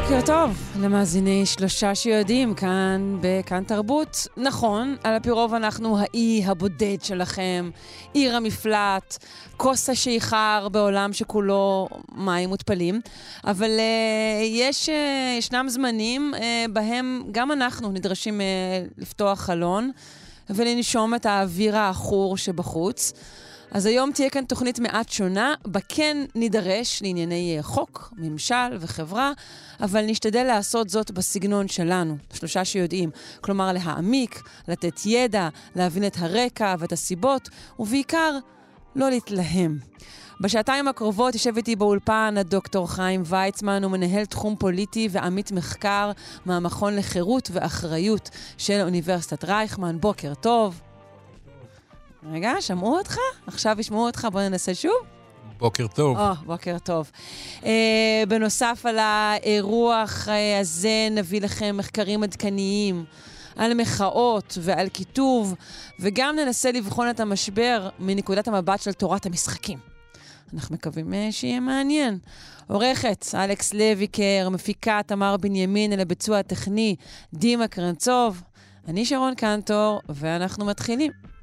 בוקר טוב למאזיני שלושה שיודעים כאן בכאן תרבות. נכון, על הפי רוב אנחנו האי הבודד שלכם, עיר המפלט, כוס השיכר בעולם שכולו מים מותפלים, אבל uh, יש, uh, ישנם זמנים uh, בהם גם אנחנו נדרשים uh, לפתוח חלון ולנשום את האוויר העכור שבחוץ. אז היום תהיה כאן תוכנית מעט שונה, בה כן נידרש לענייני חוק, ממשל וחברה, אבל נשתדל לעשות זאת בסגנון שלנו, שלושה שיודעים. כלומר, להעמיק, לתת ידע, להבין את הרקע ואת הסיבות, ובעיקר, לא להתלהם. בשעתיים הקרובות יושב איתי באולפן הדוקטור חיים ויצמן, הוא מנהל תחום פוליטי ועמית מחקר מהמכון לחירות ואחריות של אוניברסיטת רייכמן. בוקר טוב. רגע, שמעו אותך? עכשיו ישמעו אותך, בוא ננסה שוב. בוקר טוב. או, בוקר טוב. Uh, בנוסף על האירוח uh, הזה נביא לכם מחקרים עדכניים על מחאות ועל קיטוב, וגם ננסה לבחון את המשבר מנקודת המבט של תורת המשחקים. אנחנו מקווים uh, שיהיה מעניין. עורכת אלכס לויקר, מפיקה תמר בנימין, אל הביצוע הטכני דימה קרנצוב. אני שרון קנטור, ואנחנו מתחילים.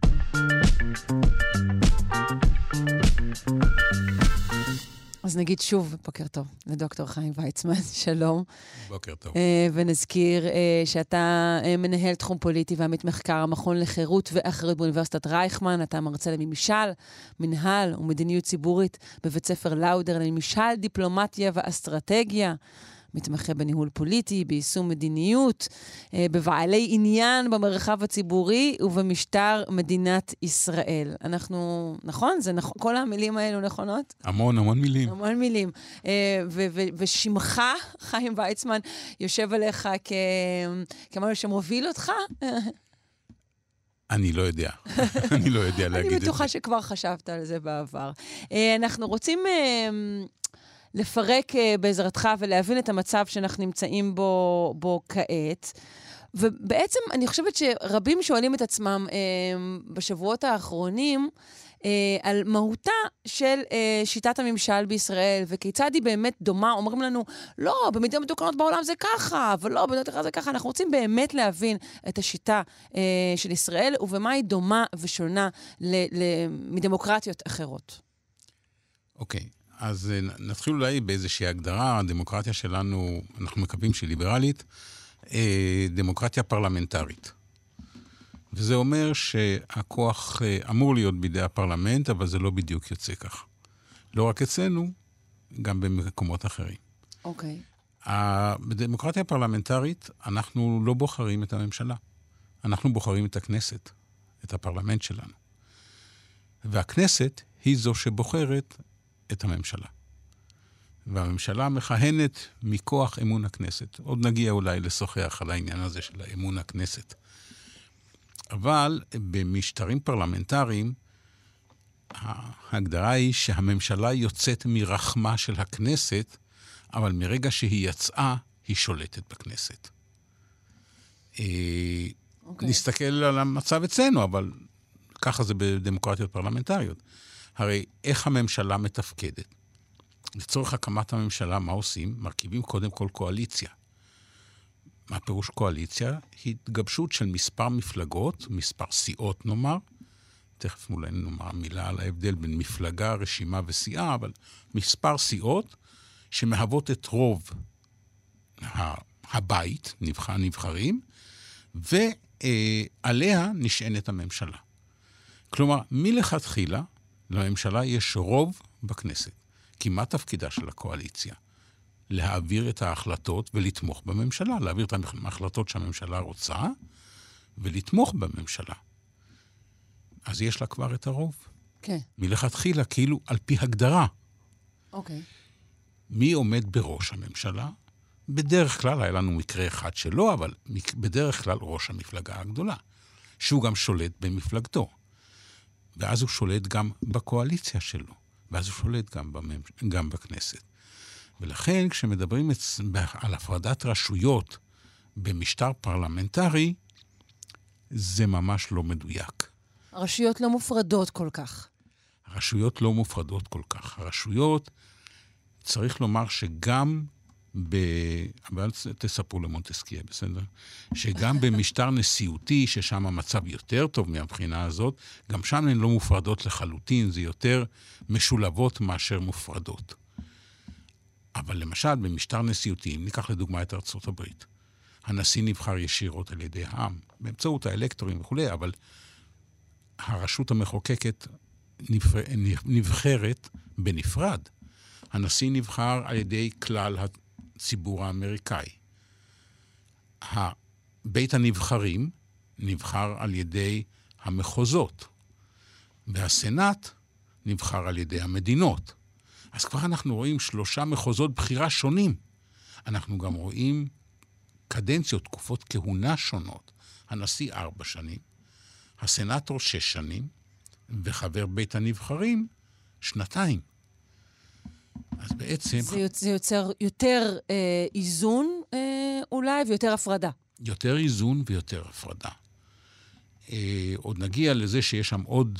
אז נגיד שוב, בוקר טוב, לדוקטור חיים ויצמן, שלום. בוקר טוב. Uh, ונזכיר uh, שאתה uh, מנהל תחום פוליטי ועמית מחקר, המכון לחירות ואחריות באוניברסיטת רייכמן, אתה מרצה לממשל, מנהל ומדיניות ציבורית בבית ספר לאודר לממשל, דיפלומטיה ואסטרטגיה. מתמחה בניהול פוליטי, ביישום מדיניות, אה, בבעלי עניין במרחב הציבורי ובמשטר מדינת ישראל. אנחנו, נכון? זה נכון? כל המילים האלו נכונות? המון, המון מילים. המון מילים. אה, ושמך, חיים ויצמן, יושב עליך כמשהו שמוביל אותך? אני לא יודע. אני לא יודע להגיד את זה. אני בטוחה שכבר חשבת על זה בעבר. אה, אנחנו רוצים לפרק uh, בעזרתך ולהבין את המצב שאנחנו נמצאים בו, בו כעת. ובעצם אני חושבת שרבים שואלים את עצמם uh, בשבועות האחרונים, uh, על מהותה של uh, שיטת הממשל בישראל, וכיצד היא באמת דומה. אומרים לנו, לא, במדינות מתוקנות בעולם זה ככה, ולא, במדינות אחרות זה ככה. אנחנו רוצים באמת להבין את השיטה uh, של ישראל, ובמה היא דומה ושונה מדמוקרטיות אחרות. אוקיי. Okay. אז אה, נתחיל אולי באיזושהי הגדרה, הדמוקרטיה שלנו, אנחנו מקווים שהיא ליברלית, אה, דמוקרטיה פרלמנטרית. וזה אומר שהכוח אה, אמור להיות בידי הפרלמנט, אבל זה לא בדיוק יוצא כך. לא רק אצלנו, גם במקומות אחרים. אוקיי. Okay. בדמוקרטיה פרלמנטרית אנחנו לא בוחרים את הממשלה. אנחנו בוחרים את הכנסת, את הפרלמנט שלנו. והכנסת היא זו שבוחרת את הממשלה. והממשלה מכהנת מכוח אמון הכנסת. עוד נגיע אולי לשוחח על העניין הזה של אמון הכנסת. אבל במשטרים פרלמנטריים, ההגדרה היא שהממשלה יוצאת מרחמה של הכנסת, אבל מרגע שהיא יצאה, היא שולטת בכנסת. Okay. אה, אוקיי. נסתכל על המצב אצלנו, אבל ככה זה בדמוקרטיות פרלמנטריות. הרי איך הממשלה מתפקדת? לצורך הקמת הממשלה, מה עושים? מרכיבים קודם כל קואליציה. מה פירוש קואליציה? התגבשות של מספר מפלגות, מספר סיעות נאמר, תכף אולי נאמר מילה על ההבדל בין מפלגה, רשימה וסיעה, אבל מספר סיעות שמהוות את רוב הבית, נבחר נבחרים, ועליה נשענת הממשלה. כלומר, מלכתחילה לממשלה יש רוב בכנסת. כי מה תפקידה של הקואליציה? להעביר את ההחלטות ולתמוך בממשלה, להעביר את ההחלטות שהממשלה רוצה ולתמוך בממשלה. אז יש לה כבר את הרוב. כן. מלכתחילה, כאילו, על פי הגדרה. אוקיי. מי עומד בראש הממשלה? בדרך כלל, היה לנו מקרה אחד שלא, אבל בדרך כלל ראש המפלגה הגדולה. שהוא גם שולט במפלגתו. ואז הוא שולט גם בקואליציה שלו, ואז הוא שולט גם, בממש... גם בכנסת. ולכן כשמדברים על הפרדת רשויות במשטר פרלמנטרי, זה ממש לא מדויק. הרשויות לא מופרדות כל כך. הרשויות לא מופרדות כל כך. הרשויות, צריך לומר שגם ב... אבל תספרו למונטסקיה, בסדר? שגם במשטר נשיאותי, ששם המצב יותר טוב מהבחינה הזאת, גם שם הן לא מופרדות לחלוטין, זה יותר משולבות מאשר מופרדות. אבל למשל, במשטר נשיאותי, אם ניקח לדוגמה את ארצות הברית, הנשיא נבחר ישירות על ידי העם, באמצעות האלקטורים וכולי, אבל הרשות המחוקקת נבחרת בנפרד. הנשיא נבחר על ידי כלל הציבור האמריקאי. בית הנבחרים נבחר על ידי המחוזות, והסנאט נבחר על ידי המדינות. אז כבר אנחנו רואים שלושה מחוזות בחירה שונים. אנחנו גם רואים קדנציות, תקופות כהונה שונות. הנשיא ארבע שנים, הסנאטור שש שנים, וחבר בית הנבחרים שנתיים. אז בעצם... זה, יוצ... זה יוצר יותר אה, איזון אה, אולי ויותר הפרדה. יותר איזון ויותר הפרדה. אה, עוד נגיע לזה שיש שם עוד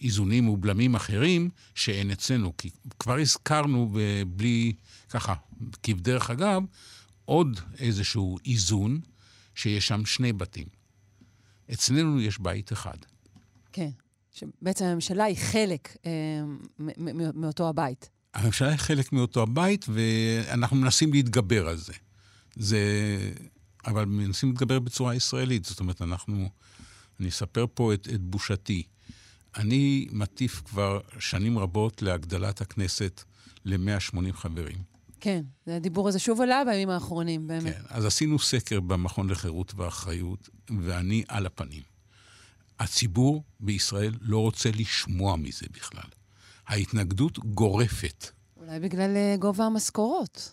איזונים ובלמים אחרים שאין אצלנו. כי כבר הזכרנו, בלי, ככה, כבדרך אגב, עוד איזשהו איזון, שיש שם שני בתים. אצלנו יש בית אחד. כן, שבעצם הממשלה היא חלק אה, מאותו הבית. הממשלה היא חלק מאותו הבית, ואנחנו מנסים להתגבר על זה. זה... אבל מנסים להתגבר בצורה ישראלית. זאת אומרת, אנחנו... אני אספר פה את, את בושתי. אני מטיף כבר שנים רבות להגדלת הכנסת ל-180 חברים. כן, הדיבור הזה שוב עלה בימים האחרונים, באמת. כן, אז עשינו סקר במכון לחירות ואחריות, ואני על הפנים. הציבור בישראל לא רוצה לשמוע מזה בכלל. ההתנגדות גורפת. אולי בגלל אה, גובה המשכורות.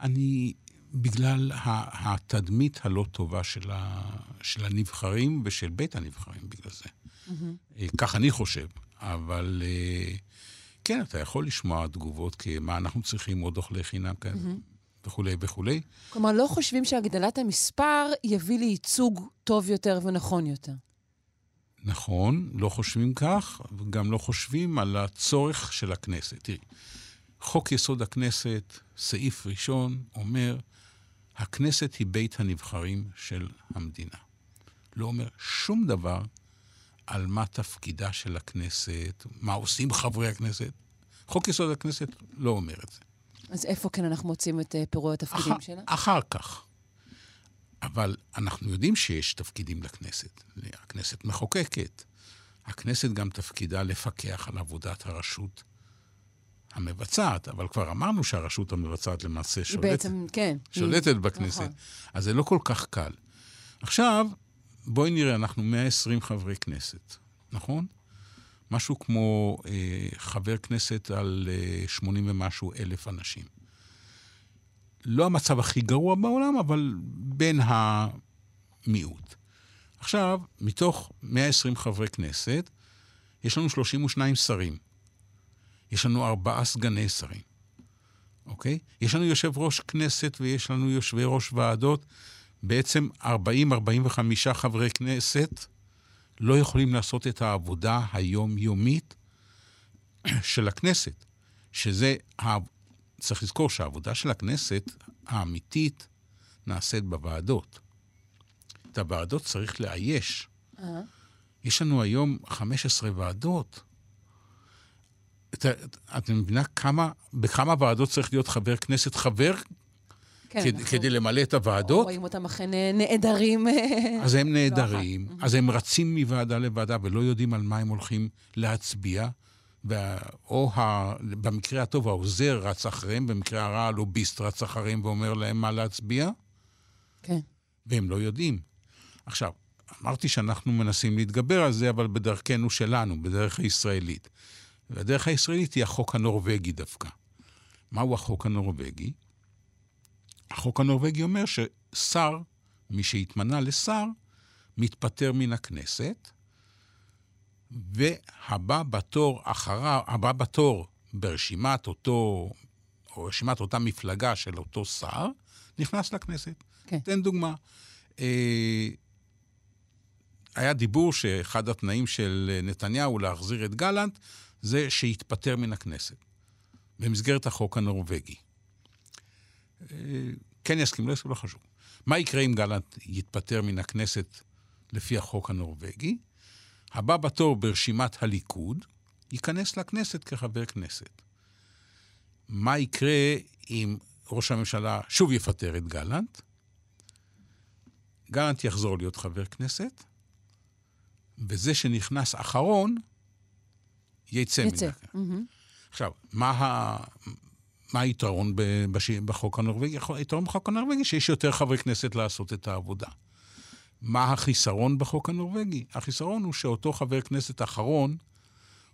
אני, בגלל התדמית הלא טובה של, ה, של הנבחרים ושל בית הנבחרים בגלל זה. Mm-hmm. כך אני חושב, אבל אה, כן, אתה יכול לשמוע תגובות כמה אנחנו צריכים עוד אוכלי חינם כאלה. Mm-hmm. וכולי וכולי. כלומר, לא חושבים שהגדלת המספר יביא לייצוג טוב יותר ונכון יותר. נכון, לא חושבים כך, וגם לא חושבים על הצורך של הכנסת. תראי, חוק יסוד הכנסת, סעיף ראשון, אומר, הכנסת היא בית הנבחרים של המדינה. לא אומר שום דבר על מה תפקידה של הכנסת, מה עושים חברי הכנסת. חוק יסוד הכנסת לא אומר את זה. אז איפה כן אנחנו מוצאים את uh, פירוע התפקידים אח, שלה? אחר כך. אבל אנחנו יודעים שיש תפקידים לכנסת. הכנסת מחוקקת. הכנסת גם תפקידה לפקח על עבודת הרשות המבצעת, אבל כבר אמרנו שהרשות המבצעת למעשה שולטת, בעצם, כן, שולטת היא... בכנסת. נכון. אז זה לא כל כך קל. עכשיו, בואי נראה, אנחנו 120 חברי כנסת, נכון? משהו כמו אה, חבר כנסת על אה, 80 ומשהו אלף אנשים. לא המצב הכי גרוע בעולם, אבל בין המיעוט. עכשיו, מתוך 120 חברי כנסת, יש לנו 32 שרים. יש לנו ארבעה סגני שרים, אוקיי? יש לנו יושב ראש כנסת ויש לנו יושבי ראש ועדות. בעצם 40-45 חברי כנסת לא יכולים לעשות את העבודה היומיומית של הכנסת, שזה צריך לזכור שהעבודה של הכנסת האמיתית נעשית בוועדות. את הוועדות צריך לאייש. Uh-huh. יש לנו היום 15 ועדות. את, את מבינה כמה, בכמה ועדות צריך להיות חבר כנסת חבר כן, כדי, אנחנו... כדי למלא את הוועדות? רואים אותם אכן נעדרים. אז הם נעדרים, אז הם רצים מוועדה לוועדה ולא יודעים על מה הם הולכים להצביע. או ה... במקרה הטוב העוזר רץ אחריהם, במקרה הרע הלוביסט רץ אחריהם ואומר להם מה להצביע. כן. והם לא יודעים. עכשיו, אמרתי שאנחנו מנסים להתגבר על זה, אבל בדרכנו שלנו, בדרך הישראלית. והדרך הישראלית היא החוק הנורבגי דווקא. מהו החוק הנורבגי? החוק הנורבגי אומר ששר, מי שהתמנה לשר, מתפטר מן הכנסת, והבא בתור אחריו, הבא בתור ברשימת אותו, או רשימת אותה מפלגה של אותו שר, נכנס לכנסת. כן. תן דוגמה. אה, היה דיבור שאחד התנאים של נתניהו להחזיר את גלנט זה שיתפטר מן הכנסת, במסגרת החוק הנורבגי. אה, כן יסכים, לא יסכים, לא חשוב. מה יקרה אם גלנט יתפטר מן הכנסת לפי החוק הנורבגי? הבא בתור ברשימת הליכוד ייכנס לכנסת כחבר כנסת. מה יקרה אם ראש הממשלה שוב יפטר את גלנט? גלנט יחזור להיות חבר כנסת, וזה שנכנס אחרון יצא מן. הכנסת. מהמם. עכשיו, מה, ה... מה היתרון בש... בחוק הנורבגי? היתרון בחוק הנורבגי שיש יותר חברי כנסת לעשות את העבודה. מה החיסרון בחוק הנורבגי? החיסרון הוא שאותו חבר כנסת אחרון,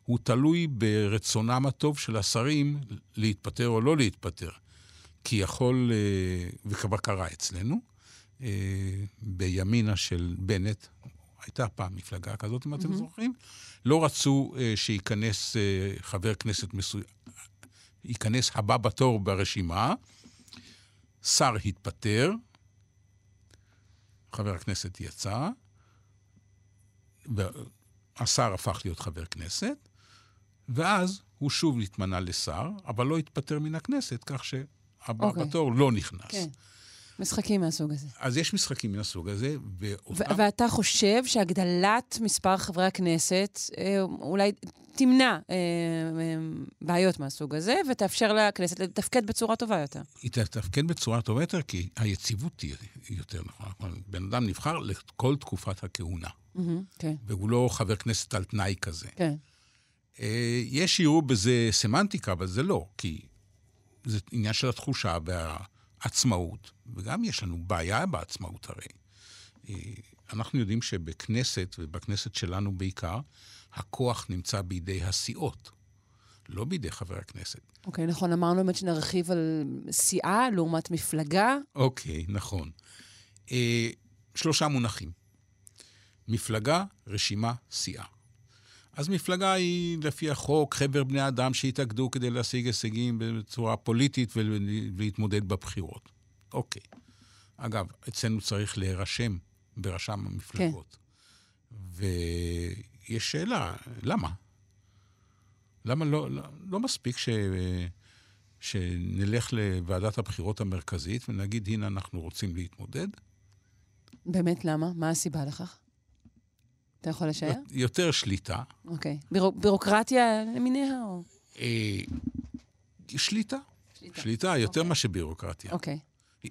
הוא תלוי ברצונם הטוב של השרים להתפטר או לא להתפטר. כי יכול, אה, וכבר קרה אצלנו, אה, בימינה של בנט, הייתה פעם מפלגה כזאת, אם אתם זוכרים, לא רצו אה, שייכנס חבר כנסת מסוים, ייכנס הבא בתור ברשימה, שר התפטר, חבר הכנסת יצא, והשר הפך להיות חבר כנסת, ואז הוא שוב התמנה לשר, אבל לא התפטר מן הכנסת, כך שהבא אוקיי. בתור לא נכנס. כן. משחקים מהסוג הזה. אז יש משחקים מן הסוג הזה, ו- ואותם... ואתה חושב שהגדלת מספר חברי הכנסת אה, אולי תמנע אה, אה, בעיות מהסוג הזה, ותאפשר לכנסת לתפקד בצורה טובה יותר. היא תתפקד בצורה טובה יותר, כי היציבות תהיה יותר נכונה. בן אדם נבחר לכל תקופת הכהונה, מהמם, כן, והוא לא חבר כנסת על תנאי כזה. כן. אה, יש שיראו בזה סמנטיקה, אבל זה לא, כי זה עניין של התחושה והעצמאות, וגם יש לנו בעיה בעצמאות הרי. אה, אנחנו יודעים שבכנסת, ובכנסת שלנו בעיקר, הכוח נמצא בידי הסיעות, לא בידי חבר הכנסת. אוקיי, נכון, אמרנו באמת שנרחיב על סיעה לעומת מפלגה. אוקיי, נכון. אה, שלושה מונחים. מפלגה, רשימה, סיעה. אז מפלגה היא, לפי החוק, חבר בני אדם שהתאגדו כדי להשיג הישגים בצורה פוליטית ולהתמודד בבחירות. אוקיי. אגב, אצלנו צריך להירשם ברשם המפלגות. כן. ויש שאלה, למה? למה לא, לא, לא מספיק ש... שנלך לוועדת הבחירות המרכזית ונגיד, הנה, אנחנו רוצים להתמודד? באמת, למה? מה הסיבה לכך? אתה יכול לשער? יותר שליטה. אוקיי. בירו, בירוקרטיה למיניה או... אה, שליטה. שליטה, שליטה יותר אוקיי. מאשר בירוקרטיה. אוקיי.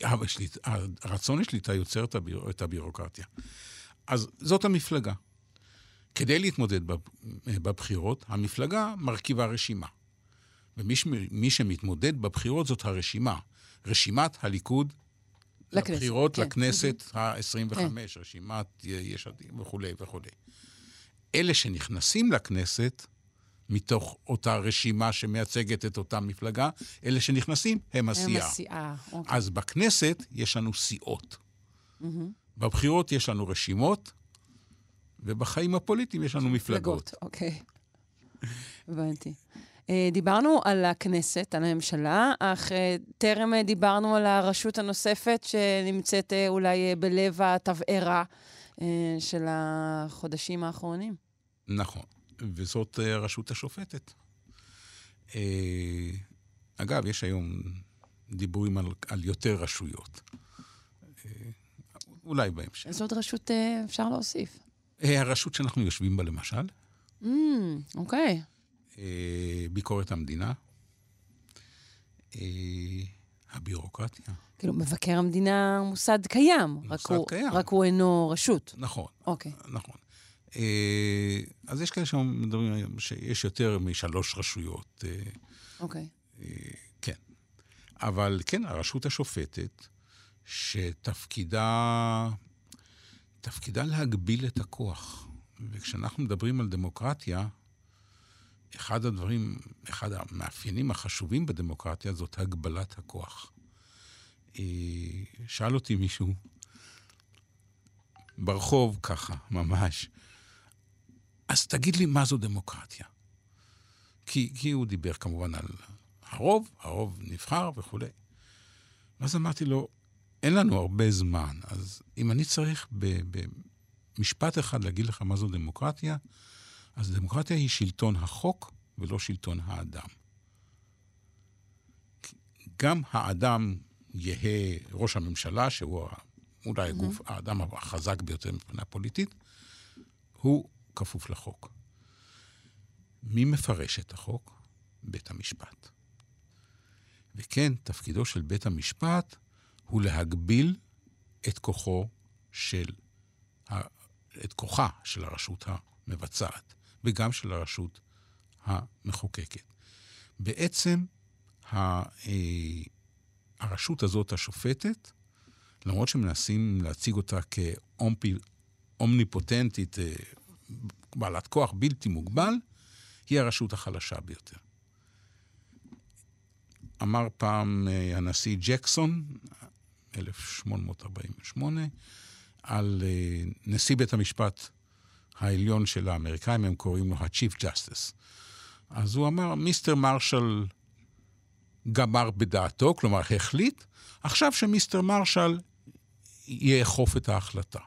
אבל שליט, הרצון לשליטה יוצר את, הביר, את הבירוקרטיה. אז זאת המפלגה. כדי להתמודד בבחירות, המפלגה מרכיבה רשימה. ומי שמתמודד בבחירות זאת הרשימה. רשימת הליכוד לכנסת, לבחירות כן. לכנסת ה-25, רשימת יש עתיד וכולי וכולי. אלה שנכנסים לכנסת, מתוך אותה רשימה שמייצגת את אותה מפלגה, אלה שנכנסים הם הם הסיעה. הסיעה, אוקיי. אז בכנסת יש לנו סיעות. בבחירות יש לנו רשימות, ובחיים הפוליטיים יש לנו מפלגות. אוקיי. הבנתי. אה, דיברנו על הכנסת, על הממשלה, אך אה, טרם אה, דיברנו על הרשות הנוספת שנמצאת אולי בלב התבערה של החודשים האחרונים. נכון, וזאת הרשות השופטת. אגב, יש היום דיבורים על, על יותר רשויות. אולי בהמשך. עוד רשות אפשר להוסיף? הרשות שאנחנו יושבים בה, למשל, Mm, אוקיי. אה, ביקורת המדינה, אה, הבירוקרטיה. כאילו, מבקר המדינה הוא מוסד קיים. רק מוסד הוא, קיים. רק הוא אינו רשות. נכון, אוקיי. נכון. אה, אז יש כאלה שמדברים שיש יותר משלוש רשויות. אוקיי. כן. אבל כן, הרשות השופטת, שתפקידה תפקידה להגביל את הכוח. וכשאנחנו מדברים על דמוקרטיה, אחד הדברים, אחד המאפיינים החשובים בדמוקרטיה זאת הגבלת הכוח. אה, שאל אותי מישהו, ברחוב ככה, ממש. אז תגיד לי, מה זו דמוקרטיה? כי, כי הוא דיבר כמובן על הרוב, הרוב נבחר וכולי. ואז אמרתי לו, אין לנו הרבה זמן, אז אם אני צריך במשפט אחד להגיד לך מה זו דמוקרטיה, אז דמוקרטיה היא שלטון החוק ולא שלטון האדם. גם האדם יהא ראש הממשלה, שהוא אולי הגוף, mm-hmm. האדם החזק ביותר מבחינה פוליטית, הוא כפוף לחוק. מי מפרש את החוק? בית המשפט. וכן, תפקידו של בית המשפט הוא להגביל את כוחו של, את כוחה של הרשות המבצעת, וגם של הרשות המחוקקת. בעצם אה, הרשות הזאת, השופטת, למרות שמנסים להציג אותה כאומניפוטנטית, אה, בעלת כוח בלתי מוגבל, היא הרשות החלשה ביותר. אמר פעם אה, הנשיא ג'קסון, 1848, על נשיא בית המשפט העליון של האמריקאים, הם קוראים לו ה-Chief Justice. אז הוא אמר, מיסטר מרשל גמר בדעתו, כלומר החליט, עכשיו שמיסטר מרשל יאכוף את ההחלטה.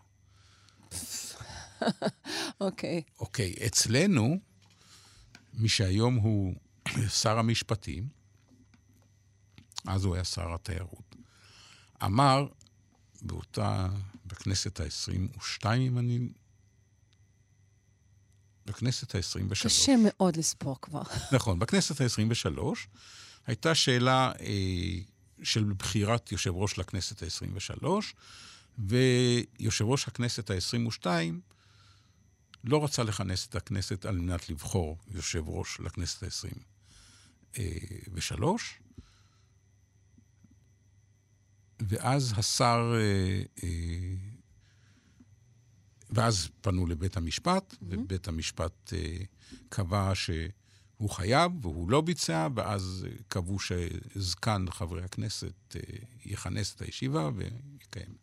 אוקיי. okay. אוקיי, okay, אצלנו, מי שהיום הוא שר המשפטים, אז הוא היה שר התיירות, אמר באותה, בכנסת ה-22, אם אני... בכנסת ה-23. קשה מאוד לספור כבר. נכון, בכנסת ה-23 הייתה שאלה אה, של בחירת יושב ראש לכנסת ה-23, ויושב ראש הכנסת ה-22 לא רצה לכנס את הכנסת על מנת לבחור יושב ראש לכנסת ה-23, ואז השר, אה, אה, ואז פנו לבית המשפט, mm-hmm. ובית המשפט אה, קבע שהוא חייב והוא לא ביצע, ואז קבעו שזקן חברי הכנסת יכנס את הישיבה ויקיים.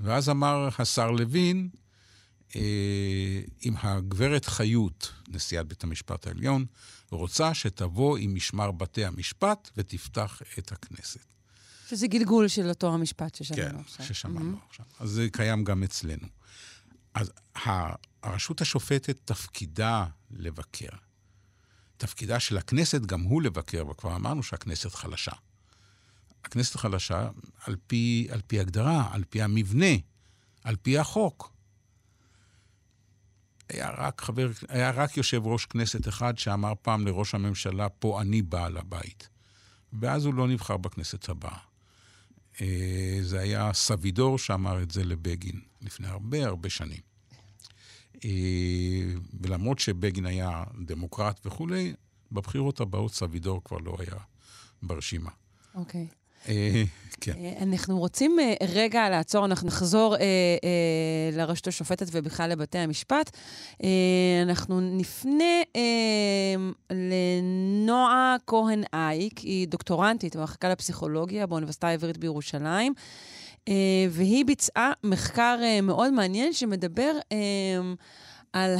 ואז אמר השר לוין, אם הגברת חיות, נשיאת בית המשפט העליון, רוצה שתבוא עם משמר בתי המשפט ותפתח את הכנסת. שזה גלגול של אותו המשפט ששמענו כן, עכשיו. כן, ששמענו mm-hmm. עכשיו. אז זה קיים גם אצלנו. אז הרשות השופטת תפקידה לבקר. תפקידה של הכנסת גם הוא לבקר, וכבר אמרנו שהכנסת חלשה. הכנסת חלשה על פי, על פי הגדרה, על פי המבנה, על פי החוק. היה רק חבר, היה רק יושב ראש כנסת אחד שאמר פעם לראש הממשלה, פה אני בעל הבית. ואז הוא לא נבחר בכנסת הבאה. אה, זה היה סבידור שאמר את זה לבגין לפני הרבה הרבה שנים. אה, ולמרות שבגין היה דמוקרט וכולי, בבחירות הבאות סבידור כבר לא היה ברשימה. אוקיי. Okay. אה, כן. אנחנו רוצים רגע לעצור, אנחנו נחזור לרשות השופטת ובכלל לבתי המשפט. אנחנו נפנה לנועה כהן אייק, היא דוקטורנטית במחלקה לפסיכולוגיה באוניברסיטה העברית בירושלים, והיא ביצעה מחקר מאוד מעניין שמדבר על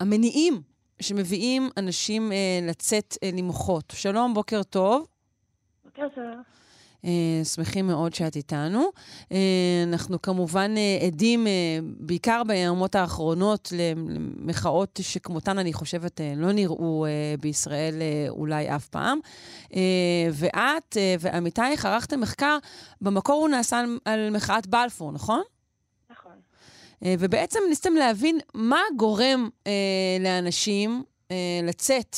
המניעים שמביאים אנשים לצאת למחות. שלום, בוקר טוב. בוקר טוב. Uh, שמחים מאוד שאת איתנו. Uh, אנחנו כמובן uh, עדים, בעיקר בימות האחרונות, למחאות שכמותן, אני חושבת, לא נראו בישראל אולי אף פעם. ואת ועמיתייך ערכתם מחקר, במקור הוא נעשה על, על מחאת בלפור, נכון? נכון. ובעצם ניסיתם להבין מה גורם uh, לאנשים uh, לצאת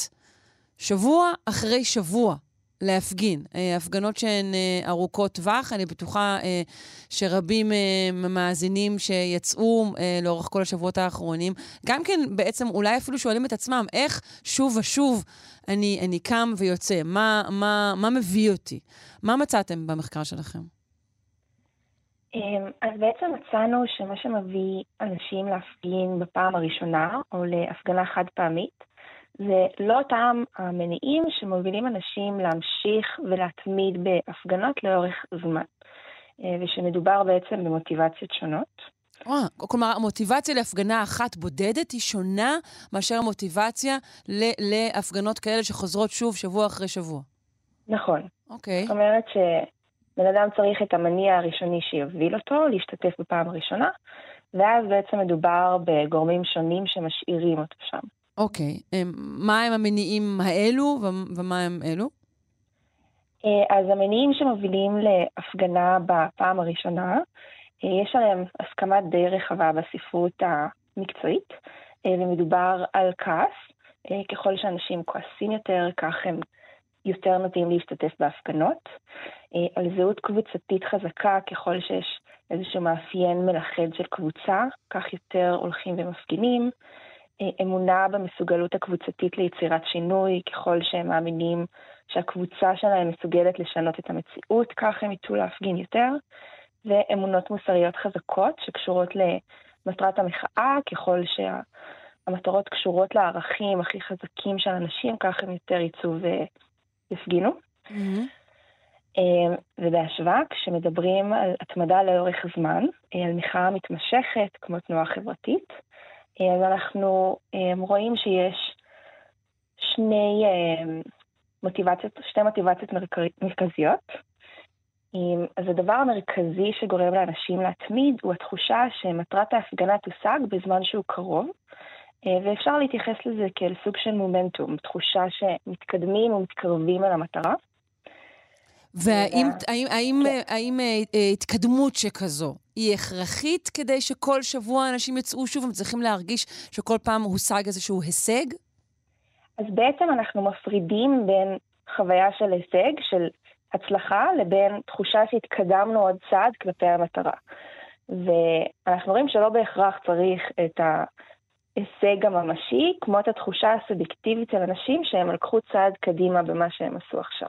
שבוע אחרי שבוע להפגין. אה, הפגנות שהן אה, ארוכות טווח. אני בטוחה אה, שרבים מהמאזינים שיצאו לאורך כל השבועות האחרונים, גם כן בעצם אולי אפילו שואלים את עצמם, איך שוב ושוב אני, אני קם ויוצא? מה, מה, מה מביא אותי? מה מצאתם במחקר שלכם? אז בעצם מצאנו שמה שמביא אנשים להפגין בפעם הראשונה, או להפגנה חד פעמית, זה לא אותם המניעים שמובילים אנשים להמשיך ולהתמיד בהפגנות לאורך זמן. ושמדובר בעצם במוטיבציות שונות. וואו, כלומר, המוטיבציה להפגנה אחת בודדת היא שונה מאשר המוטיבציה להפגנות כאלה שחוזרות שוב שבוע אחרי שבוע. נכון. אוקיי. זאת אומרת שבן אדם צריך את המניע הראשוני שיוביל אותו להשתתף בפעם הראשונה, ואז בעצם מדובר בגורמים שונים שמשאירים אותו שם. אוקיי. מה הם המניעים האלו ומה הם אלו? אה, אז המניעים שמובילים להפגנה בפעם הראשונה, אה, יש עליהם הסכמה די רחבה בספרות המקצועית, אה, ומדובר על כעס. ככל שאנשים כועסים יותר, כך הם יותר נוטים להשתתף בהפגנות. על זהות קבוצתית חזקה, ככל שיש איזשהו מאפיין מלכד של קבוצה, כך יותר הולכים ומפגינים. אמונה במסוגלות הקבוצתית ליצירת שינוי, ככל שהם מאמינים שהקבוצה שלהם מסוגלת לשנות את המציאות, כך הם יצאו להפגין יותר, ואמונות מוסריות חזקות שקשורות למטרת המחאה, ככל שהמטרות קשורות לערכים הכי חזקים של אנשים, כך הם יותר יצאו ויפגינו. Mm-hmm. ובהשוואה, כשמדברים על התמדה לאורך זמן, על מחאה מתמשכת, כמו תנועה חברתית, אז אנחנו רואים שיש שני מוטיבציות, שתי מוטיבציות מרכזיות. אז הדבר המרכזי שגורם לאנשים להתמיד הוא התחושה שמטרת ההפגנה תושג בזמן שהוא קרוב, ואפשר להתייחס לזה כאל סוג של מומנטום, תחושה שמתקדמים ומתקרבים אל המטרה. והאם האם, האם, כן. האם, האם התקדמות שכזו היא הכרחית כדי שכל שבוע אנשים יצאו שוב, הם צריכים להרגיש שכל פעם הושג איזשהו הישג? אז בעצם אנחנו מפרידים בין חוויה של הישג, של הצלחה, לבין תחושה שהתקדמנו עוד צעד כלפי המטרה. ואנחנו רואים שלא בהכרח צריך את ההישג הממשי, כמו את התחושה הסובייקטיבית של אנשים שהם לקחו צעד קדימה במה שהם עשו עכשיו.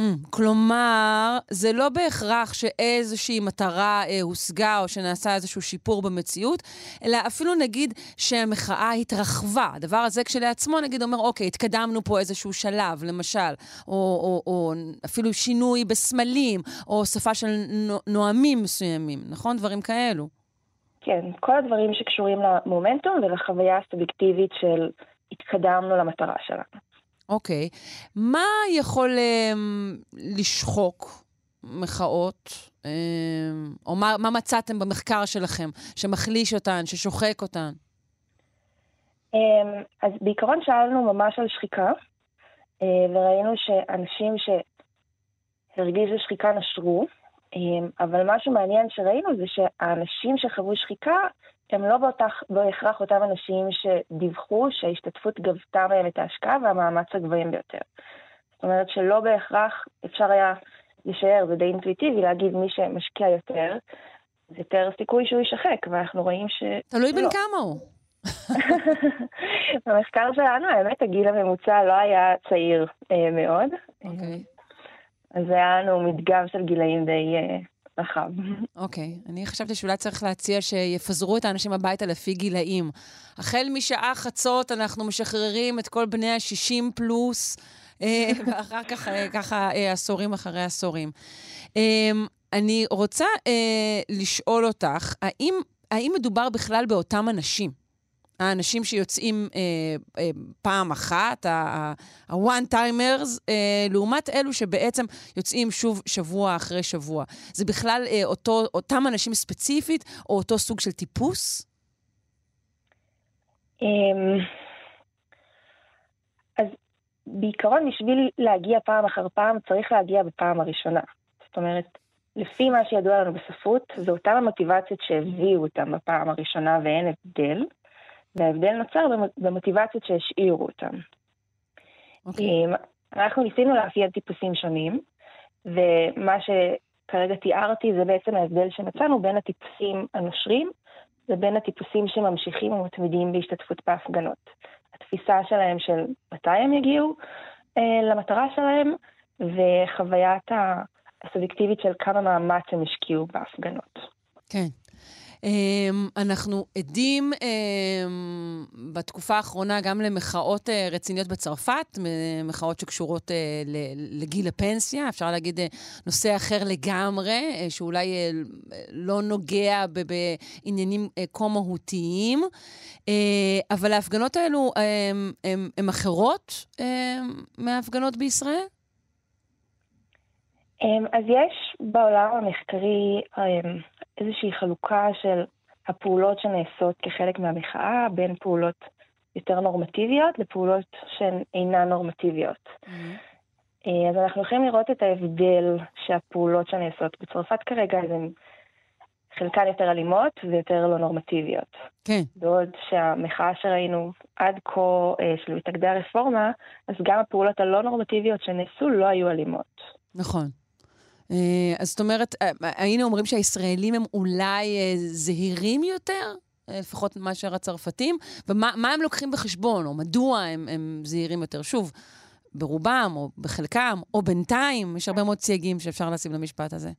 Mm, כלומר, זה לא בהכרח שאיזושהי מטרה אה, הושגה או שנעשה איזשהו שיפור במציאות, אלא אפילו נגיד שהמחאה התרחבה. הדבר הזה כשלעצמו, נגיד, אומר, אוקיי, התקדמנו פה איזשהו שלב, למשל, או, או, או אפילו שינוי בסמלים, או הוספה של נואמים מסוימים, נכון? דברים כאלו. כן, כל הדברים שקשורים למומנטום ולחוויה הסובייקטיבית של התקדמנו למטרה שלנו. אוקיי. מה יכול um, לשחוק מחאות? Um, או מה, מה מצאתם במחקר שלכם שמחליש אותן, ששוחק אותן? Um, אז בעיקרון שאלנו ממש על שחיקה, uh, וראינו שאנשים שהרגישו שחיקה נשרו, אבל משהו מעניין שראינו זה שהאנשים שחוו שחיקה הם לא באותך, בהכרח אותם אנשים שדיווחו שההשתתפות גבתה מהם את ההשקעה והמאמץ הגבוהים ביותר. זאת אומרת שלא בהכרח אפשר היה לשער, זה די אינטואיטיבי להגיד מי שמשקיע יותר, זה יותר סיכוי שהוא יישחק, ואנחנו רואים ש... תלוי בן כמה הוא. במחקר שלנו, האמת, הגיל הממוצע לא היה צעיר אה, מאוד. אוקיי. Okay. אז היה לנו מדגם של גילאים די אה, רחב. אוקיי. Okay. אני חשבתי שאולי צריך להציע שיפזרו את האנשים הביתה לפי גילאים. החל משעה חצות אנחנו משחררים את כל בני ה-60 פלוס, אה, ואחר כך אה, ככה אה, עשורים אחרי עשורים. אני רוצה לשאול אותך, האם, האם מדובר בכלל באותם אנשים? האנשים שיוצאים אה, אה, פעם אחת, ה-one timers, אה, לעומת אלו שבעצם יוצאים שוב שבוע אחרי שבוע. זה בכלל אה, אותו, אותם אנשים ספציפית, או אותו סוג של טיפוס? אמ, אז בעיקרון, בשביל להגיע פעם אחר פעם, צריך להגיע בפעם הראשונה. זאת אומרת, לפי מה שידוע לנו בספרות, זה אותן המוטיבציות שהביאו אותם בפעם הראשונה ואין הבדל. וההבדל נוצר במוטיבציות שהשאירו אותם. Okay. אוקיי. אנחנו ניסינו לאפיין טיפוסים שונים, ומה שכרגע תיארתי זה בעצם ההבדל שמצאנו בין הטיפוסים הנושרים לבין הטיפוסים שממשיכים ומתמידים בהשתתפות בהפגנות. התפיסה שלהם של מתי הם יגיעו אה, למטרה שלהם, וחוויית הסובייקטיבית של כמה מאמץ הם השקיעו בהפגנות. כן. אמ, אנחנו עדים אמ, בתקופה האחרונה גם למחאות אה, רציניות בצרפת, מחאות שקשורות אה, לגיל הפנסיה, אפשר להגיד אה, נושא אחר לגמרי, שאולי לא נוגע בעניינים כה מהותיים, אבל ההפגנות האלו הן אחרות מההפגנות בישראל? אמ, אז יש בעולם המחקרי אמ, איזושהי חלוקה של הפעולות שנעשות כחלק מהמחאה בין פעולות יותר נורמטיביות לפעולות שהן אינן נורמטיביות. Mm-hmm. אז אנחנו יכולים לראות את ההבדל שהפעולות שנעשות בצרפת כרגע הן חלקן יותר אלימות ויותר לא נורמטיביות. כן. בעוד שהמחאה שראינו עד כה אה, של מתנגדי הרפורמה, אז גם הפעולות הלא נורמטיביות שנעשו לא היו אלימות. נכון. אה, אז זאת אומרת, אה, היינו אומרים שהישראלים הם אולי אה, זהירים יותר? לפחות מאשר הצרפתים, ומה הם לוקחים בחשבון, או מדוע הם, הם זהירים יותר? שוב, ברובם, או בחלקם, או בינתיים, יש הרבה מאוד סייגים שאפשר לשים למשפט הזה.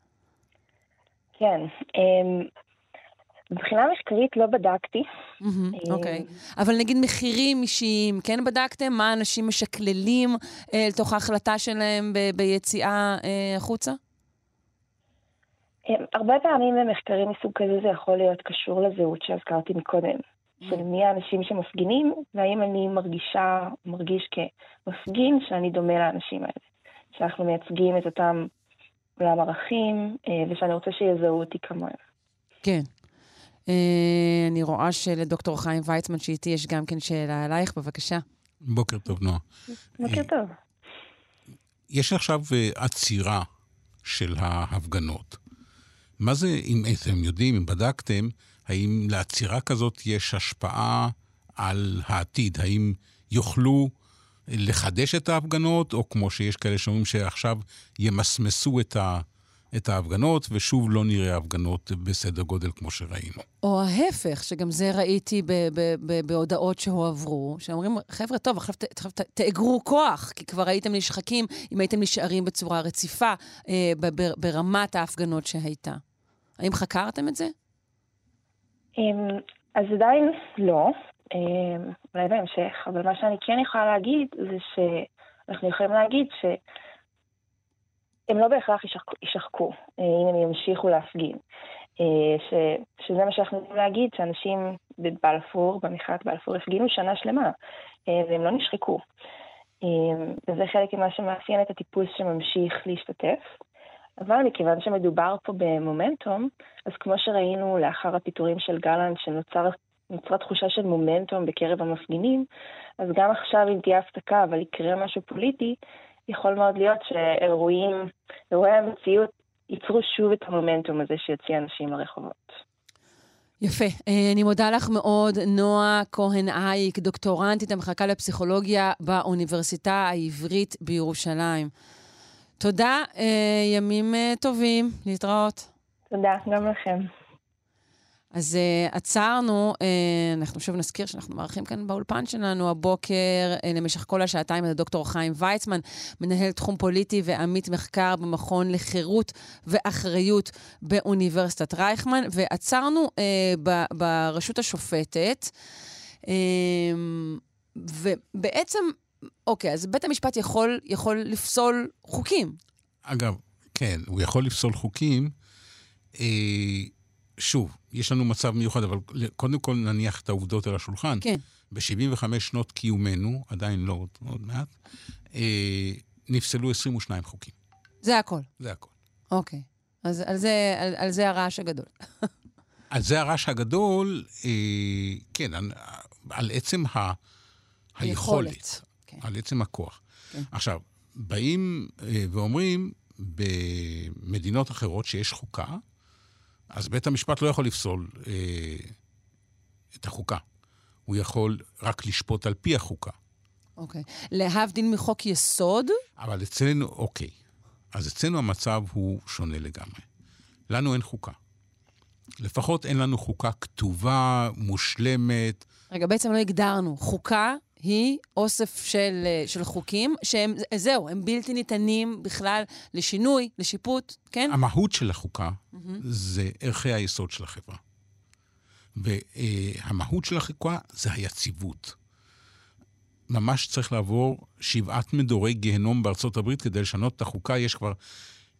כן. אמ, מבחינה מחקרית לא בדקתי. אוקיי. אבל נגיד מחירים אישיים, כן בדקתם? מה אנשים משקללים לתוך ההחלטה שלהם ביציאה החוצה? הרבה פעמים במחקרים מסוג כזה זה יכול להיות קשור לזהות שהזכרתי מקודם. Mm. של מי האנשים שמפגינים, והאם אני מרגישה, מרגיש כמפגין שאני דומה לאנשים האלה. שאנחנו מייצגים את אותם עולם ערכים, אה, ושאני רוצה שיזהו אותי כמוהם. כן. אה, אני רואה שלדוקטור חיים ויצמן שאיתי יש גם כן שאלה אלייך, בבקשה. בוקר טוב, נועה. בוקר טוב. יש עכשיו עצירה של ההפגנות. מה זה, אם אתם יודעים, אם בדקתם, האם לעצירה כזאת יש השפעה על העתיד? האם יוכלו לחדש את ההפגנות, או כמו שיש כאלה שאומרים שעכשיו ימסמסו את, ה, את ההפגנות, ושוב לא נראה הפגנות בסדר גודל כמו שראינו. או ההפך, שגם זה ראיתי ב- ב- ב- בהודעות שהועברו, שאומרים, חבר'ה, טוב, עכשיו תאגרו כוח, כי כבר הייתם נשחקים אם הייתם נשארים בצורה רציפה אה, ברמת ההפגנות שהייתה. האם חקרתם את זה? אמ, אז עדיין לא, אמ, אולי בהמשך, אבל מה שאני כן יכולה להגיד זה שאנחנו יכולים להגיד ש... הם לא בהכרח יישחקו, אה, אם הם ימשיכו להפגין. אה, ש, שזה מה שאנחנו יכולים להגיד, שאנשים בבלפור, במחאת בלפור, הפגינו שנה שלמה, אה, והם לא נשחקו. וזה חלק ממה שמאפיין את הטיפוס שממשיך להשתתף. אבל מכיוון שמדובר פה במומנטום, אז כמו שראינו לאחר הפיטורים של גלנט, שנוצרה תחושה של מומנטום בקרב המפגינים, אז גם עכשיו אם תהיה הפסקה, אבל יקרה משהו פוליטי, יכול מאוד להיות שאירועים, אירועי המציאות ייצרו שוב את המומנטום הזה שיוציא אנשים לרחובות. יפה. אה, אני מודה לך מאוד, נועה כהן אייק, דוקטורנטית המחלקה לפסיכולוגיה באוניברסיטה העברית בירושלים. תודה, אה, ימים אה, טובים, להתראות. תודה, גם לכם. אז uh, עצרנו, uh, אנחנו שוב נזכיר שאנחנו מארחים כאן באולפן שלנו הבוקר uh, למשך כל השעתיים את הדוקטור חיים ויצמן, מנהל תחום פוליטי ועמית מחקר במכון לחירות ואחריות באוניברסיטת רייכמן, ועצרנו uh, ב- ברשות השופטת, uh, ובעצם, אוקיי, אז בית המשפט יכול, יכול לפסול חוקים. אגב, כן, הוא יכול לפסול חוקים. אה, שוב, יש לנו מצב מיוחד, אבל קודם כל נניח את העובדות על השולחן. כן. ב-75 שנות קיומנו, עדיין לא, עוד, עוד מעט, אה, נפסלו 22 חוקים. זה הכל. זה הכל. אוקיי. אז על זה, על, על זה הרעש הגדול. על זה הרעש הגדול, אה, כן, על, על עצם ה, היכולת. היכולת. כן. על עצם הכוח. כן. עכשיו, באים אה, ואומרים, במדינות אחרות שיש חוקה, אז בית המשפט לא יכול לפסול אה, את החוקה. הוא יכול רק לשפוט על פי החוקה. אוקיי. להבדיל מחוק יסוד? אבל אצלנו, אוקיי. אז אצלנו המצב הוא שונה לגמרי. לנו אין חוקה. לפחות אין לנו חוקה כתובה, מושלמת. רגע, בעצם לא הגדרנו. חוקה היא אוסף של, אה, של חוקים שהם, זהו, הם בלתי ניתנים בכלל לשינוי, לשיפוט, כן? המהות של החוקה mm-hmm. זה ערכי היסוד של החברה. והמהות של החוקה זה היציבות. ממש צריך לעבור שבעת מדורי גיהנום בארצות הברית כדי לשנות את החוקה. יש כבר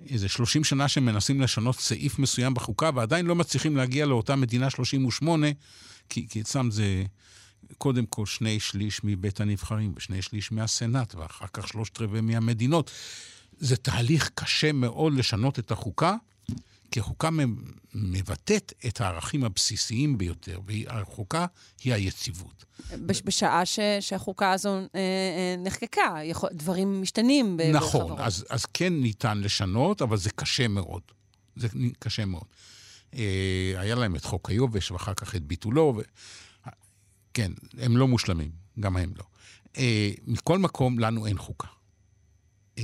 איזה 30 שנה שמנסים לשנות סעיף מסוים בחוקה, ועדיין לא מצליחים להגיע לאותה מדינה 38, כי, כי אצלם זה קודם כל שני שליש מבית הנבחרים ושני שליש מהסנאט, ואחר כך שלושת רבעי מהמדינות. זה תהליך קשה מאוד לשנות את החוקה, כי החוקה מבטאת את הערכים הבסיסיים ביותר, והחוקה היא היציבות. בשעה ש, שהחוקה הזו אה, אה, נחקקה, יכול, דברים משתנים בחברות. נכון, אז, אז כן ניתן לשנות, אבל זה קשה מאוד. זה קשה מאוד. אה, היה להם את חוק היובש, ואחר כך את ביטולו, ו... כן, הם לא מושלמים, גם הם לא. אה, מכל מקום, לנו אין חוקה. אה,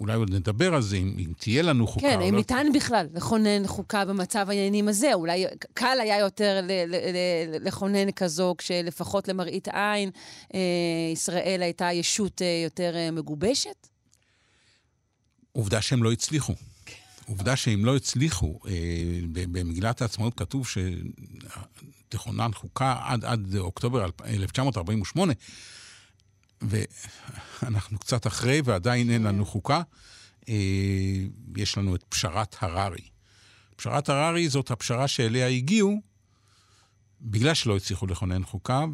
אולי עוד נדבר על זה, אם, אם תהיה לנו חוקה. כן, אם לא... ניתן בכלל לכונן חוקה במצב העניינים הזה. אולי קל היה יותר ל- ל- ל- לכונן כזו, כשלפחות למראית עין אה, ישראל הייתה ישות אה, יותר אה, מגובשת? עובדה שהם לא הצליחו. עובדה שהם לא הצליחו. אה, במגילת העצמאות כתוב שתכונן חוקה עד, עד אוקטובר 1948. ואנחנו קצת אחרי, ועדיין אין לנו חוקה. אה, יש לנו את פשרת הררי. פשרת הררי זאת הפשרה שאליה הגיעו בגלל שלא הצליחו לכונן חוקה,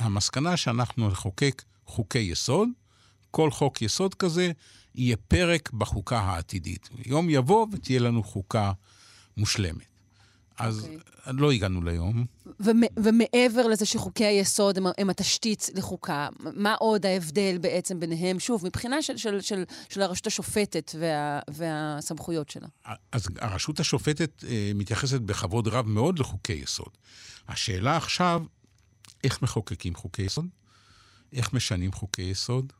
והמסקנה שאנחנו נחוקק חוקי יסוד, כל חוק יסוד כזה יהיה פרק בחוקה העתידית. יום יבוא ותהיה לנו חוקה מושלמת. אז okay. אוקיי. לא הגענו ליום. ומעבר לזה שחוקי היסוד הם, הם התשתית לחוקה, מה עוד ההבדל בעצם ביניהם, שוב, מבחינה של, של, של, של הרשות השופטת וה, והסמכויות שלה? אז הרשות השופטת אה, מתייחסת בכבוד רב מאוד לחוקי יסוד. השאלה עכשיו, איך מחוקקים חוקי יסוד? איך משנים חוקי יסוד?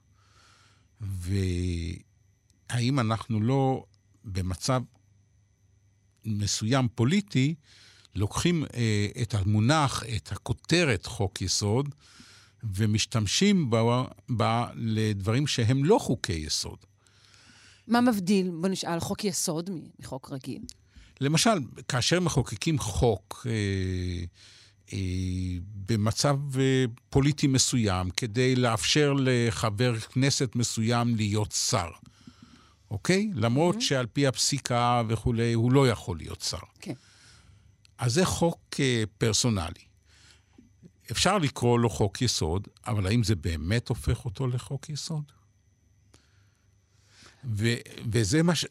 והאם אנחנו לא במצב מסוים פוליטי, לוקחים אה, את המונח, את הכותרת חוק יסוד, ומשתמשים בה, בה לדברים שהם לא חוקי יסוד. מה מבדיל, בוא נשאל, חוק יסוד מחוק רגיל? למשל, כאשר מחוקקים חוק אה, במצב אה, פוליטי מסוים, כדי לאפשר לחבר כנסת מסוים להיות שר, אוקיי? למרות mm-hmm. שעל פי הפסיקה וכולי, הוא לא יכול להיות שר. כן. אז זה חוק uh, פרסונלי. אפשר לקרוא לו חוק יסוד, אבל האם זה באמת הופך אותו לחוק יסוד? ו- וזה מה ש...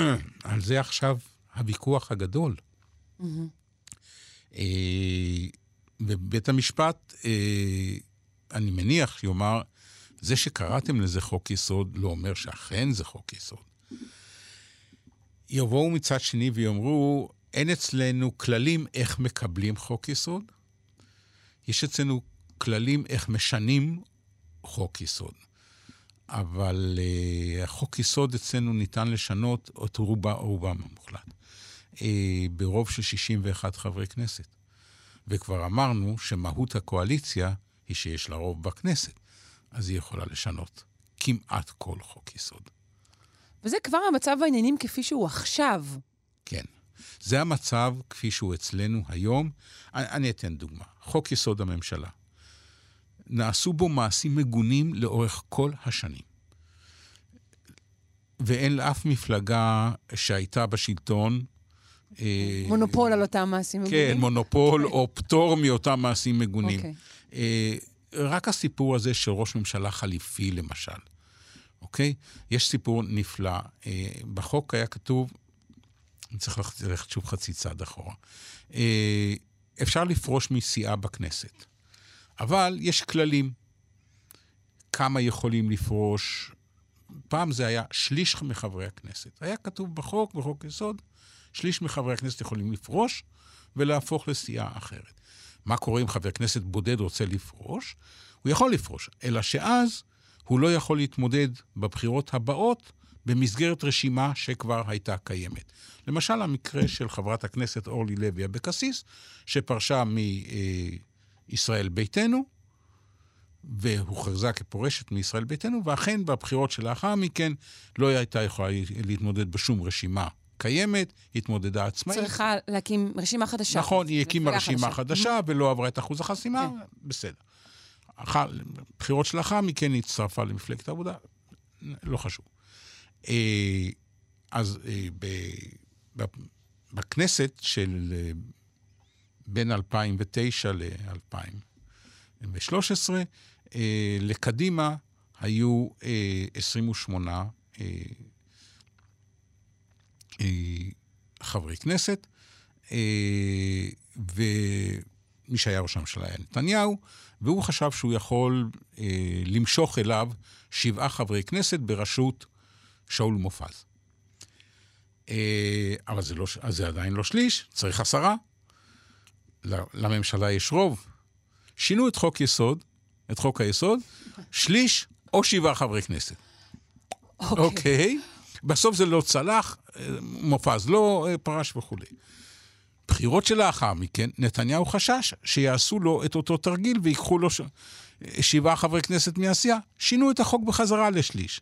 על זה עכשיו הוויכוח הגדול. Mm-hmm. אה, ובית המשפט, אה, אני מניח, יאמר, זה שקראתם לזה חוק יסוד לא אומר שאכן זה חוק יסוד. יבואו מצד שני ויאמרו, אין אצלנו כללים איך מקבלים חוק יסוד, יש אצלנו כללים איך משנים חוק יסוד. אבל החוק יסוד אצלנו ניתן לשנות את רובם המוחלט, ברוב של 61 חברי כנסת. וכבר אמרנו שמהות הקואליציה היא שיש לה רוב בכנסת. אז היא יכולה לשנות כמעט כל חוק יסוד. וזה כבר המצב העניינים כפי שהוא עכשיו. כן. זה המצב כפי שהוא אצלנו היום. אני, אני אתן דוגמה. חוק יסוד הממשלה. נעשו בו מעשים מגונים לאורך כל השנים. ואין לאף מפלגה שהייתה בשלטון... אה, מונופול על אותם מעשים מגונים? כן, מונופול okay. או פטור מאותם מעשים מגונים. Okay. אוקיי. אה, רק הסיפור הזה של ראש ממשלה חליפי, למשל, אוקיי? יש סיפור נפלא. אה, בחוק היה כתוב, אני צריך ללכת שוב חצי צעד אחורה, אפשר לפרוש מסיעה בכנסת, אבל יש כללים. כמה יכולים לפרוש? פעם זה היה שליש מחברי הכנסת. היה כתוב בחוק, בחוק יסוד, שליש מחברי הכנסת יכולים לפרוש ולהפוך לסיעה אחרת. מה קורה אם חבר כנסת בודד רוצה לפרוש? הוא יכול לפרוש, אלא שאז הוא לא יכול להתמודד בבחירות הבאות במסגרת רשימה שכבר הייתה קיימת. למשל, המקרה של חברת הכנסת אורלי לוי אבקסיס, שפרשה מישראל ביתנו, והוכרזה כפורשת מישראל ביתנו, ואכן בבחירות שלאחר מכן לא הייתה יכולה להתמודד בשום רשימה קיימת, התמודדה עצמאית. צריכה להקים רשימה חדשה. נכון, היא הקימה רשימה חדשה ולא עברה את אחוז החסימה, כן. בסדר. בחירות שלאחר מכן היא הצטרפה למפלגת העבודה, לא חשוב. אה, אז אה, בכנסת של אה, בין 2009 ל-2013, אה, לקדימה היו אה, 28 אה, אה, חברי כנסת, אה, ומי שהיה ראש הממשלה היה נתניהו, והוא חשב שהוא יכול אה, למשוך אליו שבעה חברי כנסת בראשות שאול מופז. אה, אבל זה, לא, זה עדיין לא שליש, צריך עשרה. לממשלה יש רוב. שינו את חוק יסוד, את חוק היסוד, שליש או שבעה חברי כנסת. אוקיי. בסוף זה לא צלח, אה, מופז לא אה, פרש וכולי. בחירות שלאחר מכן, נתניהו חשש שיעשו לו את אותו תרגיל ויקחו לו ש... שבעה חברי כנסת מהסיעה. שינו את החוק בחזרה לשליש.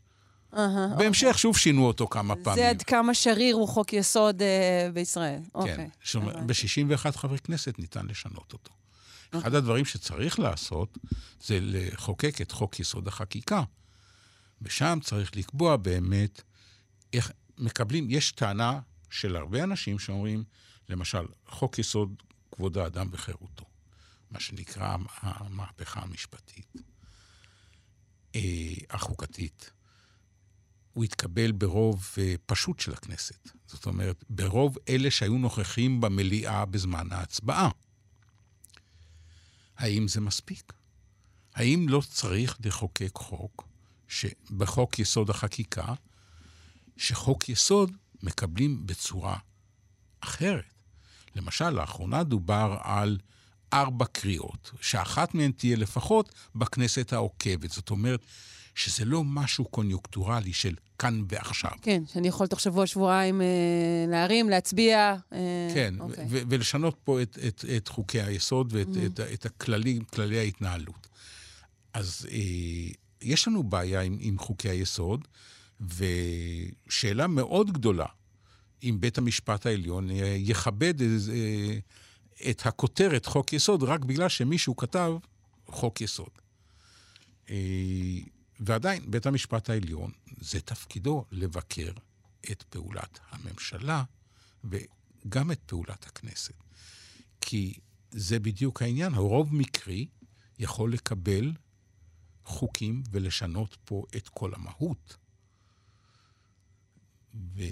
אהה, בהמשך שוב שינו אותו כמה פעמים. זה עד כמה שריר הוא חוק יסוד אה, בישראל. כן, אוקיי. ב-61 חברי כנסת ניתן לשנות אותו. אחד הדברים שצריך לעשות זה לחוקק את חוק יסוד החקיקה. ושם צריך לקבוע באמת איך מקבלים, יש טענה של הרבה אנשים שאומרים, למשל, חוק יסוד כבוד האדם וחירותו, מה שנקרא המהפכה המשפטית, אה, החוקתית. הוא התקבל ברוב אה, פשוט של הכנסת. זאת אומרת, ברוב אלה שהיו נוכחים במליאה בזמן ההצבעה. האם זה מספיק? האם לא צריך לחוקק חוק, שבחוק יסוד החקיקה, שחוק יסוד מקבלים בצורה אחרת? למשל, לאחרונה דובר על ארבע קריאות, שאחת מהן תהיה לפחות בכנסת העוקבת. זאת אומרת, שזה לא משהו קוניוקטורלי של כאן ועכשיו. כן, שאני יכול תוך שבוע, שבועיים אה, להרים, להצביע. אה, כן, אוקיי. ו- ולשנות פה את, את, את חוקי היסוד ואת mm-hmm. את, את הכללים, כללי ההתנהלות. אז אה, יש לנו בעיה עם, עם חוקי היסוד, ושאלה מאוד גדולה, אם בית המשפט העליון אה, יכבד איז- אה, את הכותרת חוק יסוד רק בגלל שמישהו כתב חוק יסוד. אה, ועדיין, בית המשפט העליון, זה תפקידו לבקר את פעולת הממשלה וגם את פעולת הכנסת. כי זה בדיוק העניין, הרוב מקרי יכול לקבל חוקים ולשנות פה את כל המהות. ו...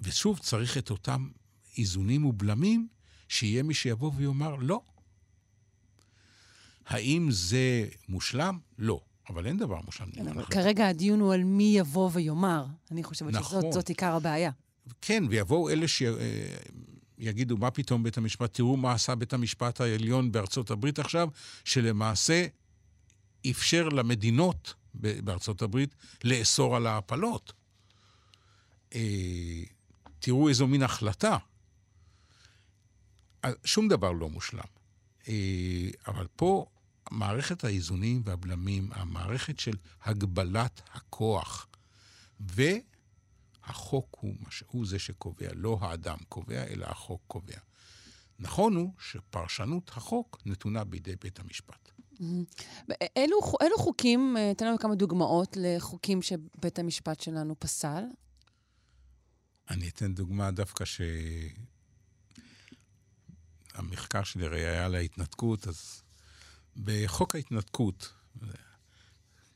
ושוב, צריך את אותם איזונים ובלמים, שיהיה מי שיבוא ויאמר לא. האם זה מושלם? לא. אבל אין דבר מושלם. כן, אבל כרגע הדיון הוא על מי יבוא ויאמר. אני חושבת נכון. שזאת זאת עיקר הבעיה. כן, ויבואו אלה שיגידו, מה פתאום בית המשפט, תראו מה עשה בית המשפט העליון בארצות הברית עכשיו, שלמעשה אפשר למדינות בארצות הברית לאסור על ההפלות. אה, תראו איזו מין החלטה. אז שום דבר לא מושלם. אה, אבל פה מערכת האיזונים והבלמים, המערכת של הגבלת הכוח, ו... החוק הוא, מה ש- הוא זה שקובע, לא האדם קובע, אלא החוק קובע. נכון הוא שפרשנות החוק נתונה בידי בית המשפט. אילו, אילו חוקים, אה, תן לנו כמה דוגמאות לחוקים שבית המשפט שלנו פסל. אני אתן דוגמה דווקא ש... המחקר שלי הרי היה על ההתנתקות, אז בחוק ההתנתקות,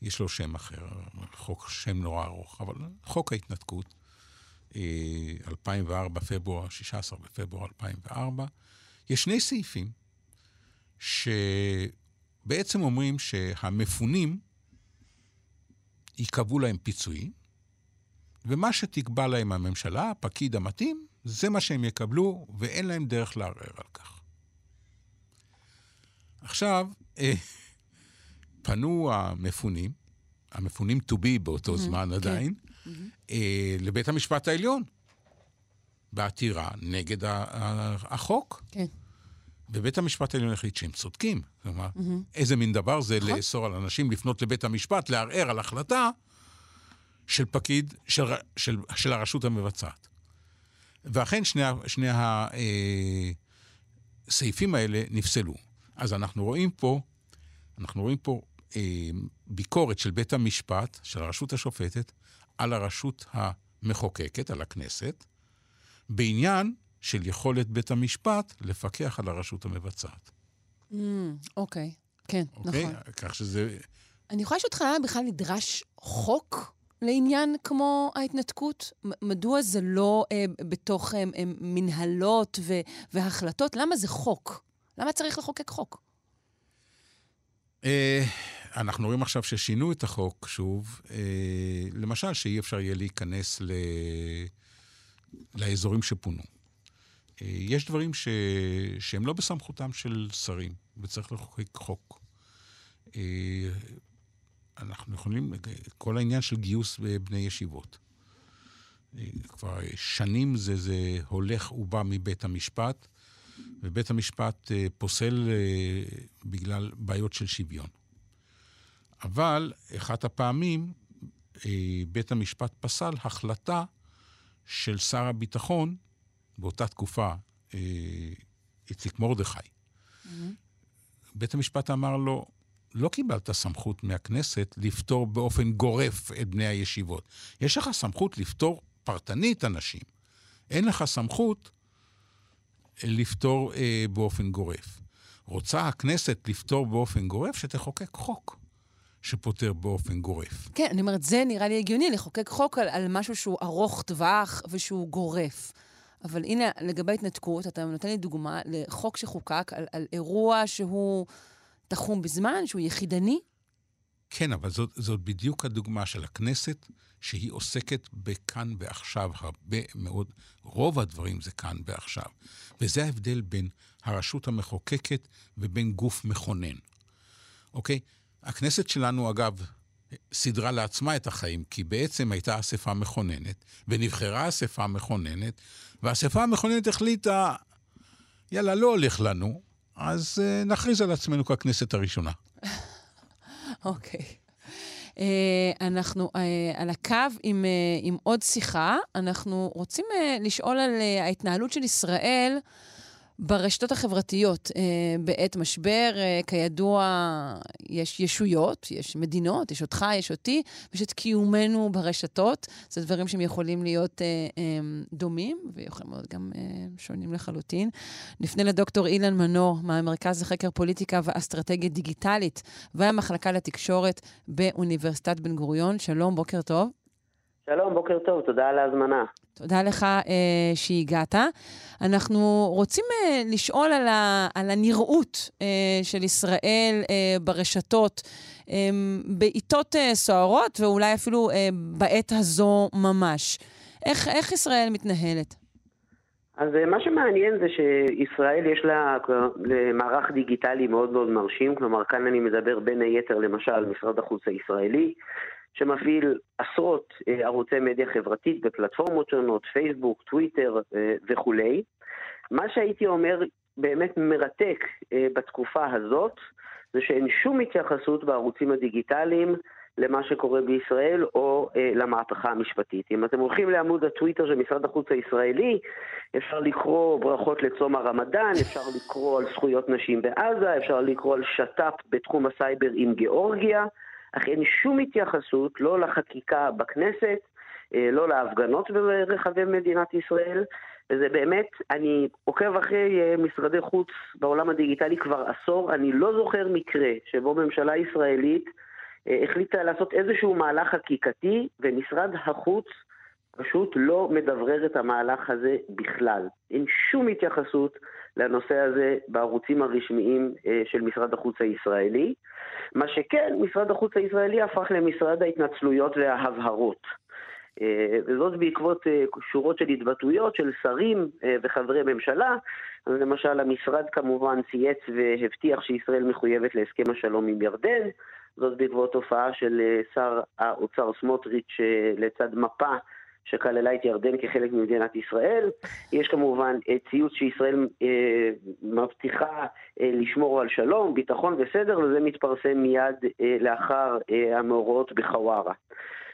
יש לו שם אחר, חוק שם נורא ארוך, אבל חוק ההתנתקות, אה, 2004, פברואר, 16 בפברואר 2004, יש שני סעיפים שבעצם אומרים שהמפונים ייקבעו להם פיצויים, ומה שתקבע להם הממשלה, הפקיד המתאים, זה מה שהם יקבלו, ואין להם דרך לערער על כך. עכשיו, אה, פנו המפונים, המפונים to be באותו Mm-hmm, זמן כן. עדיין, אה, לבית המשפט העליון, בעתירה נגד החוק. כן. ובית המשפט העליון החליט שהם צודקים. כלומר, איזה מין דבר זה נכון. לאסור על אנשים לפנות לבית המשפט, לערער על החלטה של פקיד, של, של, של הרשות המבצעת. ואכן שני, שני הסעיפים האלה נפסלו. אז אנחנו רואים פה, אנחנו רואים פה אה, ביקורת של בית המשפט, של הרשות השופטת, על הרשות המחוקקת, על הכנסת, בעניין של יכולת בית המשפט לפקח על הרשות המבצעת. Mm, אוקיי, כן, אוקיי? נכון. כך שזה... אני יכולה לשאול אותך למה בכלל נדרש חוק לעניין כמו ההתנתקות? מדוע זה לא אה, בתוך אה, אה, מנהלות ו- והחלטות? למה זה חוק? למה צריך לחוקק חוק? אה, אנחנו רואים עכשיו ששינו את החוק שוב, אה, למשל שאי אפשר יהיה להיכנס ל... לאזורים שפונו. אה, יש דברים ש... שהם לא בסמכותם של שרים, וצריך לחוקק חוק. אנחנו יכולים, כל העניין של גיוס בני ישיבות. כבר שנים זה, זה הולך ובא מבית המשפט, ובית המשפט אה, פוסל אה, בגלל בעיות של שוויון. אבל אחת הפעמים אה, בית המשפט פסל החלטה של שר הביטחון, באותה תקופה, איציק מרדכי. Mm-hmm. בית המשפט אמר לו, לא קיבלת סמכות מהכנסת לפטור באופן גורף את בני הישיבות. יש לך סמכות לפטור פרטנית אנשים. אין לך סמכות לפטור אה, באופן גורף. רוצה הכנסת לפטור באופן גורף, שתחוקק חוק שפוטר באופן גורף. כן, אני אומרת, זה נראה לי הגיוני, לחוקק חוק על, על משהו שהוא ארוך טווח ושהוא גורף. אבל הנה, לגבי התנתקות, אתה נותן לי דוגמה לחוק שחוקק על, על אירוע שהוא תחום בזמן, שהוא יחידני. כן, אבל זאת, זאת בדיוק הדוגמה של הכנסת, שהיא עוסקת בכאן ועכשיו הרבה מאוד. רוב הדברים זה כאן ועכשיו. וזה ההבדל בין הרשות המחוקקת ובין גוף מכונן. אוקיי? הכנסת שלנו, אגב, סידרה לעצמה את החיים, כי בעצם הייתה אספה מכוננת, ונבחרה אספה מכוננת, והאספה המכוננת החליטה, יאללה, לא הולך לנו, אז uh, נכריז על עצמנו ככנסת הראשונה. אוקיי. Uh, אנחנו uh, על הקו עם, uh, עם עוד שיחה. אנחנו רוצים לשאול על ההתנהלות של ישראל ברשתות החברתיות uh, בעת משבר. Uh, כידוע, יש ישויות, יש מדינות, יש אותך, יש אותי, ויש את קיומנו ברשתות. זה דברים שהם יכולים להיות um, דומים, ויכולים להיות גם שונים לחלוטין. נפנה לדוקטור אילן מנור, מהמרכז לחקר פוליטיקה ואסטרטגיה דיגיטלית, והמחלקה לתקשורת באוניברסיטת בן גוריון. שלום, בוקר טוב. שלום, בוקר טוב, תודה על ההזמנה. תודה לך אה, שהגעת. אנחנו רוצים אה, לשאול על, ה, על הנראות אה, של ישראל אה, ברשתות אה, בעיתות אה, סוערות, ואולי אפילו אה, בעת הזו ממש. איך, איך ישראל מתנהלת? אז אה, מה שמעניין זה שישראל יש לה מערך דיגיטלי מאוד מאוד מרשים, כלומר כאן אני מדבר בין היתר למשל על משרד החוץ הישראלי, שמפעיל עשרות אה, ערוצי מדיה חברתית בפלטפורמות שונות, פייסבוק, טוויטר אה, וכולי. מה שהייתי אומר באמת מרתק אה, בתקופה הזאת, זה שאין שום התייחסות בערוצים הדיגיטליים למה שקורה בישראל או אה, למהפכה המשפטית. אם אתם הולכים לעמוד הטוויטר של משרד החוץ הישראלי, אפשר לקרוא ברכות לצום הרמדאן, אפשר לקרוא על זכויות נשים בעזה, אפשר לקרוא על שת"פ בתחום הסייבר עם גיאורגיה. אך אין שום התייחסות לא לחקיקה בכנסת, לא להפגנות ברחבי מדינת ישראל, וזה באמת, אני עוקב אחרי משרדי חוץ בעולם הדיגיטלי כבר עשור, אני לא זוכר מקרה שבו ממשלה ישראלית החליטה לעשות איזשהו מהלך חקיקתי, ומשרד החוץ פשוט לא מדברר את המהלך הזה בכלל. אין שום התייחסות לנושא הזה בערוצים הרשמיים של משרד החוץ הישראלי. מה שכן, משרד החוץ הישראלי הפך למשרד ההתנצלויות וההבהרות. וזאת בעקבות שורות של התבטאויות של שרים וחברי ממשלה. למשל, המשרד כמובן צייץ והבטיח שישראל מחויבת להסכם השלום עם ירדן. זאת בעקבות תופעה של שר האוצר סמוטריץ' לצד מפה שכללה את ירדן כחלק ממדינת ישראל. יש כמובן ציוץ שישראל אה, מבטיחה אה, לשמור על שלום, ביטחון וסדר, וזה מתפרסם מיד אה, לאחר אה, המאורעות בחווארה.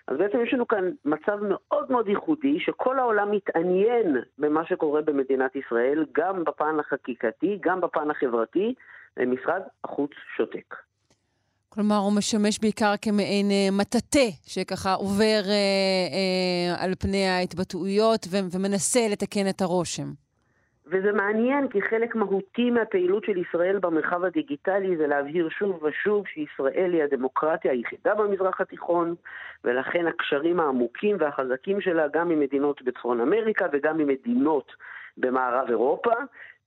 אז בעצם יש לנו כאן מצב מאוד מאוד ייחודי, שכל העולם מתעניין במה שקורה במדינת ישראל, גם בפן החקיקתי, גם בפן החברתי, ומשרד החוץ שותק. כלומר, הוא משמש בעיקר כמעין אה, מטאטא, שככה עובר אה, אה, על פני ההתבטאויות ו- ומנסה לתקן את הרושם. וזה מעניין, כי חלק מהותי מהפעילות של ישראל במרחב הדיגיטלי זה להבהיר שוב ושוב שישראל היא הדמוקרטיה היחידה במזרח התיכון, ולכן הקשרים העמוקים והחזקים שלה גם עם מדינות בצפון אמריקה וגם עם מדינות במערב אירופה,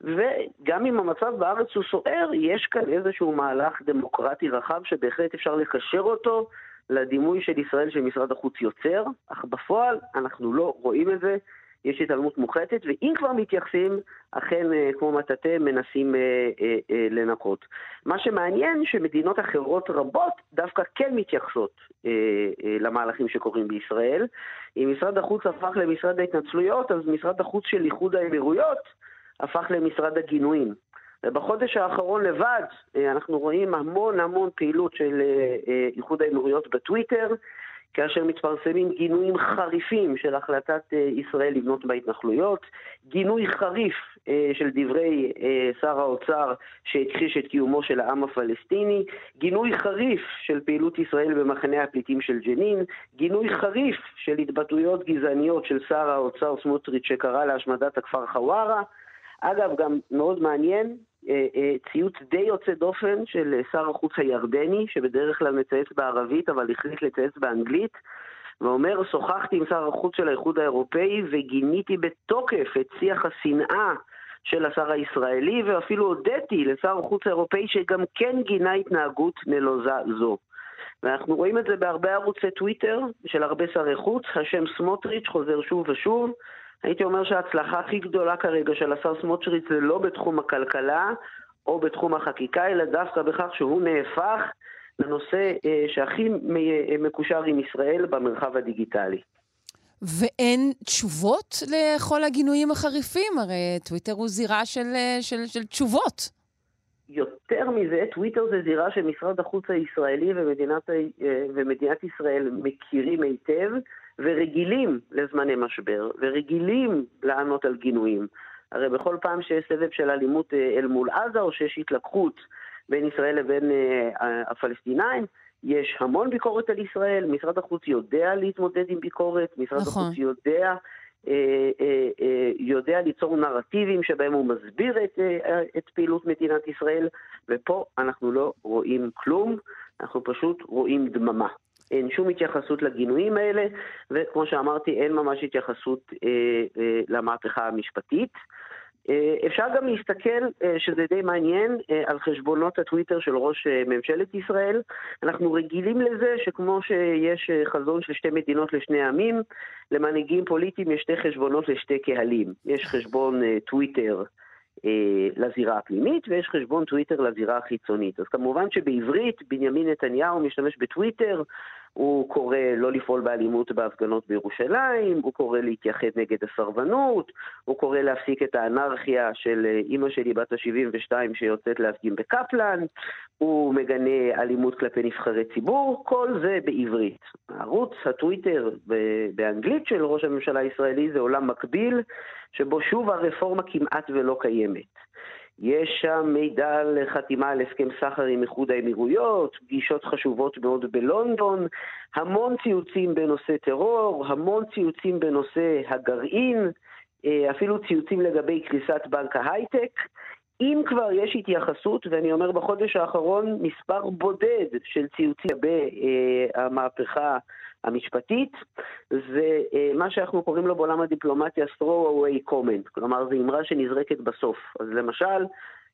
וגם אם המצב בארץ הוא סוער, יש כאן איזשהו מהלך דמוקרטי רחב שבהחלט אפשר לקשר אותו לדימוי של ישראל שמשרד החוץ יוצר, אך בפועל אנחנו לא רואים את זה. יש התעלמות מוחלטת, ואם כבר מתייחסים, אכן, אה, כמו מטאטא, מנסים אה, אה, אה, לנקות. מה שמעניין, שמדינות אחרות רבות דווקא כן מתייחסות אה, אה, למהלכים שקורים בישראל. אם משרד החוץ הפך למשרד ההתנצלויות, אז משרד החוץ של איחוד האמירויות הפך למשרד הגינויים. ובחודש האחרון לבד אה, אנחנו רואים המון המון פעילות של אה, איחוד האמירויות בטוויטר. כאשר מתפרסמים גינויים חריפים של החלטת אה, ישראל לבנות בהתנחלויות, גינוי חריף אה, של דברי אה, שר האוצר שהכחיש את קיומו של העם הפלסטיני, גינוי חריף של פעילות ישראל במחנה הפליטים של ג'נין, גינוי חריף של התבטאויות גזעניות של שר האוצר סמוטריץ' שקרא להשמדת הכפר חווארה. אגב, גם מאוד מעניין, אה, אה, ציוץ די יוצא דופן של שר החוץ הירדני, שבדרך כלל מצייץ בערבית, אבל החליט לצייץ באנגלית, ואומר, שוחחתי עם שר החוץ של האיחוד האירופאי וגיניתי בתוקף את שיח השנאה של השר הישראלי, ואפילו הודיתי לשר החוץ האירופאי שגם כן גינה התנהגות נלוזה זו. ואנחנו רואים את זה בהרבה ערוצי טוויטר של הרבה שרי חוץ, השם סמוטריץ' חוזר שוב ושוב. הייתי אומר שההצלחה הכי גדולה כרגע של השר סמוטריץ' זה לא בתחום הכלכלה או בתחום החקיקה, אלא דווקא בכך שהוא נהפך לנושא אה, שהכי מקושר עם ישראל במרחב הדיגיטלי. ואין תשובות לכל הגינויים החריפים? הרי טוויטר הוא זירה של, אה, של, של תשובות. יותר מזה, טוויטר זה זירה שמשרד החוץ הישראלי ומדינת, אה, ומדינת ישראל מכירים היטב. ורגילים לזמני משבר, ורגילים לענות על גינויים. הרי בכל פעם שיש סבב של אלימות אה, אל מול עזה, או שיש התלקחות בין ישראל לבין אה, הפלסטינאים, יש המון ביקורת על ישראל, משרד החוץ יודע להתמודד עם ביקורת, משרד נכון. החוץ יודע, אה, אה, אה, יודע ליצור נרטיבים שבהם הוא מסביר את, אה, את פעילות מדינת ישראל, ופה אנחנו לא רואים כלום, אנחנו פשוט רואים דממה. אין שום התייחסות לגינויים האלה, וכמו שאמרתי, אין ממש התייחסות אה, אה, למהפכה המשפטית. אה, אפשר גם להסתכל, אה, שזה די מעניין, אה, על חשבונות הטוויטר של ראש אה, ממשלת ישראל. אנחנו רגילים לזה שכמו שיש אה, חזון של שתי מדינות לשני עמים, למנהיגים פוליטיים יש שתי חשבונות לשתי קהלים. יש חשבון אה, טוויטר לזירה הפנימית, ויש חשבון טוויטר לזירה החיצונית. אז כמובן שבעברית בנימין נתניהו משתמש בטוויטר, הוא קורא לא לפעול באלימות בהפגנות בירושלים, הוא קורא להתייחד נגד הסרבנות, הוא קורא להפסיק את האנרכיה של אה, אימא שלי בת ה-72 שיוצאת להפגין בקפלן, הוא מגנה אלימות כלפי נבחרי ציבור, כל זה בעברית. ערוץ הטוויטר באנגלית של ראש הממשלה הישראלי זה עולם מקביל, שבו שוב הרפורמה כמעט ולא קיימת. יש שם מידע על חתימה על הסכם סחר עם איחוד האמירויות, פגישות חשובות מאוד בלונדון, המון ציוצים בנושא טרור, המון ציוצים בנושא הגרעין, אה, אפילו ציוצים לגבי קריסת בנק ההייטק. אם כבר יש התייחסות, ואני אומר בחודש האחרון מספר בודד של ציוצים במהפכה אה, המשפטית, זה אה, מה שאנחנו קוראים לו בעולם הדיפלומטיה throw away comment, כלומר זו אמרה שנזרקת בסוף. אז למשל,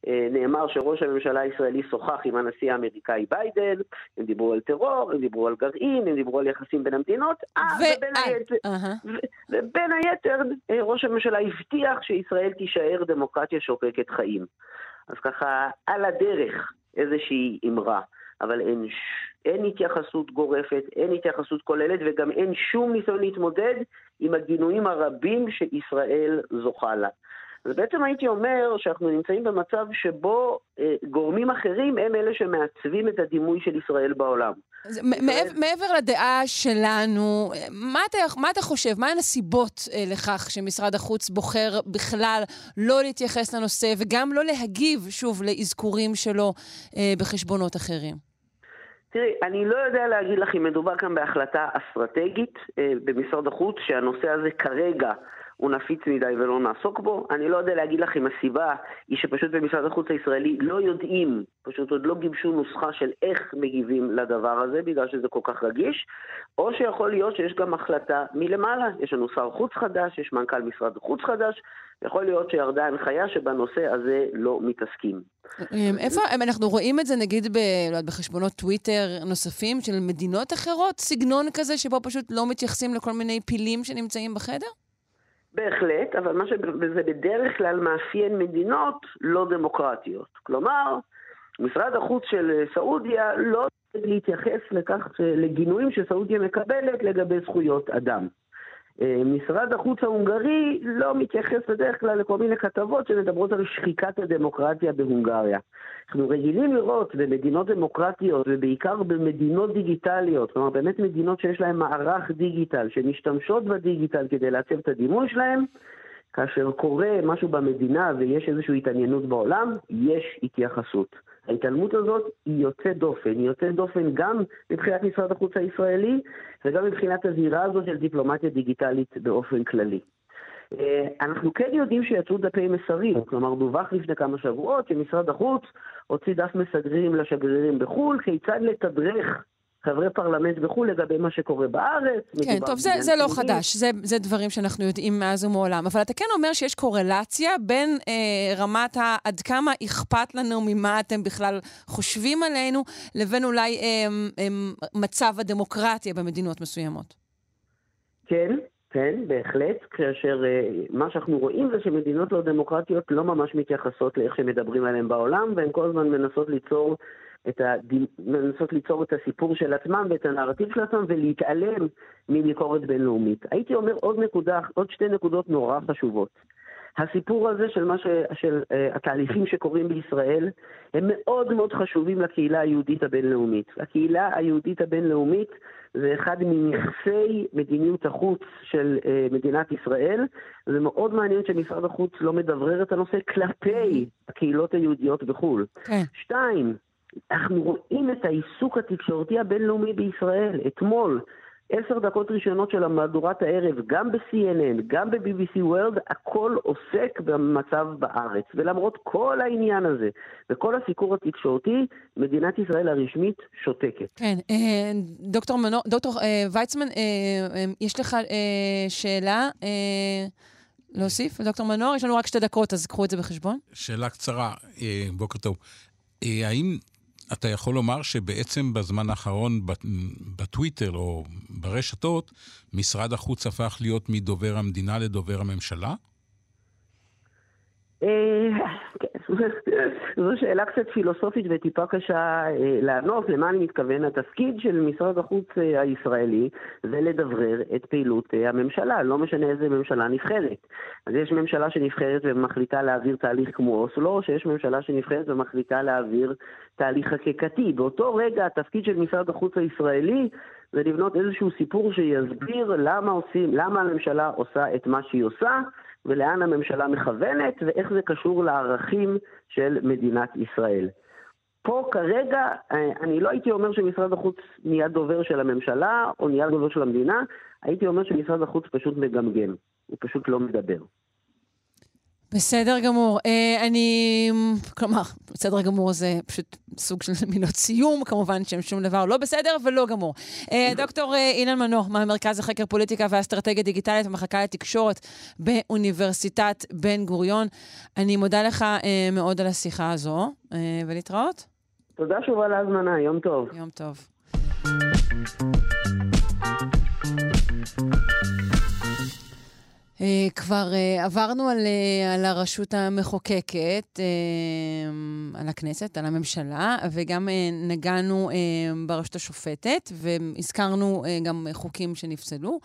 אה, נאמר שראש הממשלה הישראלי שוחח עם הנשיא האמריקאי ביידן, הם דיברו על טרור, הם דיברו על גרעין, הם דיברו על יחסים בין המדינות, אה, ובין, היתר, ובין היתר ראש הממשלה הבטיח שישראל תישאר דמוקרטיה שוקקת חיים. אז ככה, על הדרך איזושהי אמרה. אבל אין, אין התייחסות גורפת, אין התייחסות כוללת וגם אין שום ניסיון להתמודד עם הגינויים הרבים שישראל זוכה לה. אז בעצם הייתי אומר שאנחנו נמצאים במצב שבו אה, גורמים אחרים הם אלה שמעצבים את הדימוי של ישראל בעולם. מעבר, מעבר לדעה שלנו, מה אתה, מה אתה חושב? מהן הסיבות אה, לכך שמשרד החוץ בוחר בכלל לא להתייחס לנושא וגם לא להגיב, שוב, לאזכורים שלו אה, בחשבונות אחרים? תראי, אני לא יודע להגיד לך אם מדובר כאן בהחלטה אסטרטגית אה, במשרד החוץ, שהנושא הזה כרגע הוא נפיץ מדי ולא נעסוק בו. אני לא יודע להגיד לך אם הסיבה היא שפשוט במשרד החוץ הישראלי לא יודעים, פשוט עוד לא גיבשו נוסחה של איך מגיבים לדבר הזה, בגלל שזה כל כך רגיש, או שיכול להיות שיש גם החלטה מלמעלה. יש לנו שר חוץ חדש, יש מנכ"ל משרד חוץ חדש, יכול להיות שירדה הנחיה שבנושא הזה לא מתעסקים. אמ, איפה, אנחנו רואים את זה נגיד לא בחשבונות טוויטר נוספים של מדינות אחרות? סגנון כזה שבו פשוט לא מתייחסים לכל מיני פילים שנמצאים בחדר? בהחלט, אבל מה שזה בדרך כלל מאפיין מדינות לא דמוקרטיות. כלומר, משרד החוץ של סעודיה לא להתייחס לכך, לגינויים שסעודיה מקבלת לגבי זכויות אדם. אה, משרד החוץ ההונגרי לא מתייחס בדרך כלל לכל מיני כתבות שמדברות על שחיקת הדמוקרטיה בהונגריה. אנחנו רגילים לראות במדינות דמוקרטיות ובעיקר במדינות דיגיטליות, כלומר באמת מדינות שיש להן מערך דיגיטל, שמשתמשות בדיגיטל כדי לעצב את הדימוי שלהן, כאשר קורה משהו במדינה ויש איזושהי התעניינות בעולם, יש התייחסות. ההתעלמות הזאת היא יוצאת דופן, היא יוצאת דופן גם מבחינת משרד החוץ הישראלי וגם מבחינת הזירה הזאת של דיפלומטיה דיגיטלית באופן כללי. אה, אנחנו כן יודעים שיצאו דפי מסרים, כלומר דווח לפני כמה שבועות שמשרד החוץ הוציא דף מסגרים לשגרירים בחו"ל, כיצד לתדרך חברי פרלמנט וכו' לגבי מה שקורה בארץ. כן, טוב, זה, זה לא חדש, זה, זה דברים שאנחנו יודעים מאז ומעולם. אבל אתה כן אומר שיש קורלציה בין אה, רמת ה... עד כמה אכפת לנו ממה אתם בכלל חושבים עלינו, לבין אולי אה, אה, מצב הדמוקרטיה במדינות מסוימות. כן, כן, בהחלט, כאשר uh, מה שאנחנו רואים זה שמדינות לא דמוקרטיות לא ממש מתייחסות לאיך שמדברים עליהן בעולם, והן כל הזמן מנסות ליצור את ה... לנסות ליצור את הסיפור של עצמם ואת הנרטיב של עצמם ולהתעלם מביקורת בינלאומית. הייתי אומר עוד נקודה, עוד שתי נקודות נורא חשובות. הסיפור הזה של, מה ש... של uh, התהליכים שקורים בישראל הם מאוד מאוד חשובים לקהילה היהודית הבינלאומית. הקהילה היהודית הבינלאומית זה אחד מנכסי מדיניות החוץ של uh, מדינת ישראל. זה מאוד מעניין שמשרד החוץ לא מדברר את הנושא כלפי הקהילות היהודיות בחו"ל. כן. שתיים, אנחנו רואים את העיסוק התקשורתי הבינלאומי בישראל. אתמול, עשר דקות ראשונות של המהדורת הערב, גם ב-CNN, גם ב-BBC World, הכל עוסק במצב בארץ. ולמרות כל העניין הזה וכל הסיקור התקשורתי, מדינת ישראל הרשמית שותקת. כן, אה, דוקטור, מנו, דוקטור אה, ויצמן, אה, יש לך שאלה? להוסיף? דוקטור מנור, יש לנו רק שתי דקות, אז קחו את זה בחשבון. שאלה קצרה, בוקר טוב. האם אתה יכול לומר שבעצם בזמן האחרון בטוויטר או ברשתות, משרד החוץ הפך להיות מדובר המדינה לדובר הממשלה? אה, זו שאלה קצת פילוסופית וטיפה קשה אה, לענות. למה אני מתכוון? התפקיד של משרד החוץ אה, הישראלי זה לדברר את פעילות הממשלה, לא משנה איזה ממשלה נבחרת. אז יש ממשלה שנבחרת ומחליטה להעביר תהליך כמו אוסלו, או שיש ממשלה שנבחרת ומחליטה להעביר תהליך חקיקתי. באותו רגע התפקיד של משרד החוץ הישראלי זה לבנות איזשהו סיפור שיסביר למה עושים, למה הממשלה עושה את מה שהיא עושה. ולאן הממשלה מכוונת ואיך זה קשור לערכים של מדינת ישראל. פה כרגע, אה, אני לא הייתי אומר שמשרד החוץ נהיה דובר של הממשלה או נהיה דובר של המדינה, הייתי אומר שמשרד החוץ פשוט מגמגם, הוא פשוט לא מדבר. בסדר גמור. Uh, אני, כלומר, בסדר גמור זה פשוט סוג של מילות סיום, כמובן שהם שום דבר לא בסדר ולא גמור. Uh, דוקטור uh, אילן מנור, מהמרכז לחקר פוליטיקה ואסטרטגיה דיגיטלית במחלקה לתקשורת באוניברסיטת בן גוריון. אני מודה לך מאוד על השיחה הזו, ולהתראות. תודה שוב על ההזמנה, יום טוב. יום טוב. Uh, כבר uh, עברנו על, uh, על הרשות המחוקקת, על הכנסת, על הממשלה, וגם נגענו ברשות השופטת, והזכרנו גם חוקים שנפסלו.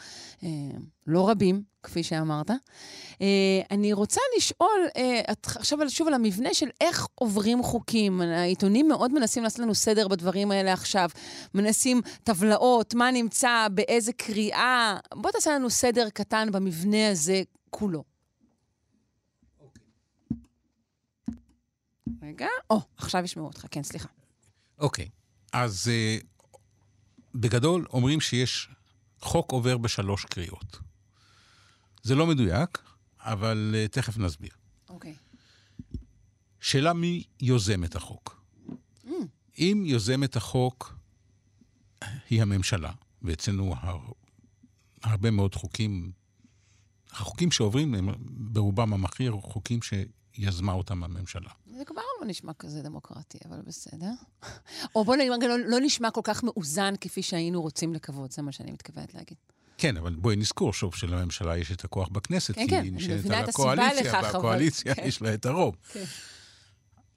לא רבים, כפי שאמרת. Uh, אני רוצה לשאול uh, עכשיו שוב על המבנה של איך עוברים חוקים. העיתונים מאוד מנסים לעשות לנו סדר בדברים האלה עכשיו. מנסים טבלאות, מה נמצא, באיזה קריאה. בוא תעשה לנו סדר קטן במבנה הזה כולו. רגע, או, עכשיו ישמעו אותך, כן, סליחה. אוקיי. אז uh, בגדול אומרים שיש חוק עובר בשלוש קריאות. זה לא מדויק, אבל uh, תכף נסביר. אוקיי. שאלה מי יוזם את החוק. Mm. אם יוזם את החוק היא הממשלה, ואצלנו הר... הרבה מאוד חוקים, החוקים שעוברים הם ברובם המכריע חוקים שיזמה אותם הממשלה. זה כבר לא נשמע כזה דמוקרטי, אבל בסדר. או בוא נגיד, לא, לא נשמע כל כך מאוזן כפי שהיינו רוצים לקוות, זה מה שאני מתכוונת להגיד. כן, אבל בואי נזכור שוב שלממשלה יש את הכוח בכנסת, כן, כן, היא נשענת על הקואליציה, והקואליציה אבל... יש לה את הרוב. כן.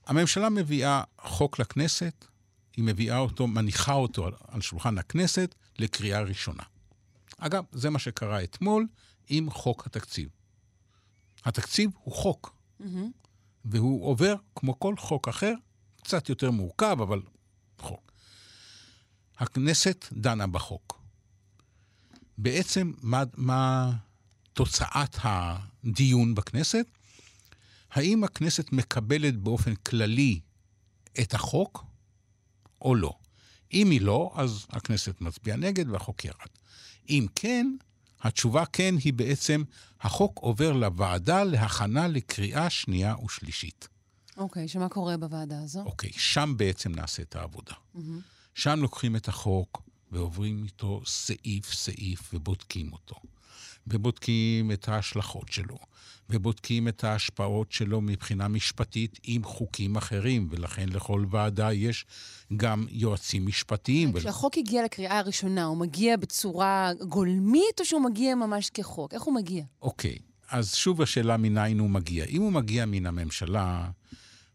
הממשלה מביאה חוק לכנסת, היא מביאה אותו, מניחה אותו על שולחן הכנסת לקריאה ראשונה. אגב, זה מה שקרה אתמול עם חוק התקציב. התקציב הוא חוק, mm-hmm. והוא עובר כמו כל חוק אחר, קצת יותר מורכב, אבל חוק. הכנסת דנה בחוק. בעצם, מה, מה תוצאת הדיון בכנסת? האם הכנסת מקבלת באופן כללי את החוק או לא? אם היא לא, אז הכנסת מצביעה נגד והחוק ירד. אם כן, התשובה כן היא בעצם, החוק עובר לוועדה להכנה לקריאה שנייה ושלישית. אוקיי, okay, שמה קורה בוועדה הזו? אוקיי, okay, שם בעצם נעשה את העבודה. Mm-hmm. שם לוקחים את החוק ועוברים איתו סעיף-סעיף ובודקים אותו. ובודקים את ההשלכות שלו, ובודקים את ההשפעות שלו מבחינה משפטית עם חוקים אחרים, ולכן לכל ועדה יש גם יועצים משפטיים. כשהחוק ול... הגיע לקריאה הראשונה, הוא מגיע בצורה גולמית או שהוא מגיע ממש כחוק? איך הוא מגיע? אוקיי, אז שוב השאלה מניין הוא מגיע. אם הוא מגיע מן הממשלה,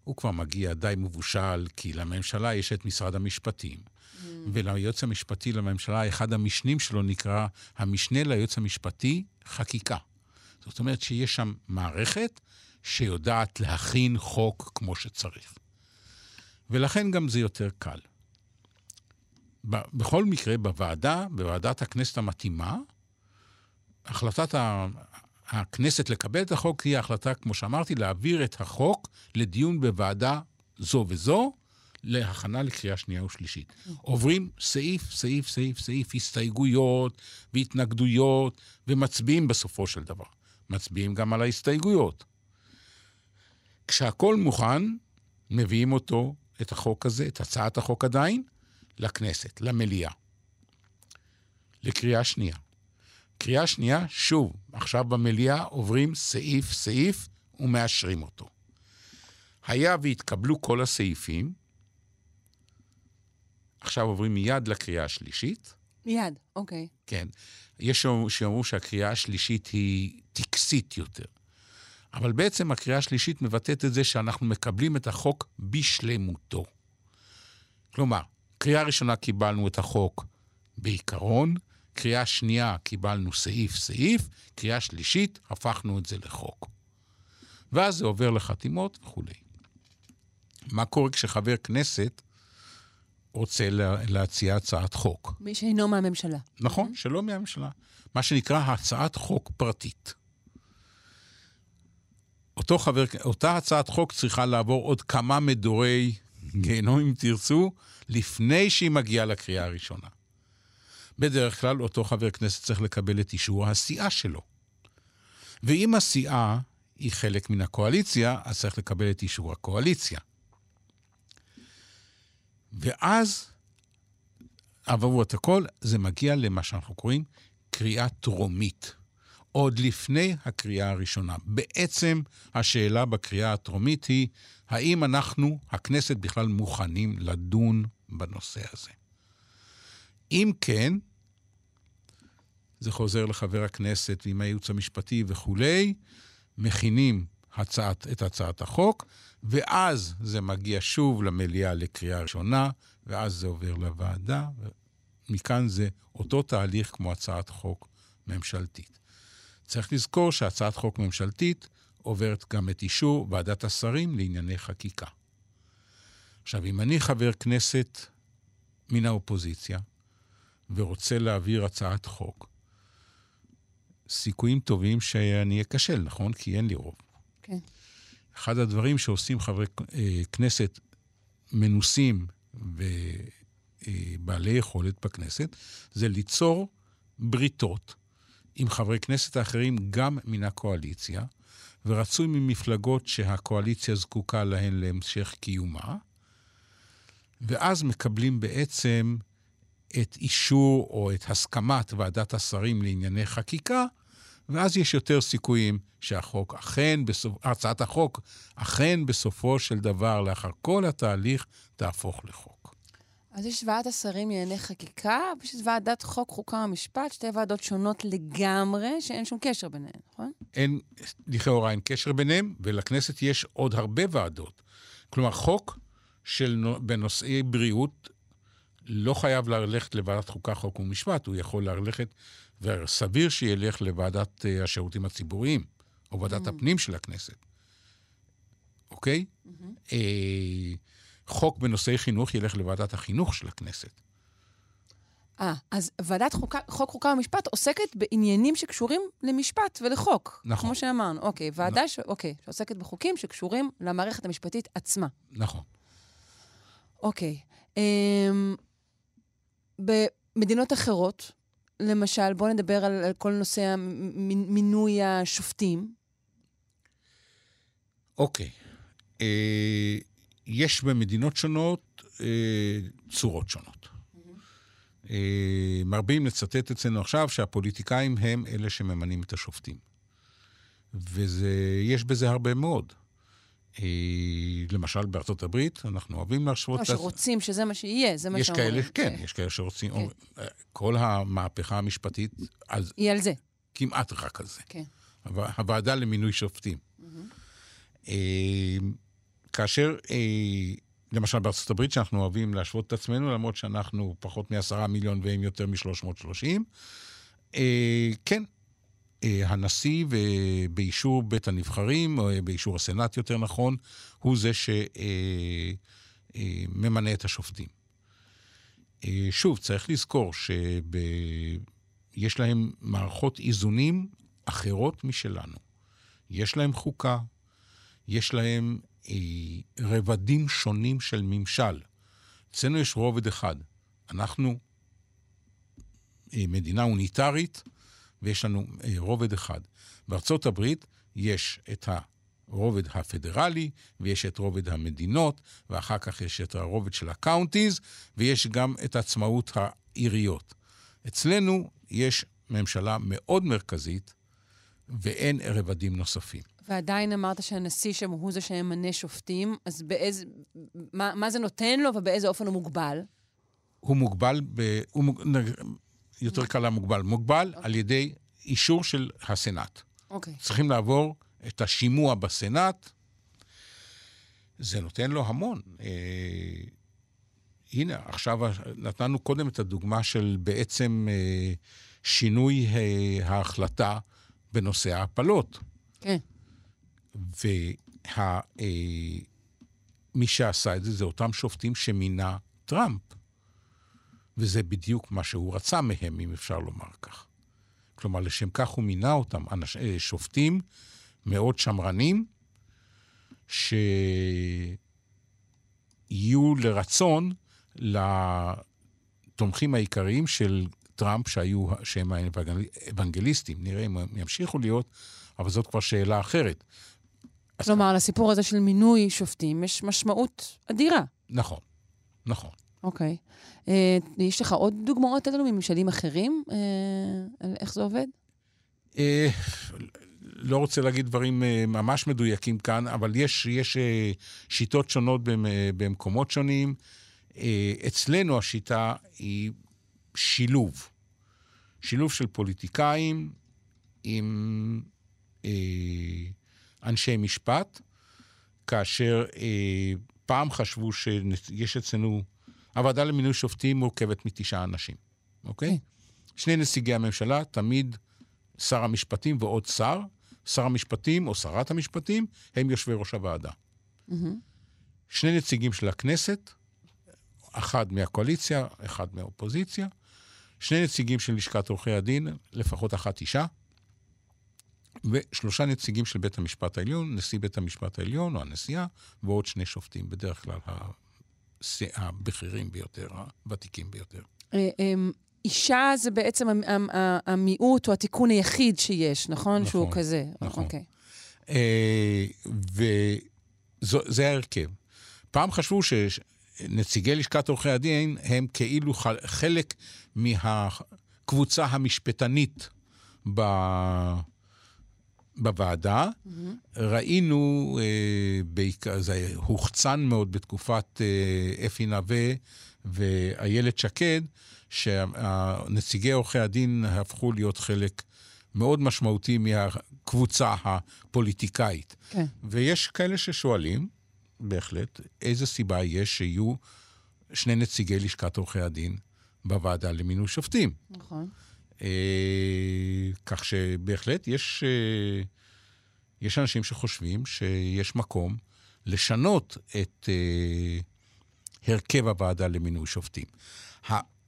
הוא כבר מגיע די מבושל, כי לממשלה יש את משרד המשפטים. Mm. וליועץ המשפטי לממשלה, אחד המשנים שלו נקרא המשנה ליועץ המשפטי חקיקה. זאת אומרת שיש שם מערכת שיודעת להכין חוק כמו שצריך. ולכן גם זה יותר קל. בכל מקרה, בוועדה, בוועדת הכנסת המתאימה, החלטת הכנסת לקבל את החוק היא החלטה, כמו שאמרתי, להעביר את החוק לדיון בוועדה זו וזו, להכנה לקריאה שנייה ושלישית. עוברים סעיף, סעיף, סעיף, סעיף, הסתייגויות והתנגדויות, ומצביעים בסופו של דבר. מצביעים גם על ההסתייגויות. כשהכול מוכן, מביאים אותו, את החוק הזה, את הצעת החוק עדיין, לכנסת, למליאה. לקריאה שנייה. קריאה שנייה, שוב, עכשיו במליאה עוברים סעיף-סעיף ומאשרים אותו. היה והתקבלו כל הסעיפים, עכשיו עוברים מיד לקריאה השלישית. מיד, אוקיי. כן. יש שאמרו שהקריאה השלישית היא טקסית יותר. אבל בעצם הקריאה השלישית מבטאת את זה שאנחנו מקבלים את החוק בשלמותו. כלומר, קריאה ראשונה קיבלנו את החוק בעיקרון, קריאה שנייה קיבלנו סעיף-סעיף, קריאה שלישית הפכנו את זה לחוק. ואז זה עובר לחתימות וכולי. מה קורה כשחבר כנסת רוצה לה, להציע הצעת חוק? מי שאינו מהממשלה. נכון, mm-hmm. שלא מהממשלה. מה שנקרא הצעת חוק פרטית. אותו חבר, אותה הצעת חוק צריכה לעבור עוד כמה מדורי גיהנום, אם תרצו, לפני שהיא מגיעה לקריאה הראשונה. בדרך כלל אותו חבר כנסת צריך לקבל את אישור הסיעה שלו. ואם הסיעה היא חלק מן הקואליציה, אז צריך לקבל את אישור הקואליציה. ואז, עברו את הכל, זה מגיע למה שאנחנו קוראים קריאה טרומית. עוד לפני הקריאה הראשונה. בעצם השאלה בקריאה הטרומית היא, האם אנחנו, הכנסת בכלל, מוכנים לדון בנושא הזה? אם כן, זה חוזר לחבר הכנסת ועם הייעוץ המשפטי וכולי, מכינים הצעת, את הצעת החוק, ואז זה מגיע שוב למליאה לקריאה ראשונה, ואז זה עובר לוועדה, ומכאן זה אותו תהליך כמו הצעת חוק ממשלתית. צריך לזכור שהצעת חוק ממשלתית עוברת גם את אישור ועדת השרים לענייני חקיקה. עכשיו, אם אני חבר כנסת מן האופוזיציה ורוצה להעביר הצעת חוק, סיכויים טובים שאני אכשל, נכון? כי אין לי רוב. כן. אחד הדברים שעושים חברי אה, כנסת מנוסים ובעלי יכולת בכנסת, זה ליצור בריתות עם חברי כנסת האחרים גם מן הקואליציה, ורצוי ממפלגות שהקואליציה זקוקה להן להמשך קיומה, ואז מקבלים בעצם את אישור או את הסכמת ועדת השרים לענייני חקיקה, ואז יש יותר סיכויים שהחוק אכן, בסופ... הצעת החוק אכן בסופו של דבר, לאחר כל התהליך, תהפוך לחוק. אז יש ועדת השרים לענייני חקיקה, ויש ועדת חוק, חוקה ומשפט, שתי ועדות שונות לגמרי, שאין שום קשר ביניהן, נכון? אין, לכאורה אין קשר ביניהם, ולכנסת יש עוד הרבה ועדות. כלומר, חוק של, בנושאי בריאות לא חייב ללכת לוועדת חוקה, חוק ומשפט, הוא יכול ללכת, וסביר שילך לוועדת uh, השירותים הציבוריים, או ועדת mm-hmm. הפנים של הכנסת. אוקיי? Mm-hmm. אה, חוק בנושאי חינוך ילך לוועדת החינוך של הכנסת. אה, אז ועדת חוקה, חוק, חוקה ומשפט עוסקת בעניינים שקשורים למשפט ולחוק. נכון. כמו שאמרנו, אוקיי. ועדה נכון. ש... אוקיי, שעוסקת בחוקים שקשורים למערכת המשפטית עצמה. נכון. אוקיי. אמ, במדינות אחרות, למשל, בואו נדבר על, על כל נושא מינוי השופטים. אוקיי. אה, יש במדינות שונות אה, צורות שונות. Mm-hmm. אה, מרבים לצטט אצלנו עכשיו שהפוליטיקאים הם אלה שממנים את השופטים. ויש בזה הרבה מאוד. אה, למשל, בארצות הברית, אנחנו אוהבים להשוות... לא, שרוצים שזה מה שיהיה, זה מה שאומרים. יש כאלה, כן, יש כאלה שרוצים... כן. כל המהפכה המשפטית... אז היא על זה. כמעט רק על זה. כן. הוועדה למינוי שופטים. כאשר, למשל בארצות הברית, שאנחנו אוהבים להשוות את עצמנו, למרות שאנחנו פחות מעשרה מיליון והם יותר מ-330, כן, אה, הנשיא, באישור בית הנבחרים, או באישור הסנאט יותר נכון, הוא זה שממנה את השופטים. אה, שוב, צריך לזכור שיש להם מערכות איזונים אחרות משלנו. יש להם חוקה, יש להם אה, רבדים שונים של ממשל. אצלנו יש רובד אחד. אנחנו מדינה אוניטרית, ויש לנו אה, רובד אחד. בארצות הברית יש את הרובד הפדרלי, ויש את רובד המדינות, ואחר כך יש את הרובד של ה counties, ויש גם את עצמאות העיריות. אצלנו יש ממשלה מאוד מרכזית, ואין רבדים נוספים. ועדיין אמרת שהנשיא שם הוא זה שממנה שופטים, אז באיזה... מה, מה זה נותן לו ובאיזה אופן הוא מוגבל? הוא מוגבל, ב, הוא, יותר קלה מוגבל. מוגבל okay. אוקיי. על ידי אישור של הסנאט. אוקיי. Okay. צריכים לעבור את השימוע בסנאט. זה נותן לו המון. אה, הנה, עכשיו נתנו קודם את הדוגמה של בעצם אה, שינוי אה, ההחלטה בנושא ההפלות. כן. ומי אה, שעשה את זה, זה אותם שופטים שמינה טראמפ. וזה בדיוק מה שהוא רצה מהם, אם אפשר לומר כך. כלומר, לשם כך הוא מינה אותם, אנש, אה, שופטים מאוד שמרנים, שיהיו לרצון לתומכים העיקריים של טראמפ, שהיו, שהם האוונגליסטים. נראה אם הם ימשיכו להיות, אבל זאת כבר שאלה אחרת. כלומר, לסיפור הזה של מינוי שופטים יש משמעות אדירה. נכון, נכון. אוקיי. Okay. אה, uh, יש לך עוד דוגמאות לנו מממשלים אחרים uh, על איך זה עובד? Uh, לא רוצה להגיד דברים uh, ממש מדויקים כאן, אבל יש, יש uh, שיטות שונות במקומות שונים. Uh, אצלנו השיטה היא שילוב. שילוב של פוליטיקאים עם uh, אנשי משפט, כאשר uh, פעם חשבו שיש אצלנו... הוועדה למינוי שופטים מורכבת מתשעה אנשים, אוקיי? Okay. שני נציגי הממשלה תמיד שר המשפטים ועוד שר. שר המשפטים או שרת המשפטים הם יושבי ראש הוועדה. Mm-hmm. שני נציגים של הכנסת, אחד מהקואליציה, אחד מהאופוזיציה, שני נציגים של לשכת עורכי הדין, לפחות אחת אישה, ושלושה נציגים של בית המשפט העליון, נשיא בית המשפט העליון או הנשיאה, ועוד שני שופטים, בדרך כלל הבכירים ביותר, הוותיקים ביותר. אה, אמ, אישה זה בעצם המיעוט או התיקון היחיד שיש, נכון? נכון. שהוא כזה. נכון. אוקיי. אה, וזה ההרכב. פעם חשבו שנציגי לשכת עורכי הדין הם כאילו חלק מהקבוצה המשפטנית ב... בוועדה. Mm-hmm. ראינו, אה, בעיקר, זה הוחצן מאוד בתקופת אה, אפי נווה ואיילת שקד, שנציגי עורכי הדין הפכו להיות חלק מאוד משמעותי מהקבוצה הפוליטיקאית. כן. ויש כאלה ששואלים, בהחלט, איזה סיבה יש שיהיו שני נציגי לשכת עורכי הדין בוועדה למינוי שופטים. נכון. אה, כך שבהחלט יש, אה, יש אנשים שחושבים שיש מקום לשנות את אה, הרכב הוועדה למינוי שופטים.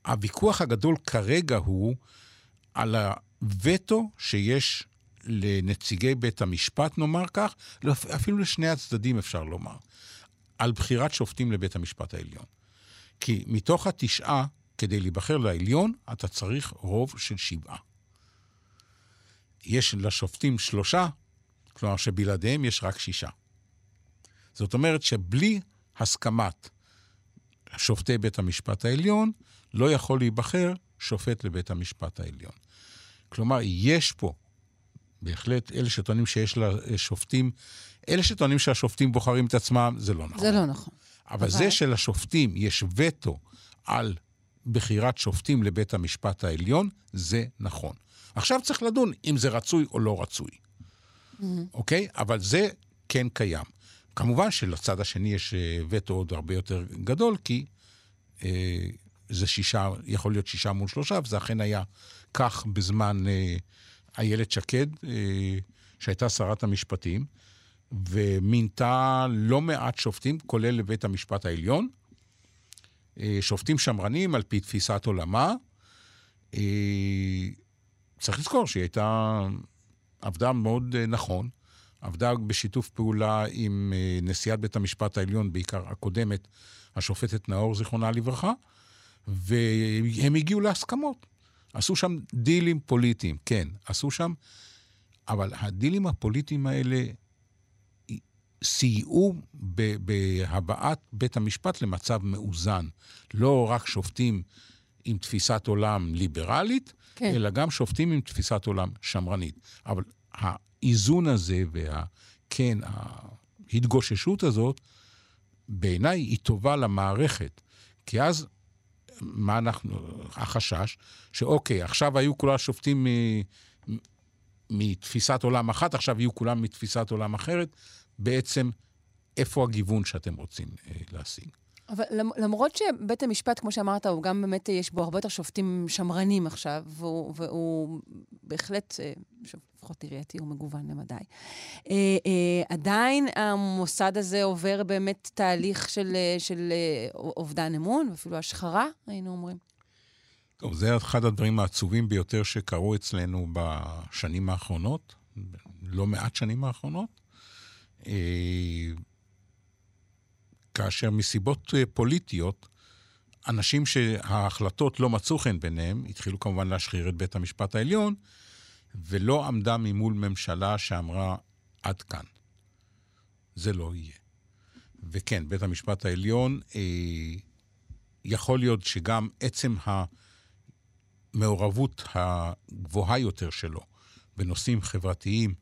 הוויכוח הגדול כרגע הוא על הווטו שיש לנציגי בית המשפט, נאמר כך, לא, אפילו לשני הצדדים אפשר לומר, על בחירת שופטים לבית המשפט העליון. כי מתוך התשעה כדי להיבחר לעליון, אתה צריך רוב של שבעה. יש לשופטים שלושה, כלומר שבלעדיהם יש רק שישה. זאת אומרת שבלי הסכמת שופטי בית המשפט העליון, לא יכול להיבחר שופט לבית המשפט העליון. כלומר, יש פה, בהחלט, אלה שטוענים שיש לשופטים, אלה שטוענים שהשופטים בוחרים את עצמם, זה לא נכון. זה לא נכון. אבל, אבל... זה שלשופטים יש וטו על בחירת שופטים לבית המשפט העליון, זה נכון. עכשיו צריך לדון אם זה רצוי או לא רצוי, mm-hmm. אוקיי? אבל זה כן קיים. כמובן שלצד השני יש אה, וטו עוד הרבה יותר גדול, כי אה, זה שישה, יכול להיות שישה מול שלושה, וזה אכן היה כך בזמן אה, איילת שקד, אה, שהייתה שרת המשפטים, ומינתה לא מעט שופטים, כולל לבית המשפט העליון, אה, שופטים שמרנים על פי תפיסת עולמה. אה, צריך לזכור שהיא הייתה, עבדה מאוד אה, נכון, עבדה בשיתוף פעולה עם נשיאת בית המשפט העליון, בעיקר הקודמת, השופטת נאור, זיכרונה לברכה, והם הגיעו להסכמות. עשו שם דילים פוליטיים, כן, עשו שם, אבל הדילים הפוליטיים האלה סייעו בהבאת בית המשפט למצב מאוזן. לא רק שופטים עם תפיסת עולם ליברלית, כן. אלא גם שופטים עם תפיסת עולם שמרנית. אבל האיזון הזה וכן, ההתגוששות הזאת, בעיניי היא טובה למערכת. כי אז, מה אנחנו, החשש, שאוקיי, עכשיו היו כולם שופטים מתפיסת עולם אחת, עכשיו יהיו כולם מתפיסת עולם אחרת. בעצם איפה הגיוון שאתם רוצים אה, להשיג. אבל למרות שבית המשפט, כמו שאמרת, הוא גם באמת, יש בו הרבה יותר שופטים שמרנים עכשיו, והוא, והוא בהחלט, אה, לפחות עירייתי, הוא מגוון למדי. אה, אה, עדיין המוסד הזה עובר באמת תהליך של, אה, של אה, אובדן אמון, ואפילו השחרה, היינו אומרים. טוב, זה אחד הדברים העצובים ביותר שקרו אצלנו בשנים האחרונות, לא מעט שנים האחרונות. אה, כאשר מסיבות אה, פוליטיות, אנשים שההחלטות לא מצאו חן ביניהם, התחילו כמובן להשחיר את בית המשפט העליון, ולא עמדה ממול ממשלה שאמרה, עד כאן. זה לא יהיה. וכן, בית המשפט העליון, אה, יכול להיות שגם עצם המעורבות הגבוהה יותר שלו בנושאים חברתיים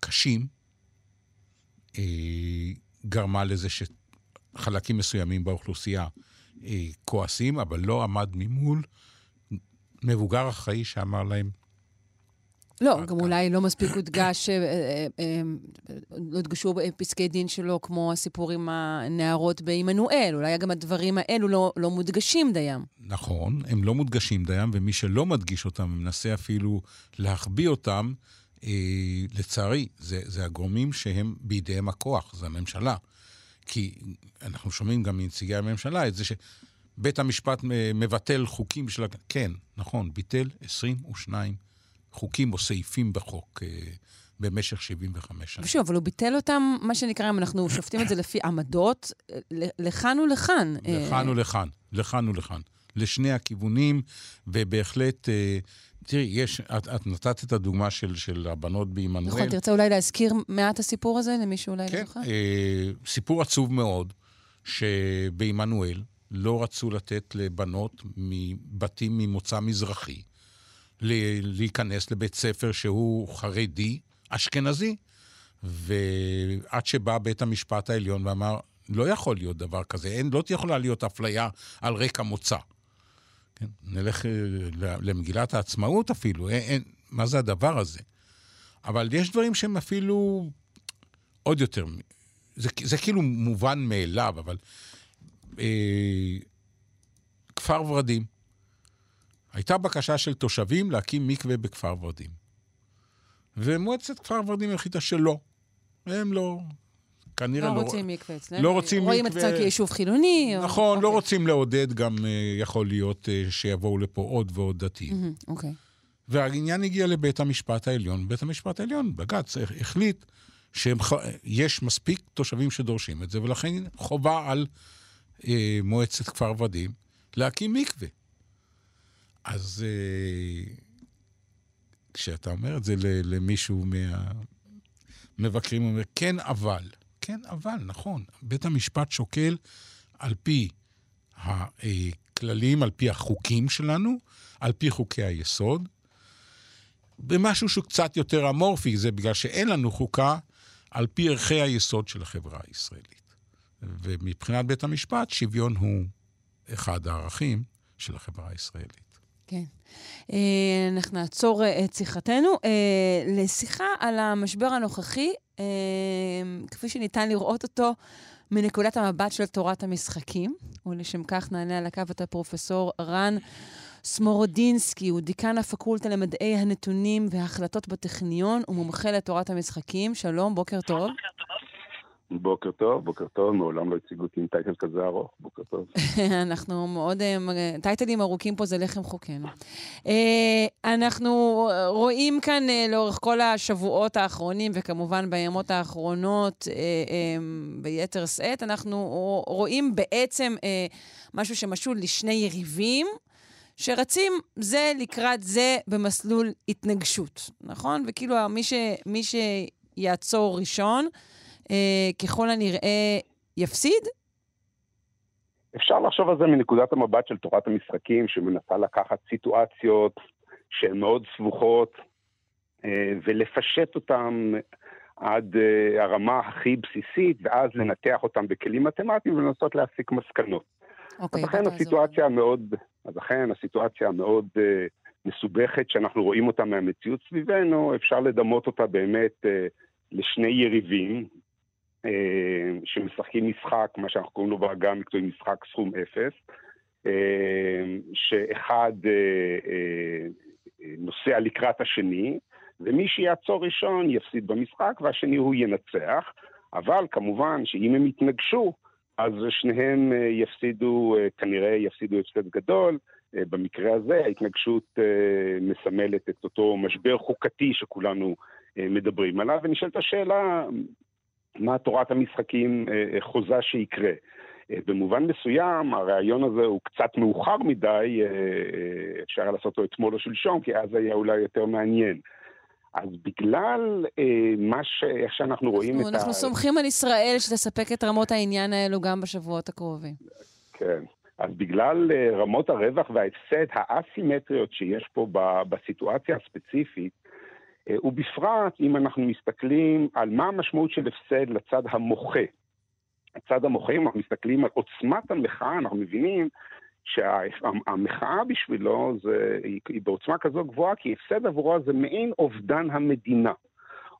קשים, גרמה לזה שחלקים מסוימים באוכלוסייה אה, כועסים, אבל לא עמד ממול מבוגר אחראי שאמר להם, לא, גם אולי לא מספיק הודגש, אה, אה, אה, לא הודגשו פסקי דין שלו, כמו הסיפור עם הנערות בעמנואל. אולי גם הדברים האלו לא, לא מודגשים דיים. נכון, הם לא מודגשים דיים, ומי שלא מדגיש אותם ומנסה אפילו להחביא אותם, אה, לצערי, זה, זה הגורמים שהם בידיהם הכוח, זה הממשלה. כי אנחנו שומעים גם מנציגי הממשלה את זה שבית המשפט מבטל חוקים של... כן, נכון, ביטל 22 חוקים או סעיפים בחוק. אה, במשך 75 שנה. ושוב, אבל הוא ביטל אותם, מה שנקרא, אם אנחנו שופטים את זה לפי עמדות, לכאן ולכאן. לכאן ולכאן, לכאן ולכאן. לשני הכיוונים, ובהחלט אה, תראי, יש, את, את נתת את הדוגמה של, של הבנות בעמנואל. נכון, תרצה אולי להזכיר מעט הסיפור הזה למי שאולי כן, לא זוכר? אה, סיפור עצוב מאוד, שבעמנואל לא רצו לתת לבנות מבתים ממוצא מזרחי להיכנס לבית ספר שהוא חרדי, אשכנזי. ועד שבא בית המשפט העליון ואמר, לא יכול להיות דבר כזה, אין, לא יכולה להיות אפליה על רקע מוצא. כן? נלך אה, למגילת העצמאות אפילו, אין, אין, מה זה הדבר הזה? אבל יש דברים שהם אפילו עוד יותר, זה, זה כאילו מובן מאליו, אבל אה, כפר ורדים, הייתה בקשה של תושבים להקים מקווה בכפר ורדים. ומועצת כפר ורדים החליטה שלא. הם לא, כנראה לא... לא רוצים מקווה אצלנו. לא רוצים מקווה. רואים את עצמם כיישוב חילוני. נכון, או... לא אוקיי. רוצים לעודד, גם uh, יכול להיות uh, שיבואו לפה עוד ועוד דתיים. אוקיי. והעניין הגיע לבית המשפט העליון. בית המשפט העליון, בג"ץ, החליט שיש מספיק תושבים שדורשים את זה, ולכן חובה על uh, מועצת כפר ורדים להקים מקווה. אז uh, כשאתה אומר את זה למישהו מהמבקרים, הוא אומר, כן, אבל. כן, אבל, נכון, בית המשפט שוקל על פי הכללים, על פי החוקים שלנו, על פי חוקי היסוד, במשהו שהוא קצת יותר אמורפי, זה בגלל שאין לנו חוקה על פי ערכי היסוד של החברה הישראלית. ומבחינת בית המשפט, שוויון הוא אחד הערכים של החברה הישראלית. כן. אה, אנחנו נעצור אה, את שיחתנו אה, לשיחה על המשבר הנוכחי, כפי שניתן לראות אותו מנקודת המבט של תורת המשחקים. ולשם כך נעלה על הקו את הפרופסור רן סמורודינסקי, הוא דיקן הפקולטה למדעי הנתונים וההחלטות בטכניון ומומחה לתורת המשחקים. שלום, בוקר טוב. בוקר טוב. בוקר טוב, בוקר טוב, מעולם לא הציגו אותי עם title כזה ארוך, בוקר טוב. אנחנו מאוד, אה, טייטלים ארוכים פה זה לחם חוקנו. אה, אנחנו רואים כאן אה, לאורך כל השבועות האחרונים, וכמובן בימות האחרונות ביתר שאת, אנחנו רואים בעצם משהו שמשול לשני יריבים. שרצים זה לקראת זה במסלול התנגשות, נכון? וכאילו מי, ש, מי שיעצור ראשון, אה, ככל הנראה יפסיד? אפשר לחשוב על זה מנקודת המבט של תורת המשחקים, שמנסה לקחת סיטואציות שהן מאוד סבוכות אה, ולפשט אותן עד אה, הרמה הכי בסיסית, ואז לנתח אותן בכלים מתמטיים ולנסות להסיק מסקנות. אוקיי, אז לכן הסיטואציה המאוד, אז לכן הסיטואציה המאוד uh, מסובכת שאנחנו רואים אותה מהמציאות סביבנו, אפשר לדמות אותה באמת uh, לשני יריבים, אה, שמשחקים משחק, מה שאנחנו קוראים לו בעגה המקצועית משחק סכום אפס, אה, שאחד אה, נוסע לקראת השני, ומי שיעצור ראשון יפסיד במשחק והשני הוא ינצח, אבל כמובן שאם הם יתנגשו, אז שניהם יפסידו, כנראה יפסידו הפסד גדול. במקרה הזה ההתנגשות מסמלת את אותו משבר חוקתי שכולנו מדברים עליו, ונשאלת השאלה, מה תורת המשחקים אה, אה, חוזה שיקרה. אה, במובן מסוים, הרעיון הזה הוא קצת מאוחר מדי, אפשר לעשות אותו אתמול או שלשום, כי אז היה אולי יותר מעניין. אז בגלל אה, מה ש... איך שאנחנו רואים אנחנו, את אנחנו ה... אנחנו סומכים על ישראל שתספק את רמות העניין האלו גם בשבועות הקרובים. כן. אז בגלל רמות הרווח וההפסד האסימטריות שיש פה בסיטואציה הספציפית, אה, ובפרט אם אנחנו מסתכלים על מה המשמעות של הפסד לצד המוחה. הצד המוחה, אם אנחנו מסתכלים על עוצמת המחאה, אנחנו מבינים שהמחאה בשבילו זה, היא בעוצמה כזו גבוהה, כי הפסד עבורו זה מעין אובדן המדינה.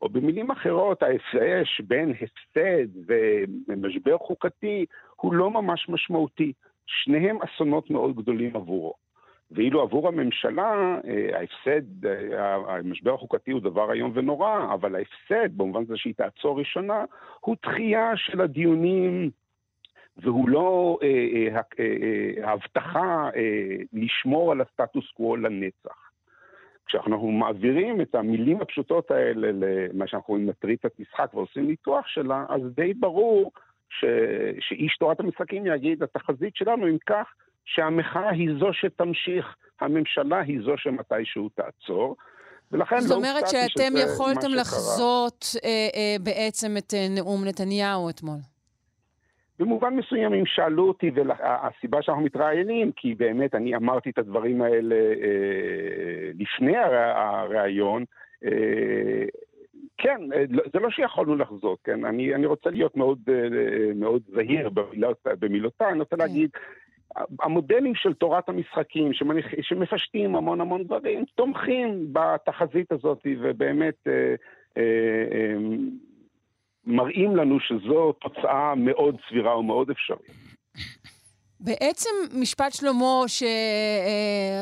או במילים אחרות, ההפרש בין הפסד ומשבר חוקתי הוא לא ממש משמעותי. שניהם אסונות מאוד גדולים עבורו. ואילו עבור הממשלה, אה, ההפסד, אה, המשבר החוקתי הוא דבר איום ונורא, אבל ההפסד, במובן זה שהיא תעצור ראשונה, הוא דחייה של הדיונים, והוא לא ההבטחה אה, לשמור על הסטטוס קוו לנצח. כשאנחנו מעבירים את המילים הפשוטות האלה למה שאנחנו קוראים מטריצת משחק ועושים ניתוח שלה, אז די ברור ש... שאיש תורת המשחקים יגיד, התחזית שלנו, אם כך, שהמחאה היא זו שתמשיך, הממשלה היא זו שמתישהו תעצור. ולכן זאת לא אומרת שאתם יכולתם לחזות אה, אה, בעצם את אה, נאום נתניהו אתמול. במובן מסוים הם שאלו אותי, והסיבה שאנחנו מתראיינים, כי באמת אני אמרתי את הדברים האלה אה, לפני הריאיון, אה, כן, אה, לא, זה לא שיכולנו לחזות, כן? אני, אני רוצה להיות מאוד, אה, מאוד זהיר במילות, במילותיי, אני רוצה כן. להגיד, המודלים של תורת המשחקים, שמניח, שמפשטים המון המון דברים, תומכים בתחזית הזאת, ובאמת אה, אה, אה, מראים לנו שזו תוצאה מאוד סבירה ומאוד אפשרית. בעצם משפט שלמה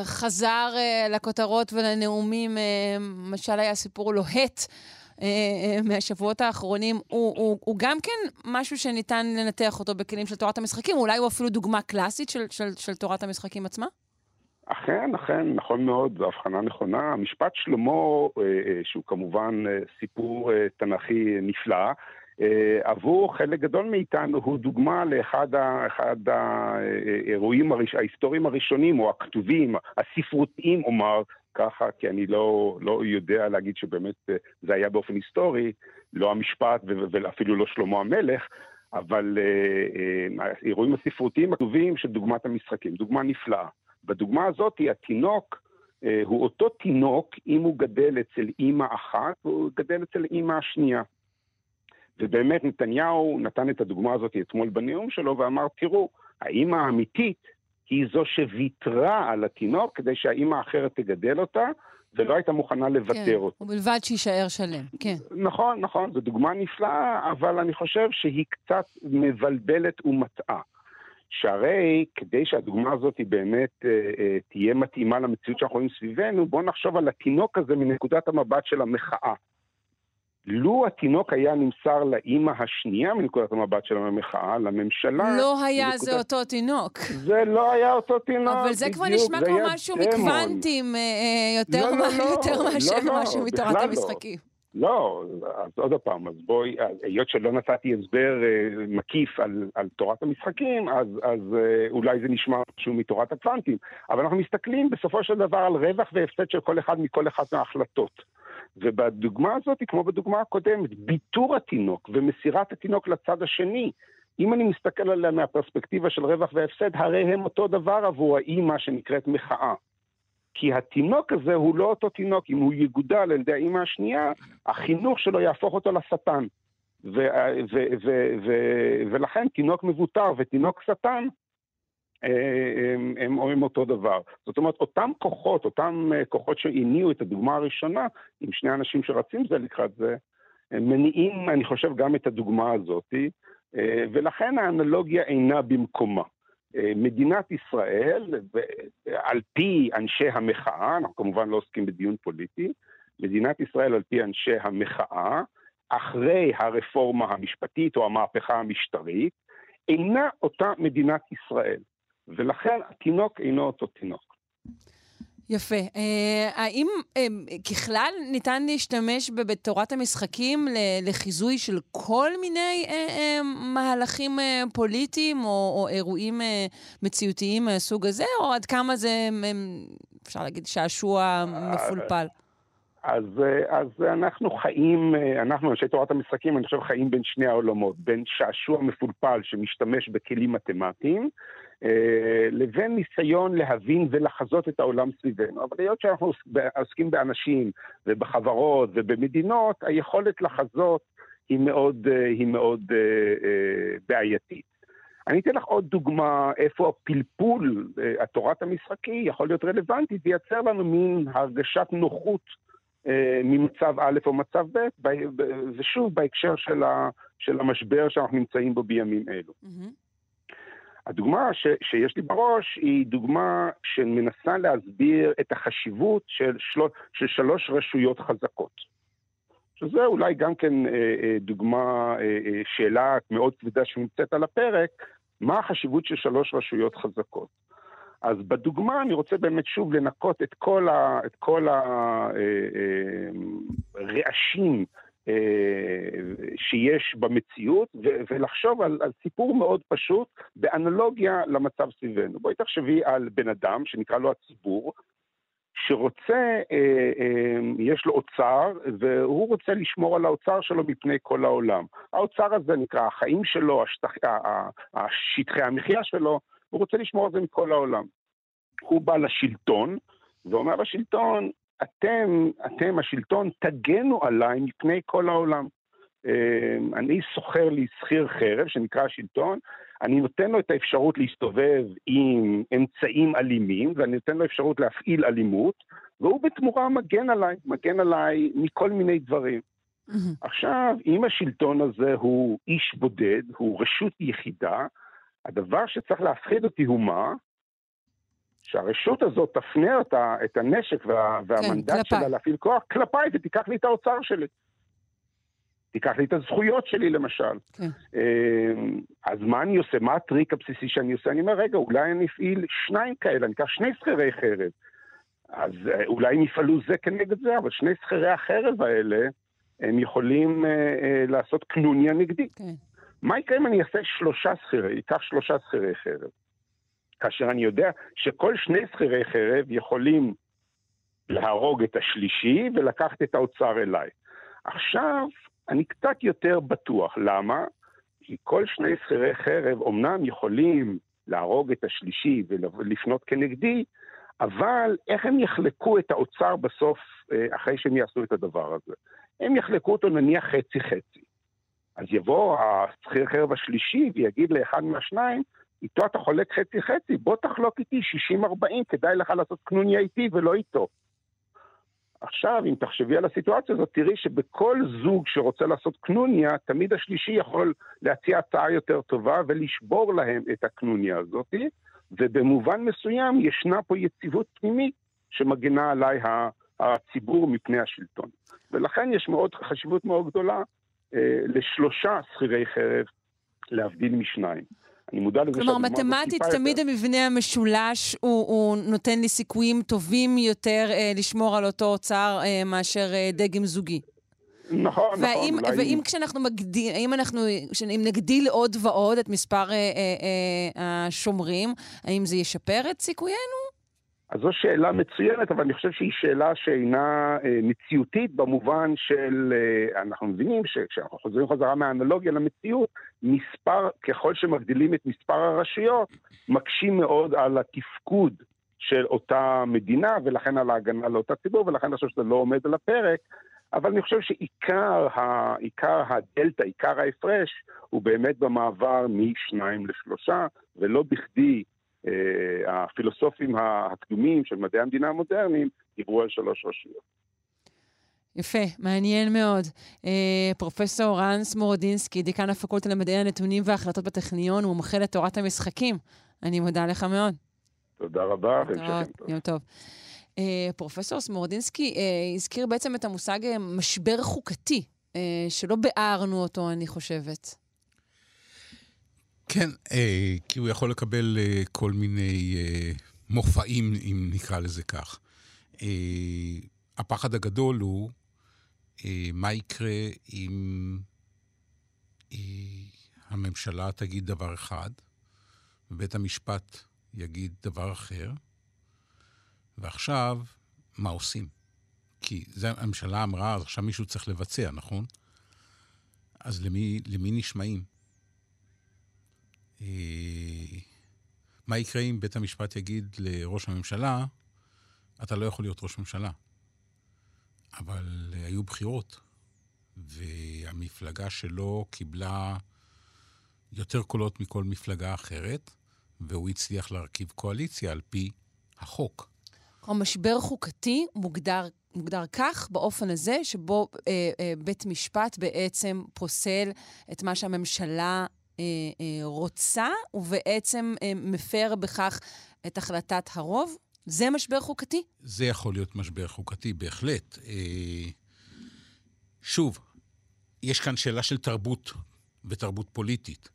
שחזר אה, לכותרות ולנאומים, אה, משל היה סיפור לוהט אה, אה, מהשבועות האחרונים, הוא, הוא, הוא גם כן משהו שניתן לנתח אותו בכלים של תורת המשחקים, אולי הוא אפילו דוגמה קלאסית של, של, של תורת המשחקים עצמה? אכן, אכן, נכון מאוד, זו הבחנה נכונה. משפט שלמה, אה, שהוא כמובן סיפור תנ"כי נפלא, עבור חלק גדול מאיתנו הוא דוגמה לאחד ה, האירועים ההיסטוריים הראשונים, או הכתובים, הספרותיים, אומר, ככה, כי אני לא, לא יודע להגיד שבאמת אה, זה היה באופן היסטורי, לא המשפט ואפילו לא שלמה המלך, אבל אה, אה, האירועים הספרותיים הכתובים של דוגמת המשחקים, דוגמה נפלאה. בדוגמה הזאת התינוק הוא אותו תינוק אם הוא גדל אצל אימא אחת והוא גדל אצל אימא השנייה. ובאמת נתניהו נתן את הדוגמה הזאת אתמול בנאום שלו ואמר, תראו, האימא האמיתית היא זו שוויתרה על התינוק כדי שהאימא האחרת תגדל אותה, ולא הייתה מוכנה לוותר כן, אותו. ובלבד שיישאר שלם, כן. נכון, נכון, זו דוגמה נפלאה, אבל אני חושב שהיא קצת מבלבלת ומטעה. שהרי כדי שהדוגמה הזאת באמת אה, אה, תהיה מתאימה למציאות שאנחנו רואים סביבנו, בואו נחשוב על התינוק הזה מנקודת המבט של המחאה. לו התינוק היה נמסר לאימא השנייה מנקודת המבט של המחאה, לממשלה... לא היה מנקודת... זה אותו תינוק. זה לא היה אותו תינוק, אבל זה כבר נשמע כמו משהו מקוונטים, אה, יותר, לא, לא, לא, יותר לא, מאשר לא, משהו מתורת המשחקים. לא, אז עוד פעם, אז בואי, היות שלא נתתי הסבר אה, מקיף על, על תורת המשחקים, אז, אז אה, אולי זה נשמע משהו מתורת הקוונטים. אבל אנחנו מסתכלים בסופו של דבר על רווח והפסד של כל אחד מכל אחת מההחלטות. ובדוגמה הזאת, כמו בדוגמה הקודמת, ביטור התינוק ומסירת התינוק לצד השני, אם אני מסתכל עליה מהפרספקטיבה של רווח והפסד, הרי הם אותו דבר עבור האימא שנקראת מחאה. כי התינוק הזה הוא לא אותו תינוק, אם הוא יגודל על ידי האימא השנייה, החינוך שלו יהפוך אותו לשטן. ולכן תינוק מבוטר ותינוק שטן הם, הם אומרים אותו דבר. זאת אומרת, אותם כוחות, אותם אה, כוחות שהניעו את הדוגמה הראשונה, עם שני אנשים שרצים זה לקראת זה, הם מניעים, אני חושב, גם את הדוגמה הזאת, אה, ולכן האנלוגיה אינה במקומה. אה, מדינת ישראל, על פי אנשי המחאה, אנחנו כמובן לא עוסקים בדיון פוליטי, מדינת ישראל על פי אנשי המחאה, אחרי הרפורמה המשפטית או המהפכה המשטרית, אינה אותה מדינת ישראל. ולכן התינוק אינו אותו תינוק. יפה. אה, האם אה, ככלל ניתן להשתמש בתורת המשחקים לחיזוי של כל מיני אה, מהלכים פוליטיים או, אירועים מציאותיים מהסוג הזה, או עד כמה זה, אפשר להגיד, שעשוע מפולפל? אז, אז אנחנו חיים, אנחנו אנשי תורת המשחקים, אני חושב חיים בין שני העולמות, בין שעשוע מפולפל שמשתמש בכלים מתמטיים, לבין ניסיון להבין ולחזות את העולם סביבנו. אבל היות שאנחנו עוסקים באנשים ובחברות ובמדינות, היכולת לחזות היא מאוד, אה, היא מאוד אה, בעייתית. אני אתן לך עוד דוגמה איפה הפלפול, אה, התורת המשחקי, יכול להיות רלוונטי, וייצר לנו מין הרגשת נוחות אה, ממצב א' או מצב ב', ושוב בהקשר של המשבר שאנחנו נמצאים בו בימים אלו. Mm-hmm. הדוגמה ש, שיש לי בראש היא דוגמה שמנסה להסביר את החשיבות של, של, של שלוש רשויות חזקות. שזה אולי גם כן אה, אה, דוגמה, אה, שאלה מאוד כבדה שנמצאת על הפרק, מה החשיבות של שלוש רשויות חזקות. אז בדוגמה אני רוצה באמת שוב לנקות את כל, ה, את כל הרעשים שיש במציאות ולחשוב על, על סיפור מאוד פשוט באנלוגיה למצב סביבנו. בואי תחשבי על בן אדם שנקרא לו הציבור, שרוצה, אה, אה, יש לו אוצר, והוא רוצה לשמור על האוצר שלו מפני כל העולם. האוצר הזה נקרא החיים שלו, השטח, השטחי המחיה שלו, הוא רוצה לשמור על זה מכל העולם. הוא בא לשלטון, ואומר לשלטון, אתם, אתם, השלטון, תגנו עליי מפני כל העולם. אה, אני שוכר לי שכיר חרב, שנקרא השלטון, אני נותן לו את האפשרות להסתובב עם אמצעים אלימים, ואני נותן לו אפשרות להפעיל אלימות, והוא בתמורה מגן עליי, מגן עליי מכל מיני דברים. עכשיו, אם השלטון הזה הוא איש בודד, הוא רשות יחידה, הדבר שצריך להפחיד אותי הוא מה? שהרשות הזאת תפנה אותה, את הנשק וה, והמנדט כן, שלה להפעיל כוח כלפיי ותיקח לי את האוצר שלי. תיקח לי את הזכויות שלי למשל. כן. אמ, אז מה אני עושה? מה הטריק הבסיסי שאני עושה? אני אומר, רגע, אולי אני אפעיל שניים כאלה, אני אקח שני שכירי חרב. אז אה, אולי הם יפעלו זה כנגד זה, אבל שני שכירי החרב האלה, הם יכולים אה, אה, לעשות קנוניה נגדי. כן. מה יקרה אם אני אעשה שלושה שכירי, אקח שלושה שכירי חרב? כאשר אני יודע שכל שני שכירי חרב יכולים להרוג את השלישי ולקחת את האוצר אליי. עכשיו, אני קצת יותר בטוח. למה? כי כל שני שכירי חרב אומנם יכולים להרוג את השלישי ולפנות כנגדי, אבל איך הם יחלקו את האוצר בסוף, אה, אחרי שהם יעשו את הדבר הזה? הם יחלקו אותו נניח חצי-חצי. אז יבוא השכיר חרב השלישי ויגיד לאחד מהשניים, איתו אתה חולק חצי-חצי, בוא תחלוק איתי 60-40, כדאי לך לעשות קנוניה איתי ולא איתו. עכשיו, אם תחשבי על הסיטואציה הזאת, תראי שבכל זוג שרוצה לעשות קנוניה, תמיד השלישי יכול להציע הצעה יותר טובה ולשבור להם את הקנוניה הזאת, ובמובן מסוים ישנה פה יציבות פנימית שמגנה עליי הציבור מפני השלטון. ולכן יש מאוד, חשיבות מאוד גדולה אה, לשלושה שכירי חרב, להבדיל משניים. אני מודע לזה כלומר, מתמטית, תמיד יותר... המבנה המשולש הוא, הוא נותן לי סיכויים טובים יותר אה, לשמור על אותו אוצר אה, מאשר אה, דגם זוגי. נכון, והאם, נכון. והאם כשאנחנו מגדיל, האם אנחנו, אם נגדיל עוד ועוד את מספר אה, אה, אה, השומרים, האם זה ישפר את סיכויינו? אז זו שאלה מצוינת, אבל אני חושב שהיא שאלה שאינה אה, מציאותית במובן של, אה, אנחנו מבינים שכשאנחנו חוזרים חזרה מהאנלוגיה למציאות, מספר, ככל שמגדילים את מספר הרשויות, מקשים מאוד על התפקוד של אותה מדינה, ולכן על ההגנה לאותה ציבור, ולכן אני חושב שזה לא עומד על הפרק. אבל אני חושב שעיקר ה, עיקר הדלתא, עיקר ההפרש, הוא באמת במעבר משניים לשלושה, ולא בכדי הפילוסופים הקדומים של מדעי המדינה המודרניים דיברו על שלוש רשויות. יפה, מעניין מאוד. אה, פרופסור רנס מורדינסקי, דיקן הפקולטה למדעי הנתונים וההחלטות בטכניון, מומחה לתורת המשחקים. אני מודה לך מאוד. תודה רבה, והמשך טוב. יום טוב. אה, פרופסור סמורדינסקי הזכיר בעצם את המושג משבר חוקתי, שלא ביארנו אותו, אני חושבת. כן, אה, כי הוא יכול לקבל אה, כל מיני אה, מופעים, אם נקרא לזה כך. אה, הפחד הגדול הוא אה, מה יקרה אם אה, הממשלה תגיד דבר אחד, ובית המשפט יגיד דבר אחר, ועכשיו, מה עושים? כי זה הממשלה אמרה, אז עכשיו מישהו צריך לבצע, נכון? אז למי, למי נשמעים? אה, מה יקרה אם בית המשפט יגיד לראש הממשלה, אתה לא יכול להיות ראש ממשלה. אבל היו בחירות, והמפלגה שלו קיבלה יותר קולות מכל מפלגה אחרת, והוא הצליח להרכיב קואליציה על פי החוק. כלומר, משבר חוקתי מוגדר, מוגדר כך, באופן הזה, שבו אה, אה, בית משפט בעצם פוסל את מה שהממשלה רוצה, ובעצם אה, מפר בכך את החלטת הרוב? זה משבר חוקתי? זה יכול להיות משבר חוקתי, בהחלט. אה, שוב, יש כאן שאלה של תרבות ותרבות פוליטית.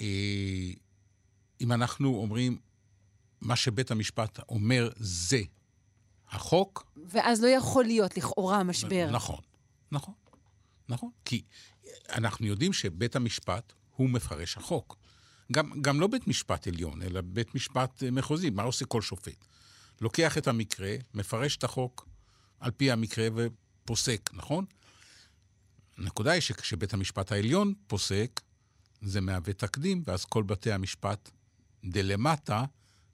אה, אם אנחנו אומרים, מה שבית המשפט אומר זה החוק... ואז לא יכול להיות לכאורה משבר. נכון, נכון, נכון. כי אנחנו יודעים שבית המשפט הוא מפרש החוק. גם, גם לא בית משפט עליון, אלא בית משפט מחוזי. מה עושה כל שופט? לוקח את המקרה, מפרש את החוק על פי המקרה ופוסק, נכון? הנקודה היא שכשבית המשפט העליון פוסק, זה מהווה תקדים, ואז כל בתי המשפט דלמטה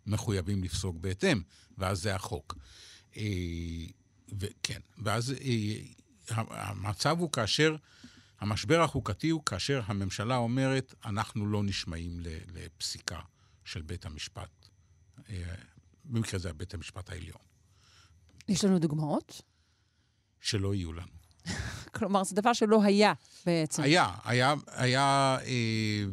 מחויבים לפסוק בהתאם, ואז זה החוק. אה, וכן, ואז אה, המצב הוא כאשר, המשבר החוקתי הוא כאשר הממשלה אומרת, אנחנו לא נשמעים לפסיקה של בית המשפט. אה, במקרה זה בית המשפט העליון. יש לנו דוגמאות? שלא יהיו לנו. כלומר, זה דבר שלא היה בעצם. היה, היה, היה, אה,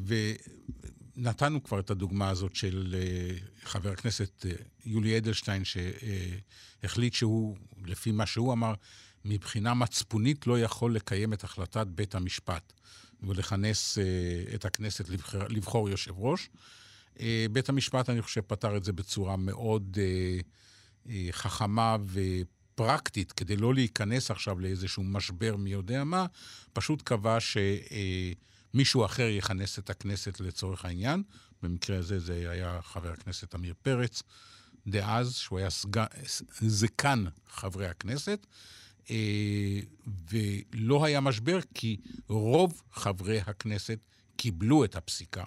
ונתנו כבר את הדוגמה הזאת של אה, חבר הכנסת אה, יולי אדלשטיין, שהחליט שהוא, לפי מה שהוא אמר, מבחינה מצפונית לא יכול לקיים את החלטת בית המשפט ולכנס אה, את הכנסת לבחר, לבחור יושב ראש. אה, בית המשפט, אני חושב, פתר את זה בצורה מאוד אה, חכמה ופרקטית, כדי לא להיכנס עכשיו לאיזשהו משבר מי יודע מה, פשוט קבע שמישהו אחר יכנס את הכנסת לצורך העניין. במקרה הזה זה היה חבר הכנסת עמיר פרץ, דאז, שהוא היה סג... זקן חברי הכנסת. ולא היה משבר כי רוב חברי הכנסת קיבלו את הפסיקה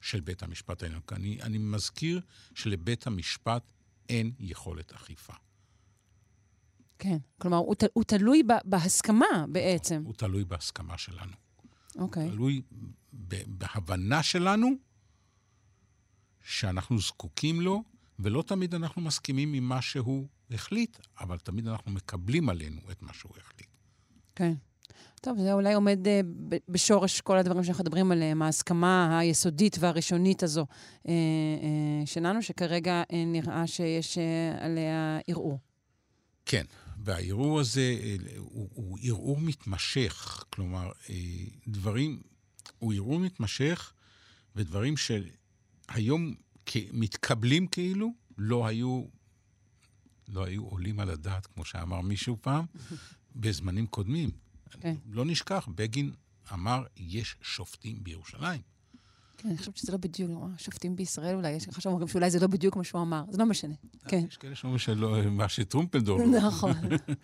של בית המשפט העליון. אני, אני מזכיר שלבית המשפט אין יכולת אכיפה. כן, כלומר, הוא, ת, הוא תלוי ב, בהסכמה בעצם. הוא תלוי בהסכמה שלנו. אוקיי. תלוי בהבנה שלנו שאנחנו זקוקים לו, ולא תמיד אנחנו מסכימים עם מה שהוא החליט, אבל תמיד אנחנו מקבלים עלינו את מה שהוא החליט. כן. טוב, זה אולי עומד uh, בשורש כל הדברים שאנחנו מדברים עליהם, ההסכמה היסודית והראשונית הזו uh, uh, שלנו, שכרגע uh, נראה שיש uh, עליה ערעור. כן, והערעור הזה uh, הוא, הוא ערעור מתמשך. כלומר, uh, דברים, הוא ערעור מתמשך, ודברים שהיום מתקבלים כאילו, לא היו, לא היו עולים על הדעת, כמו שאמר מישהו פעם, בזמנים קודמים. כן. לא נשכח, בגין אמר, יש שופטים בירושלים. כן, אני חושבת שזה לא בדיוק, לא, שופטים בישראל אולי, יש לך שאומרים שאולי זה לא בדיוק מה שהוא אמר, זה לא משנה, כן. יש כאלה שאומרים שלא, מה שטרומפלדור. נכון.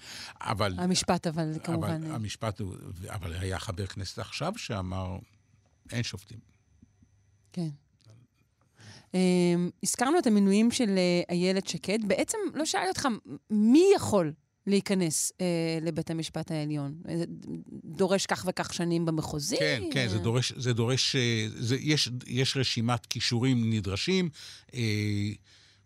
אבל... המשפט, אבל כמובן... אבל המשפט, אבל היה חבר כנסת עכשיו שאמר, אין שופטים. כן. הזכרנו את המינויים של אה, איילת שקד. בעצם לא שאלתי אותך, מי יכול להיכנס אה, לבית המשפט העליון? זה דורש כך וכך שנים במחוזי? כן, כן, זה דורש, זה דורש, אה, זה, יש, יש רשימת כישורים נדרשים. אה,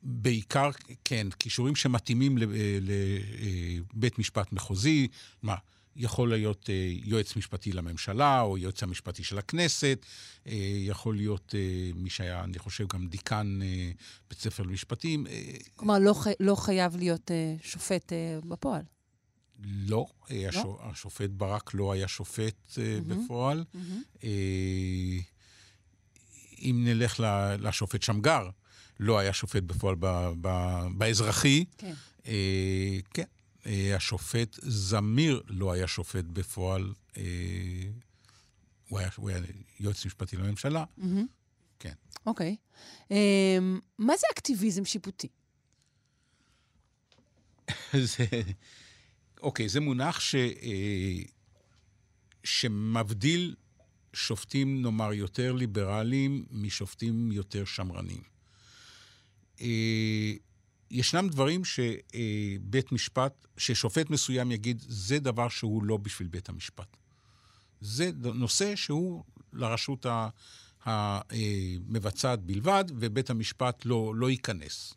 בעיקר, כן, כישורים שמתאימים לבית משפט מחוזי. מה, יכול להיות אה, יועץ משפטי לממשלה, או יועץ המשפטי של הכנסת, אה, יכול להיות אה, מי שהיה, אני חושב, גם דיקן בית ספר למשפטים. כלומר, לא, חי, לא חייב להיות שופט בפועל. לא, לא? השופט ברק לא היה שופט mm-hmm. בפועל. Mm-hmm. אם נלך לשופט שמגר, לא היה שופט בפועל ב, ב, באזרחי. כן. כן, השופט זמיר לא היה שופט בפועל, אה, הוא, היה, הוא היה יועץ משפטי לממשלה. Mm-hmm. כן. אוקיי. Okay. אה, מה זה אקטיביזם שיפוטי? זה, אוקיי, זה מונח ש, אה, שמבדיל שופטים, נאמר, יותר ליברליים משופטים יותר שמרנים. אה, ישנם דברים שבית משפט, ששופט מסוים יגיד, זה דבר שהוא לא בשביל בית המשפט. זה נושא שהוא לרשות המבצעת בלבד, ובית המשפט לא, לא ייכנס.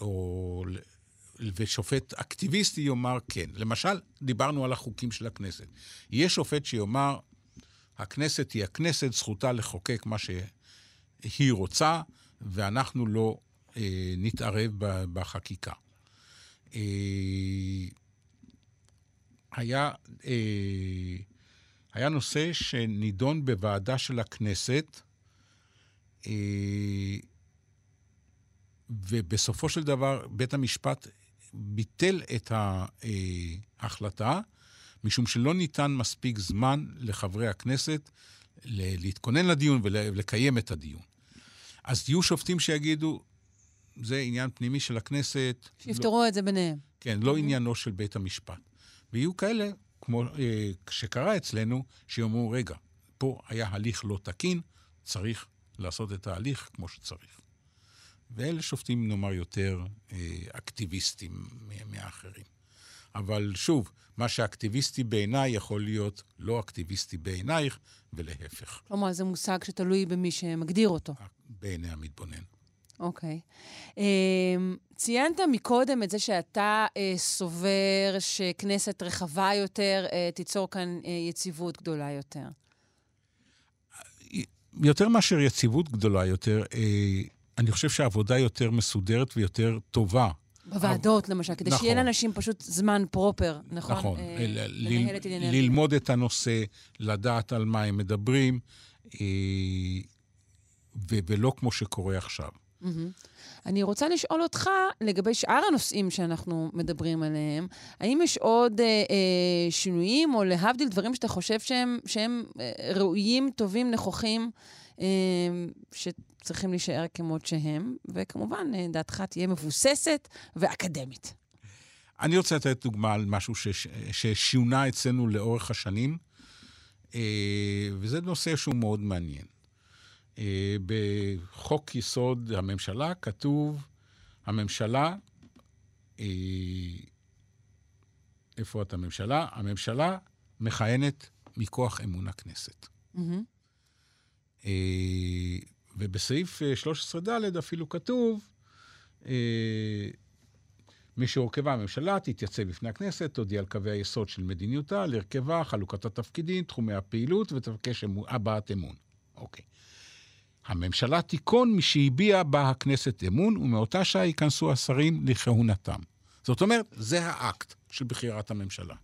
או, ושופט אקטיביסטי יאמר כן. למשל, דיברנו על החוקים של הכנסת. יהיה שופט שיאמר, הכנסת היא הכנסת, זכותה לחוקק מה שהיא רוצה, ואנחנו לא אה, נתערב בחקיקה. אה, היה, אה, היה נושא שנידון בוועדה של הכנסת, אה, ובסופו של דבר בית המשפט ביטל את ההחלטה, משום שלא ניתן מספיק זמן לחברי הכנסת להתכונן לדיון ולקיים את הדיון. אז יהיו שופטים שיגידו, זה עניין פנימי של הכנסת. שיפתרו לא, את זה ביניהם. כן, לא mm-hmm. עניינו של בית המשפט. ויהיו כאלה, כמו אה, שקרה אצלנו, שיאמרו, רגע, פה היה הליך לא תקין, צריך לעשות את ההליך כמו שצריך. ואלה שופטים, נאמר, יותר אה, אקטיביסטים מהאחרים. אבל שוב, מה שאקטיביסטי בעיניי יכול להיות לא אקטיביסטי בעינייך, ולהפך. כלומר, זה מושג שתלוי במי שמגדיר אותו. בעיני המתבונן. אוקיי. Okay. אמ, um, ציינת מקודם את זה שאתה uh, סובר שכנסת רחבה יותר uh, תיצור כאן uh, יציבות גדולה יותר. יותר מאשר יציבות גדולה יותר, uh, אני חושב שהעבודה יותר מסודרת ויותר טובה. בוועדות, אבל... למשל, כדי נכון. שיהיה לאנשים פשוט זמן פרופר, נכון? נכון. אה, לנהל את ענייניהם. ללמוד את הנושא, לדעת על מה הם מדברים, אה, ו- ולא כמו שקורה עכשיו. Mm-hmm. אני רוצה לשאול אותך לגבי שאר הנושאים שאנחנו מדברים עליהם, האם יש עוד אה, אה, שינויים, או להבדיל דברים שאתה חושב שהם, שהם אה, ראויים, טובים, נכוחים, אה, שצריכים להישאר כמות שהם, וכמובן, אה, דעתך תהיה מבוססת ואקדמית. אני רוצה לתת דוגמה על משהו שש, ששונה אצלנו לאורך השנים, אה, וזה נושא שהוא מאוד מעניין. אה, בחוק יסוד הממשלה כתוב, הממשלה, אה, איפה את הממשלה? הממשלה מכהנת מכוח אמון הכנסת. Mm-hmm. ובסעיף 13ד אפילו כתוב, מי שהורכבה הממשלה תתייצב בפני הכנסת, תודיע על קווי היסוד של מדיניותה, על הרכבה, חלוקת התפקידים, תחומי הפעילות ותבקש הבעת אמון. אוקיי. הממשלה תיכון משהביעה בה הכנסת אמון, ומאותה שעה ייכנסו השרים לכהונתם. זאת אומרת, זה האקט של בחירת הממשלה.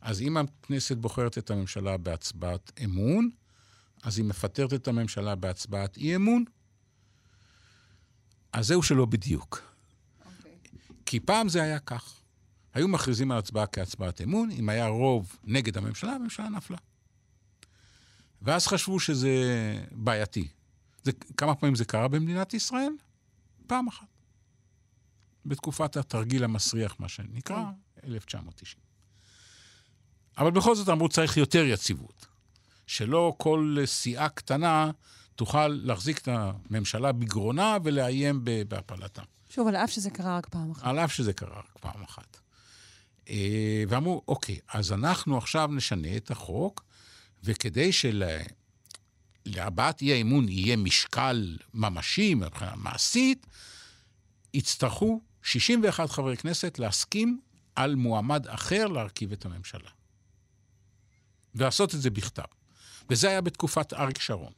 אז אם הכנסת בוחרת את הממשלה בהצבעת אמון, אז היא מפטרת את הממשלה בהצבעת אי-אמון, אז זהו שלא בדיוק. Okay. אוקיי. כי פעם זה היה כך. היו מכריזים על הצבעה כהצבעת אמון, אם היה רוב נגד הממשלה, הממשלה נפלה. ואז חשבו שזה בעייתי. זה, כמה פעמים זה קרה במדינת ישראל? פעם אחת. בתקופת התרגיל המסריח, מה שנקרא, 1990. אבל בכל זאת אמרו, צריך יותר יציבות. שלא כל סיעה קטנה תוכל להחזיק את הממשלה בגרונה ולאיים בהפלתה. שוב, על אף שזה קרה רק פעם אחת. על אף שזה קרה רק פעם אחת. אה, ואמרו, אוקיי, אז אנחנו עכשיו נשנה את החוק, וכדי של... להבעת אי האמון יהיה משקל ממשי מבחינה מעשית, יצטרכו 61 חברי כנסת להסכים על מועמד אחר להרכיב את הממשלה. ולעשות את זה בכתב. וזה היה בתקופת אריק שרון.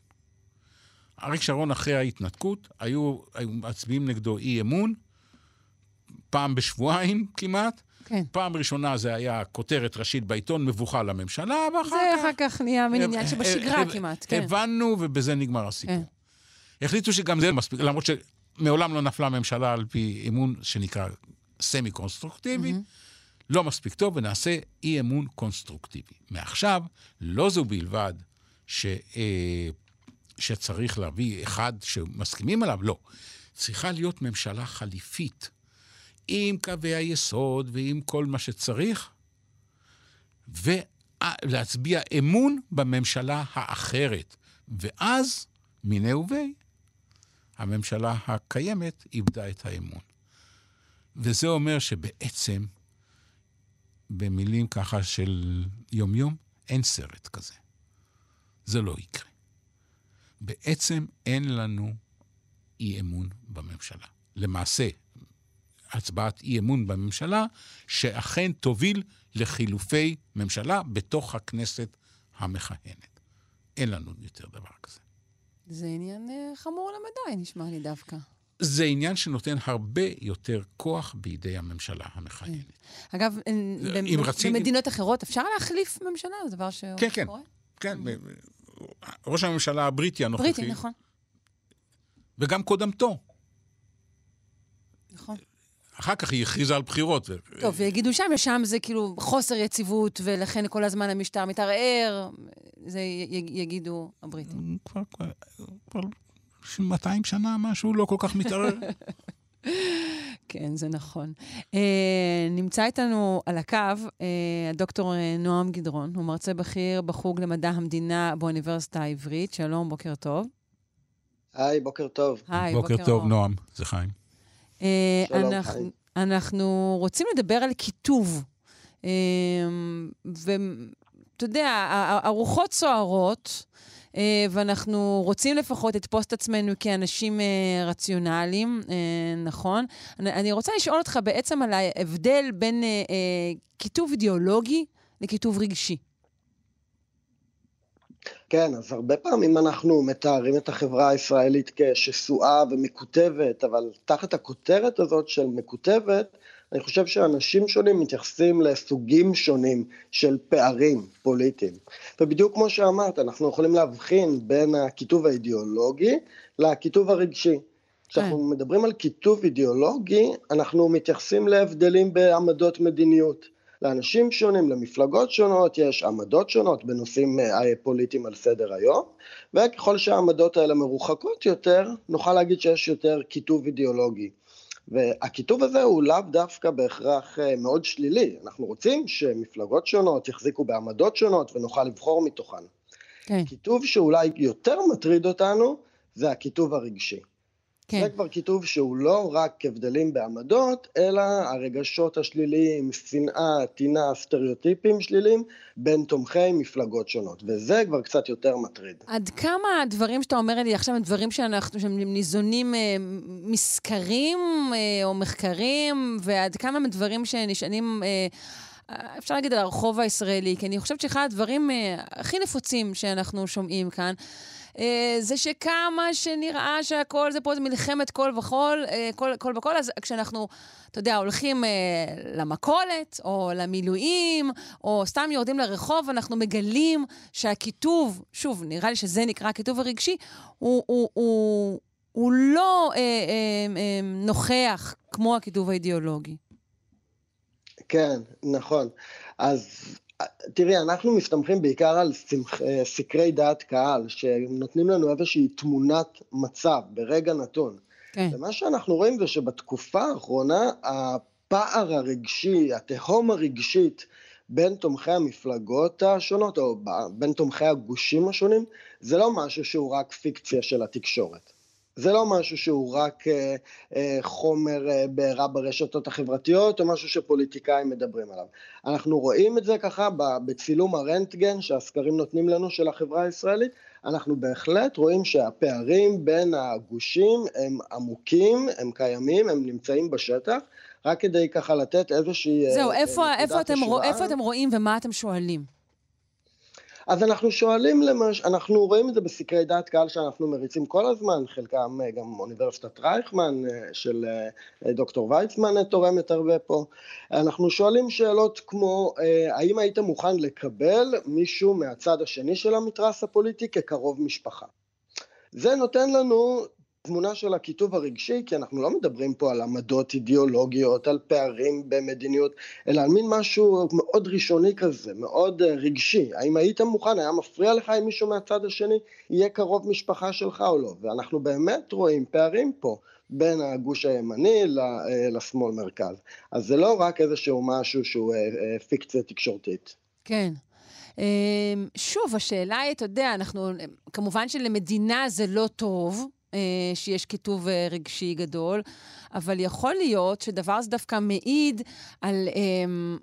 אריק שרון אחרי ההתנתקות, היו, היו מצביעים נגדו אי אמון, פעם בשבועיים כמעט, כן. פעם ראשונה זה היה כותרת ראשית בעיתון, מבוכה לממשלה, ואחר זה כך... זה אחר כך נהיה מין עניין שבשגרה כמעט, כן. הבנו, ובזה נגמר הסיפור. כן. החליטו שגם זה מספיק, למרות שמעולם לא נפלה ממשלה על פי אמון שנקרא סמי קונסטרוקטיבי, mm-hmm. לא מספיק טוב, ונעשה אי אמון קונסטרוקטיבי. מעכשיו, לא זו בלבד ש, אה, שצריך להביא אחד שמסכימים עליו, לא. צריכה להיות ממשלה חליפית. עם קווי היסוד ועם כל מה שצריך, ולהצביע אמון בממשלה האחרת. ואז, מיני ובי, הממשלה הקיימת איבדה את האמון. וזה אומר שבעצם, במילים ככה של יומיום, אין סרט כזה. זה לא יקרה. בעצם אין לנו אי אמון בממשלה. למעשה, הצבעת אי אמון בממשלה, שאכן תוביל לחילופי ממשלה בתוך הכנסת המכהנת. אין לנו יותר דבר כזה. זה עניין uh, חמור למדי, נשמע לי דווקא. זה עניין שנותן הרבה יותר כוח בידי הממשלה המכהנת. כן. אגב, אם רצים... במדינות אחרות אפשר להחליף ממשלה? זה דבר שקורה? כן, כן. כן, ראש הממשלה הבריטי הנוכחי. בריטי, נכון. וגם קודמתו. נכון. אחר כך היא הכריזה על בחירות. טוב, ויגידו שם, ושם זה כאילו חוסר יציבות, ולכן כל הזמן המשטר מתערער, זה יגידו הבריטים. כבר, כבר, כבר 200 שנה משהו לא כל כך מתערער. כן, זה נכון. Uh, נמצא איתנו על הקו uh, הדוקטור uh, נועם גדרון, הוא מרצה בכיר בחוג למדע המדינה באוניברסיטה העברית. שלום, בוקר טוב. היי, בוקר טוב. היי, בוקר, בוקר טוב, נועם, זה חיים. שלום, אנחנו. אנחנו רוצים לדבר על קיטוב. Uh, ואתה יודע, הרוחות סוערות. אה, ואנחנו רוצים לפחות לתפוס את עצמנו כאנשים אה, רציונליים, אה, נכון? אני רוצה לשאול אותך בעצם על ההבדל בין כיתוב אידיאולוגי לכיתוב רגשי. כן, אז הרבה פעמים אנחנו מתארים את החברה הישראלית כשסועה ומקוטבת, אבל תחת הכותרת הזאת של מקוטבת, אני חושב שאנשים שונים מתייחסים לסוגים שונים של פערים פוליטיים. ובדיוק כמו שאמרת, אנחנו יכולים להבחין בין הכיתוב האידיאולוגי לכיתוב הרגשי. כשאנחנו כן. מדברים על כיתוב אידיאולוגי, אנחנו מתייחסים להבדלים בעמדות מדיניות. לאנשים שונים, למפלגות שונות, יש עמדות שונות בנושאים אה, פוליטיים על סדר היום, וככל שהעמדות האלה מרוחקות יותר, נוכל להגיד שיש יותר כיתוב אידיאולוגי. והכיתוב הזה הוא לאו דווקא בהכרח אה, מאוד שלילי. אנחנו רוצים שמפלגות שונות יחזיקו בעמדות שונות ונוכל לבחור מתוכן. כן. כיתוב שאולי יותר מטריד אותנו זה הכיתוב הרגשי. כן. זה כבר כיתוב שהוא לא רק הבדלים בעמדות, אלא הרגשות השליליים, שנאה, טינה, סטריאוטיפים שליליים, בין תומכי מפלגות שונות, וזה כבר קצת יותר מטריד. עד כמה הדברים שאתה אומר לי עכשיו הם דברים שאנחנו, שהם ניזונים אה, מסקרים אה, או מחקרים, ועד כמה הם דברים שנשענים... אה, אפשר להגיד על הרחוב הישראלי, כי אני חושבת שאחד הדברים אה, הכי נפוצים שאנחנו שומעים כאן, זה שכמה שנראה שהכל זה פה זה מלחמת כל וכל, אה, כל, כל וכל, אז כשאנחנו, אתה יודע, הולכים אה, למכולת, או למילואים, או סתם יורדים לרחוב, אנחנו מגלים שהכיתוב, שוב, נראה לי שזה נקרא הכיתוב הרגשי, הוא, הוא, הוא, הוא לא אה, אה, אה, נוכח כמו הכיתוב האידיאולוגי. כן, נכון. אז תראי, אנחנו מסתמכים בעיקר על אה, סקרי דעת קהל, שנותנים לנו איזושהי תמונת מצב ברגע נתון. כן. ומה שאנחנו רואים זה שבתקופה האחרונה, הפער הרגשי, התהום הרגשית בין תומכי המפלגות השונות, או בין תומכי הגושים השונים, זה לא משהו שהוא רק פיקציה של התקשורת. זה לא משהו שהוא רק אה, אה, חומר אה, בעירה ברשתות החברתיות או משהו שפוליטיקאים מדברים עליו. אנחנו רואים את זה ככה בצילום הרנטגן שהסקרים נותנים לנו של החברה הישראלית, אנחנו בהחלט רואים שהפערים בין הגושים הם עמוקים, הם קיימים, הם נמצאים בשטח, רק כדי ככה לתת איזושהי... זהו, איפה, איפה, אתם, איפה אתם רואים ומה אתם שואלים? אז אנחנו שואלים למש... אנחנו רואים את זה בסקרי דעת קהל שאנחנו מריצים כל הזמן, חלקם אה, גם אוניברסיטת רייכמן אה, של אה, דוקטור ויצמן תורמת הרבה פה. אנחנו שואלים שאלות כמו, האם היית מוכן לקבל מישהו מהצד השני של המתרס הפוליטי כקרוב משפחה? זה נותן לנו תמונה של הכיתוב הרגשי, כי אנחנו לא מדברים פה על עמדות אידיאולוגיות, על פערים במדיניות, אלא על מין משהו מאוד ראשוני כזה, מאוד אה, רגשי. האם היית מוכן, היה מפריע לך אם מישהו מהצד השני יהיה קרוב משפחה שלך או לא? ואנחנו באמת רואים פערים פה. בין הגוש הימני אה, לשמאל מרכז. אז זה לא רק איזשהו משהו שהוא אה, פיקציה תקשורתית. כן. שוב, השאלה היא, אתה יודע, אנחנו, כמובן שלמדינה זה לא טוב, שיש כיתוב אה, רגשי גדול, אבל יכול להיות שדבר זה דווקא מעיד על אה,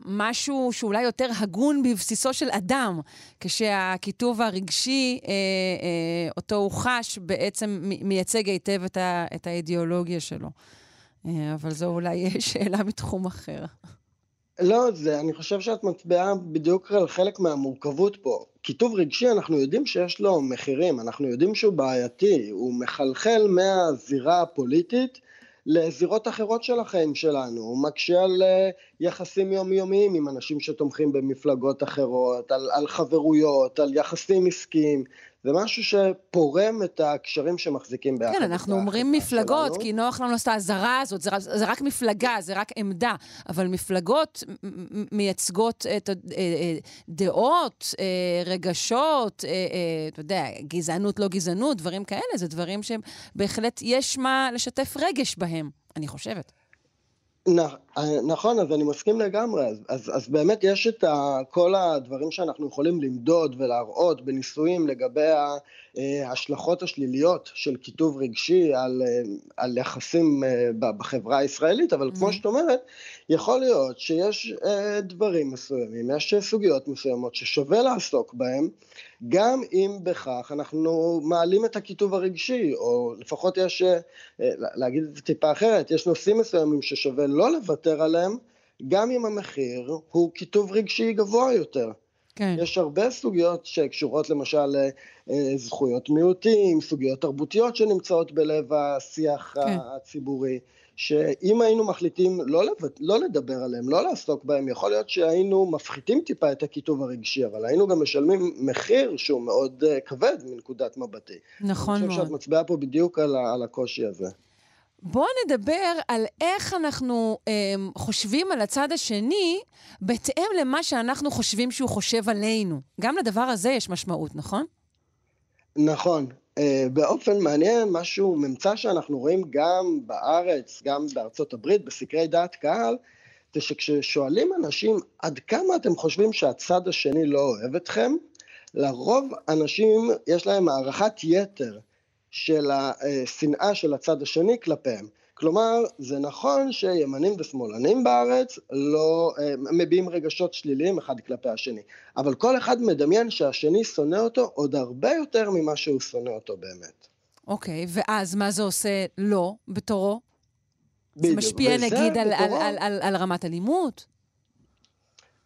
משהו שאולי יותר הגון בבסיסו של אדם, כשהכיתוב הרגשי, אה, אה, אותו הוא חש, בעצם מייצג היטב את, ה, את האידיאולוגיה שלו. אה, אבל זו אולי שאלה מתחום אחר. לא, זה, אני חושב שאת מצביעה בדיוק על חלק מהמורכבות פה. כיתוב רגשי, אנחנו יודעים שיש לו מחירים, אנחנו יודעים שהוא בעייתי, הוא מחלחל מהזירה הפוליטית לזירות אחרות של החיים שלנו, הוא מקשה על אה, יחסים יומיומיים עם אנשים שתומכים במפלגות אחרות, על, על חברויות, על יחסים עסקיים, זה משהו שפורם את הקשרים שמחזיקים ביחד. כן, אנחנו אומרים מפלגות, שלנו. כי נוח לנו לעשות את האזהרה הזאת, זה, זה רק מפלגה, זה רק עמדה, אבל מפלגות מייצגות את אה, אה, דעות, אה, רגשות, אתה יודע, גזענות, לא גזענות, דברים כאלה, זה דברים שבהחלט יש מה לשתף רגש בהם, אני חושבת. נכון, אז אני מסכים לגמרי. אז, אז, אז באמת יש את ה, כל הדברים שאנחנו יכולים למדוד ולהראות בניסויים לגבי אה, ההשלכות השליליות של כיתוב רגשי על, אה, על יחסים אה, בחברה הישראלית, אבל mm-hmm. כמו שאת אומרת, יכול להיות שיש דברים מסוימים, יש סוגיות מסוימות ששווה לעסוק בהם, גם אם בכך אנחנו מעלים את הכיתוב הרגשי, או לפחות יש, להגיד את זה טיפה אחרת, יש נושאים מסוימים ששווה לא לוותר עליהם, גם אם המחיר הוא כיתוב רגשי גבוה יותר. כן. יש הרבה סוגיות שקשורות למשל לזכויות מיעוטים, סוגיות תרבותיות שנמצאות בלב השיח כן. הציבורי, שאם היינו מחליטים לא, לבט... לא לדבר עליהם, לא לעסוק בהם, יכול להיות שהיינו מפחיתים טיפה את הכיתוב הרגשי, אבל היינו גם משלמים מחיר שהוא מאוד uh, כבד מנקודת מבטי. נכון מאוד. אני חושב שאת מצביעה פה בדיוק על. על הקושי הזה. בואו נדבר על איך אנחנו אה, חושבים על הצד השני בהתאם למה שאנחנו חושבים שהוא חושב עלינו. גם לדבר הזה יש משמעות, נכון? נכון. אה, באופן מעניין, משהו, ממצא שאנחנו רואים גם בארץ, גם בארצות הברית, בסקרי דעת קהל, זה שכששואלים אנשים עד כמה אתם חושבים שהצד השני לא אוהב אתכם, לרוב אנשים יש להם הערכת יתר של השנאה של הצד השני כלפיהם. כלומר, זה נכון שימנים ושמאלנים בארץ לא אה, מביעים רגשות שליליים אחד כלפי השני, אבל כל אחד מדמיין שהשני שונא אותו עוד הרבה יותר ממה שהוא שונא אותו באמת. אוקיי, okay, ואז מה זה עושה לו בתורו? בדיוק. זה משפיע נגיד על, על, על, על, על רמת אלימות?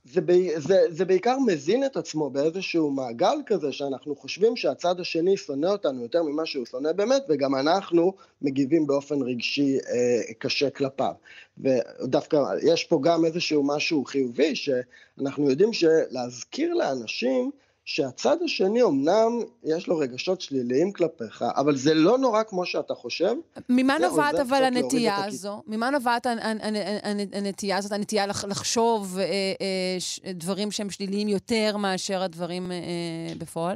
זה, ב, זה, זה בעיקר מזין את עצמו באיזשהו מעגל כזה שאנחנו חושבים שהצד השני שונא אותנו יותר ממה שהוא שונא באמת וגם אנחנו מגיבים באופן רגשי אה, קשה כלפיו. ודווקא יש פה גם איזשהו משהו חיובי שאנחנו יודעים שלהזכיר לאנשים שהצד השני אמנם יש לו רגשות שליליים כלפיך, אבל זה לא נורא כמו שאתה חושב. ממה נובעת אבל הנטייה הזו? ממה נובעת הנטייה הזאת, הנטייה לחשוב אה, אה, דברים שהם שליליים יותר מאשר הדברים אה, בפועל?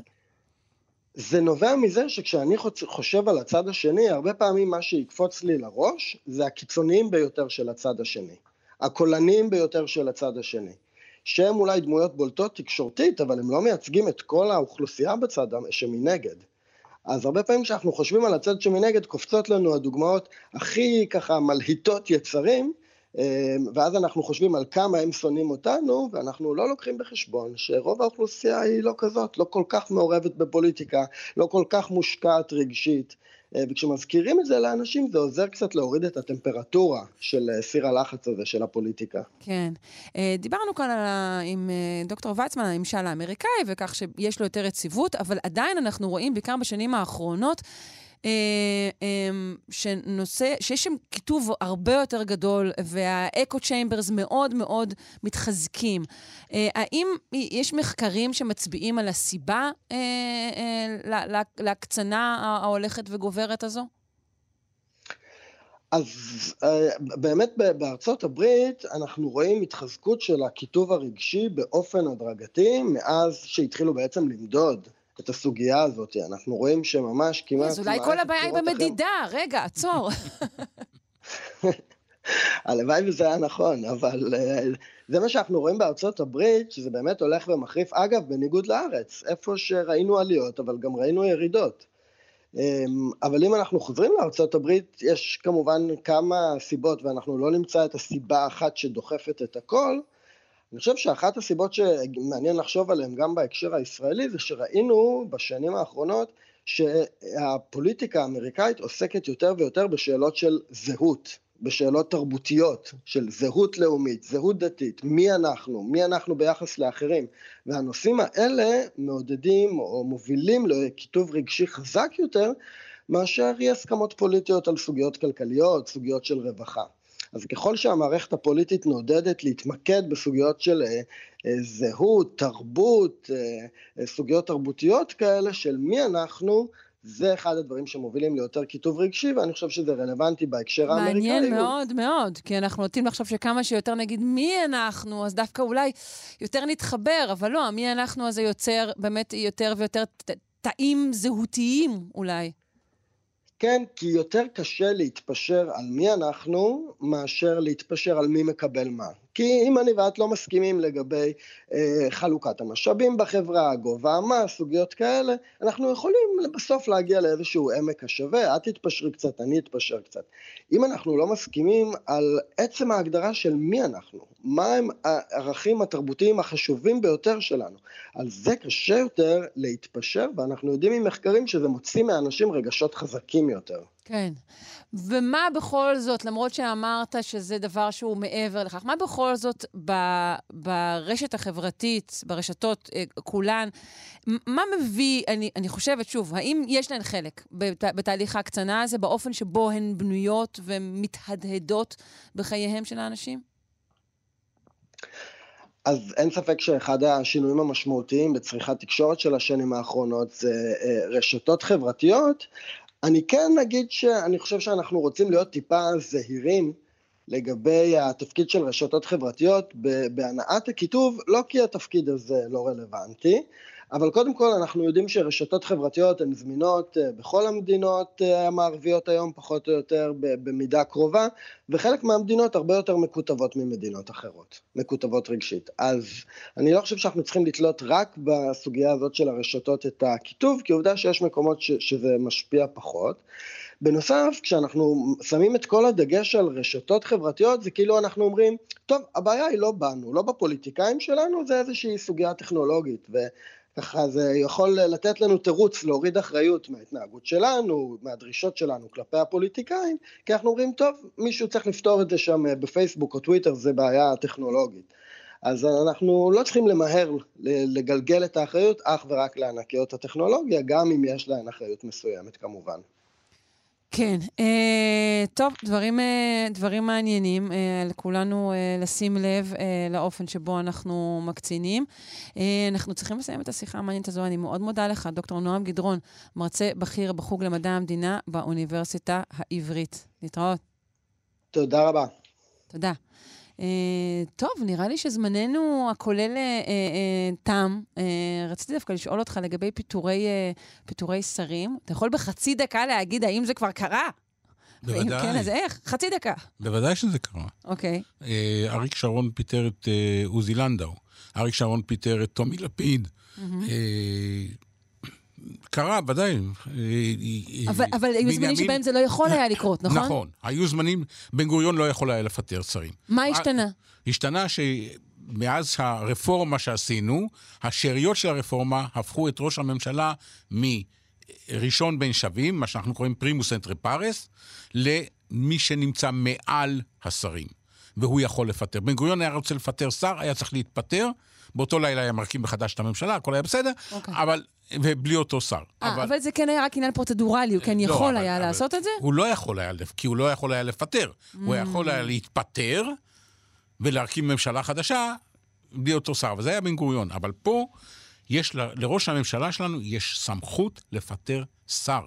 זה נובע מזה שכשאני חושב על הצד השני, הרבה פעמים מה שיקפוץ לי לראש זה הקיצוניים ביותר של הצד השני. הקולניים ביותר של הצד השני. שהם אולי דמויות בולטות תקשורתית, אבל הם לא מייצגים את כל האוכלוסייה בצד שמנגד. אז הרבה פעמים כשאנחנו חושבים על הצד שמנגד, קופצות לנו הדוגמאות הכי ככה מלהיטות יצרים, אה, ואז אנחנו חושבים על כמה הם שונאים אותנו, ואנחנו לא לוקחים בחשבון שרוב האוכלוסייה היא לא כזאת, לא כל כך מעורבת בפוליטיקה, לא כל כך מושקעת רגשית. אה, וכשמזכירים את זה לאנשים זה עוזר קצת להוריד את הטמפרטורה של אה, סיר הלחץ הזה של הפוליטיקה. כן. אה, דיברנו כאן ה... עם דוקטור ויצמן על הממשל האמריקאי, וכך שיש לו יותר יציבות, אבל עדיין אנחנו רואים, בעיקר בשנים האחרונות, שנושא, שיש שם כיתוב הרבה יותר גדול, והאקו צ'יימברס מאוד מאוד מתחזקים. אה, האם יש מחקרים שמצביעים על הסיבה אה, להקצנה ההולכת וגוברת הזו? אז באמת בארצות הברית אנחנו רואים התחזקות של הכיתוב הרגשי באופן הדרגתי מאז שהתחילו בעצם למדוד את הסוגיה הזאת. אנחנו רואים שממש כמעט... אז אולי כל הבעיה היא במדידה. אחר... רגע, עצור. הלוואי וזה היה נכון, אבל uh, זה מה שאנחנו רואים בארצות הברית, שזה באמת הולך ומחריף, אגב, בניגוד לארץ, איפה שראינו עליות, אבל גם ראינו ירידות. אמ, אבל אם אנחנו חוזרים לארצות הברית, יש כמובן כמה סיבות, ואנחנו לא נמצא את הסיבה האחת שדוחפת את הכל. אני חושב שאחת הסיבות שמעניין לחשוב עליהן גם בהקשר הישראלי, זה שראינו בשנים האחרונות שהפוליטיקה האמריקאית עוסקת יותר ויותר בשאלות של זהות, בשאלות תרבותיות, של זהות לאומית, זהות דתית, מי אנחנו, מי אנחנו ביחס לאחרים. והנושאים האלה מעודדים או מובילים לכיתוב רגשי חזק יותר, מאשר אי הסכמות פוליטיות על סוגיות כלכליות, סוגיות של רווחה. אז ככל שהמערכת הפוליטית נודדת להתמקד בסוגיות של אה, אה, זהות, תרבות, אה, סוגיות תרבותיות כאלה של מי אנחנו, זה אחד הדברים שמובילים ליותר קיטוב רגשי, ואני חושב שזה רלוונטי בהקשר האמריקאי. מעניין מאוד מאוד, כי אנחנו נוטים לחשוב שכמה שיותר נגיד מי אנחנו, אז דווקא אולי יותר נתחבר, אבל לא, מי אנחנו הזה יוצר באמת יותר ויותר תאים זהותיים אולי. כן, כי יותר קשה להתפשר על מי אנחנו, מאשר להתפשר על מי מקבל מה. כי אם אני ואת לא מסכימים לגבי אה, חלוקת המשאבים בחברה, גובה המס, סוגיות כאלה, אנחנו יכולים בסוף להגיע לאיזשהו עמק השווה, את תתפשרי קצת, אני אתפשר קצת. אם אנחנו לא מסכימים על עצם ההגדרה של מי אנחנו, מה הם הערכים התרבותיים החשובים ביותר שלנו, על זה קשה יותר להתפשר, ואנחנו יודעים ממחקרים שזה מוציא מאנשים רגשות חזקים יותר. כן. ומה בכל זאת, למרות שאמרת שזה דבר שהוא מעבר לכך, מה בכל זאת ב, ברשת החברתית, ברשתות אה, כולן, מה מביא, אני, אני חושבת, שוב, האם יש להן חלק בת, בתהליך ההקצנה הזה, באופן שבו הן בנויות ומתהדהדות בחייהם של האנשים? אז אין ספק שאחד השינויים המשמעותיים בצריכת תקשורת של השנים האחרונות זה אה, רשתות חברתיות, אני כן אגיד שאני חושב שאנחנו רוצים להיות טיפה זהירים לגבי התפקיד של רשתות חברתיות בהנעת הכיתוב, לא כי התפקיד הזה לא רלוונטי, אבל קודם כל אנחנו יודעים שרשתות חברתיות הן זמינות אה, בכל המדינות אה, המערביות היום, פחות או יותר במידה קרובה, וחלק מהמדינות הרבה יותר מקוטבות ממדינות אחרות, מקוטבות רגשית. אז אני לא חושב שאנחנו צריכים לתלות רק בסוגיה הזאת של הרשתות את הכיתוב, כי עובדה שיש מקומות ש- שזה משפיע פחות. בנוסף, כשאנחנו שמים את כל הדגש על רשתות חברתיות, זה כאילו אנחנו אומרים, טוב, הבעיה היא לא בנו, לא בפוליטיקאים שלנו, זה איזושהי סוגיה טכנולוגית, ו- ככה זה יכול לתת לנו תירוץ להוריד אחריות מההתנהגות שלנו, מהדרישות שלנו כלפי הפוליטיקאים, כי אנחנו אומרים, טוב, מישהו צריך לפתור את זה שם אה, בפייסבוק או טוויטר, זה בעיה טכנולוגית. אז אנחנו לא צריכים למהר לגלגל את האחריות אך ורק לענקיות הטכנולוגיה, גם אם יש להן אחריות מסוימת כמובן. כן. אה, טוב, דברים, אה, דברים מעניינים. אה, לכולנו אה, לשים לב אה, לאופן שבו אנחנו מקצינים. אה, אנחנו צריכים לסיים את השיחה המעניינת הזו. אני מאוד מודה לך, דוקטור נועם גדרון, מרצה בכיר בחוג למדע המדינה באוניברסיטה העברית. להתראות. תודה רבה. תודה. אה, טוב, נראה לי שזמננו הכולל אה, אה, תם. אה, רציתי דווקא לשאול אותך לגבי פיטורי, אה, פיטורי שרים. אתה יכול בחצי דקה להגיד האם זה כבר קרה? בוודאי. כן, אז איך? חצי דקה. בוודאי שזה קרה. אוקיי. אה, אריק שרון פיטר את אה, עוזי לנדאו. אריק שרון פיטר את טומי לפיד. אה, קרה, ודאי. אבל, אבל היו זמנים שבהם זה לא יכול היה לקרות, נכון? נכון. היו זמנים, בן גוריון לא יכול היה לפטר שרים. מה השתנה? השתנה שמאז הרפורמה שעשינו, השאריות של הרפורמה הפכו את ראש הממשלה מראשון בין שווים, מה שאנחנו קוראים primus inter pares, למי שנמצא מעל השרים. והוא יכול לפטר. בן גוריון היה רוצה לפטר שר, היה צריך להתפטר. באותו לילה היה מרכיב מחדש את הממשלה, הכל היה בסדר, okay. אוקיי. אבל, ובלי אותו שר. אה, אבל... אבל זה כן היה רק עניין פרוצדורלי, הוא כן יכול לא, היה אבל, לעשות אבל את זה? הוא לא יכול היה, כי הוא לא יכול היה לפטר. Mm. הוא יכול היה להתפטר ולהרכיב ממשלה חדשה בלי אותו שר, וזה היה בן גוריון. אבל פה, יש ל, לראש הממשלה שלנו יש סמכות לפטר שר.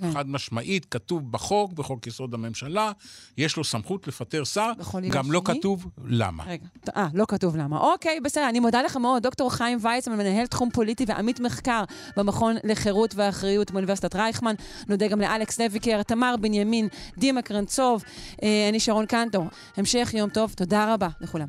כן. חד משמעית, כתוב בחוק, בחוק יסוד הממשלה, יש לו סמכות לפטר שר, גם שני? לא כתוב למה. רגע, אה, לא כתוב למה. אוקיי, בסדר, אני מודה לך מאוד. דוקטור חיים וייצמן, מנהל תחום פוליטי ועמית מחקר במכון לחירות ואחריות באוניברסיטת רייכמן. נודה גם לאלכס לויקר, תמר בנימין, דימה קרנצוב, אה, אני שרון קנטו. המשך יום טוב, תודה רבה לכולם.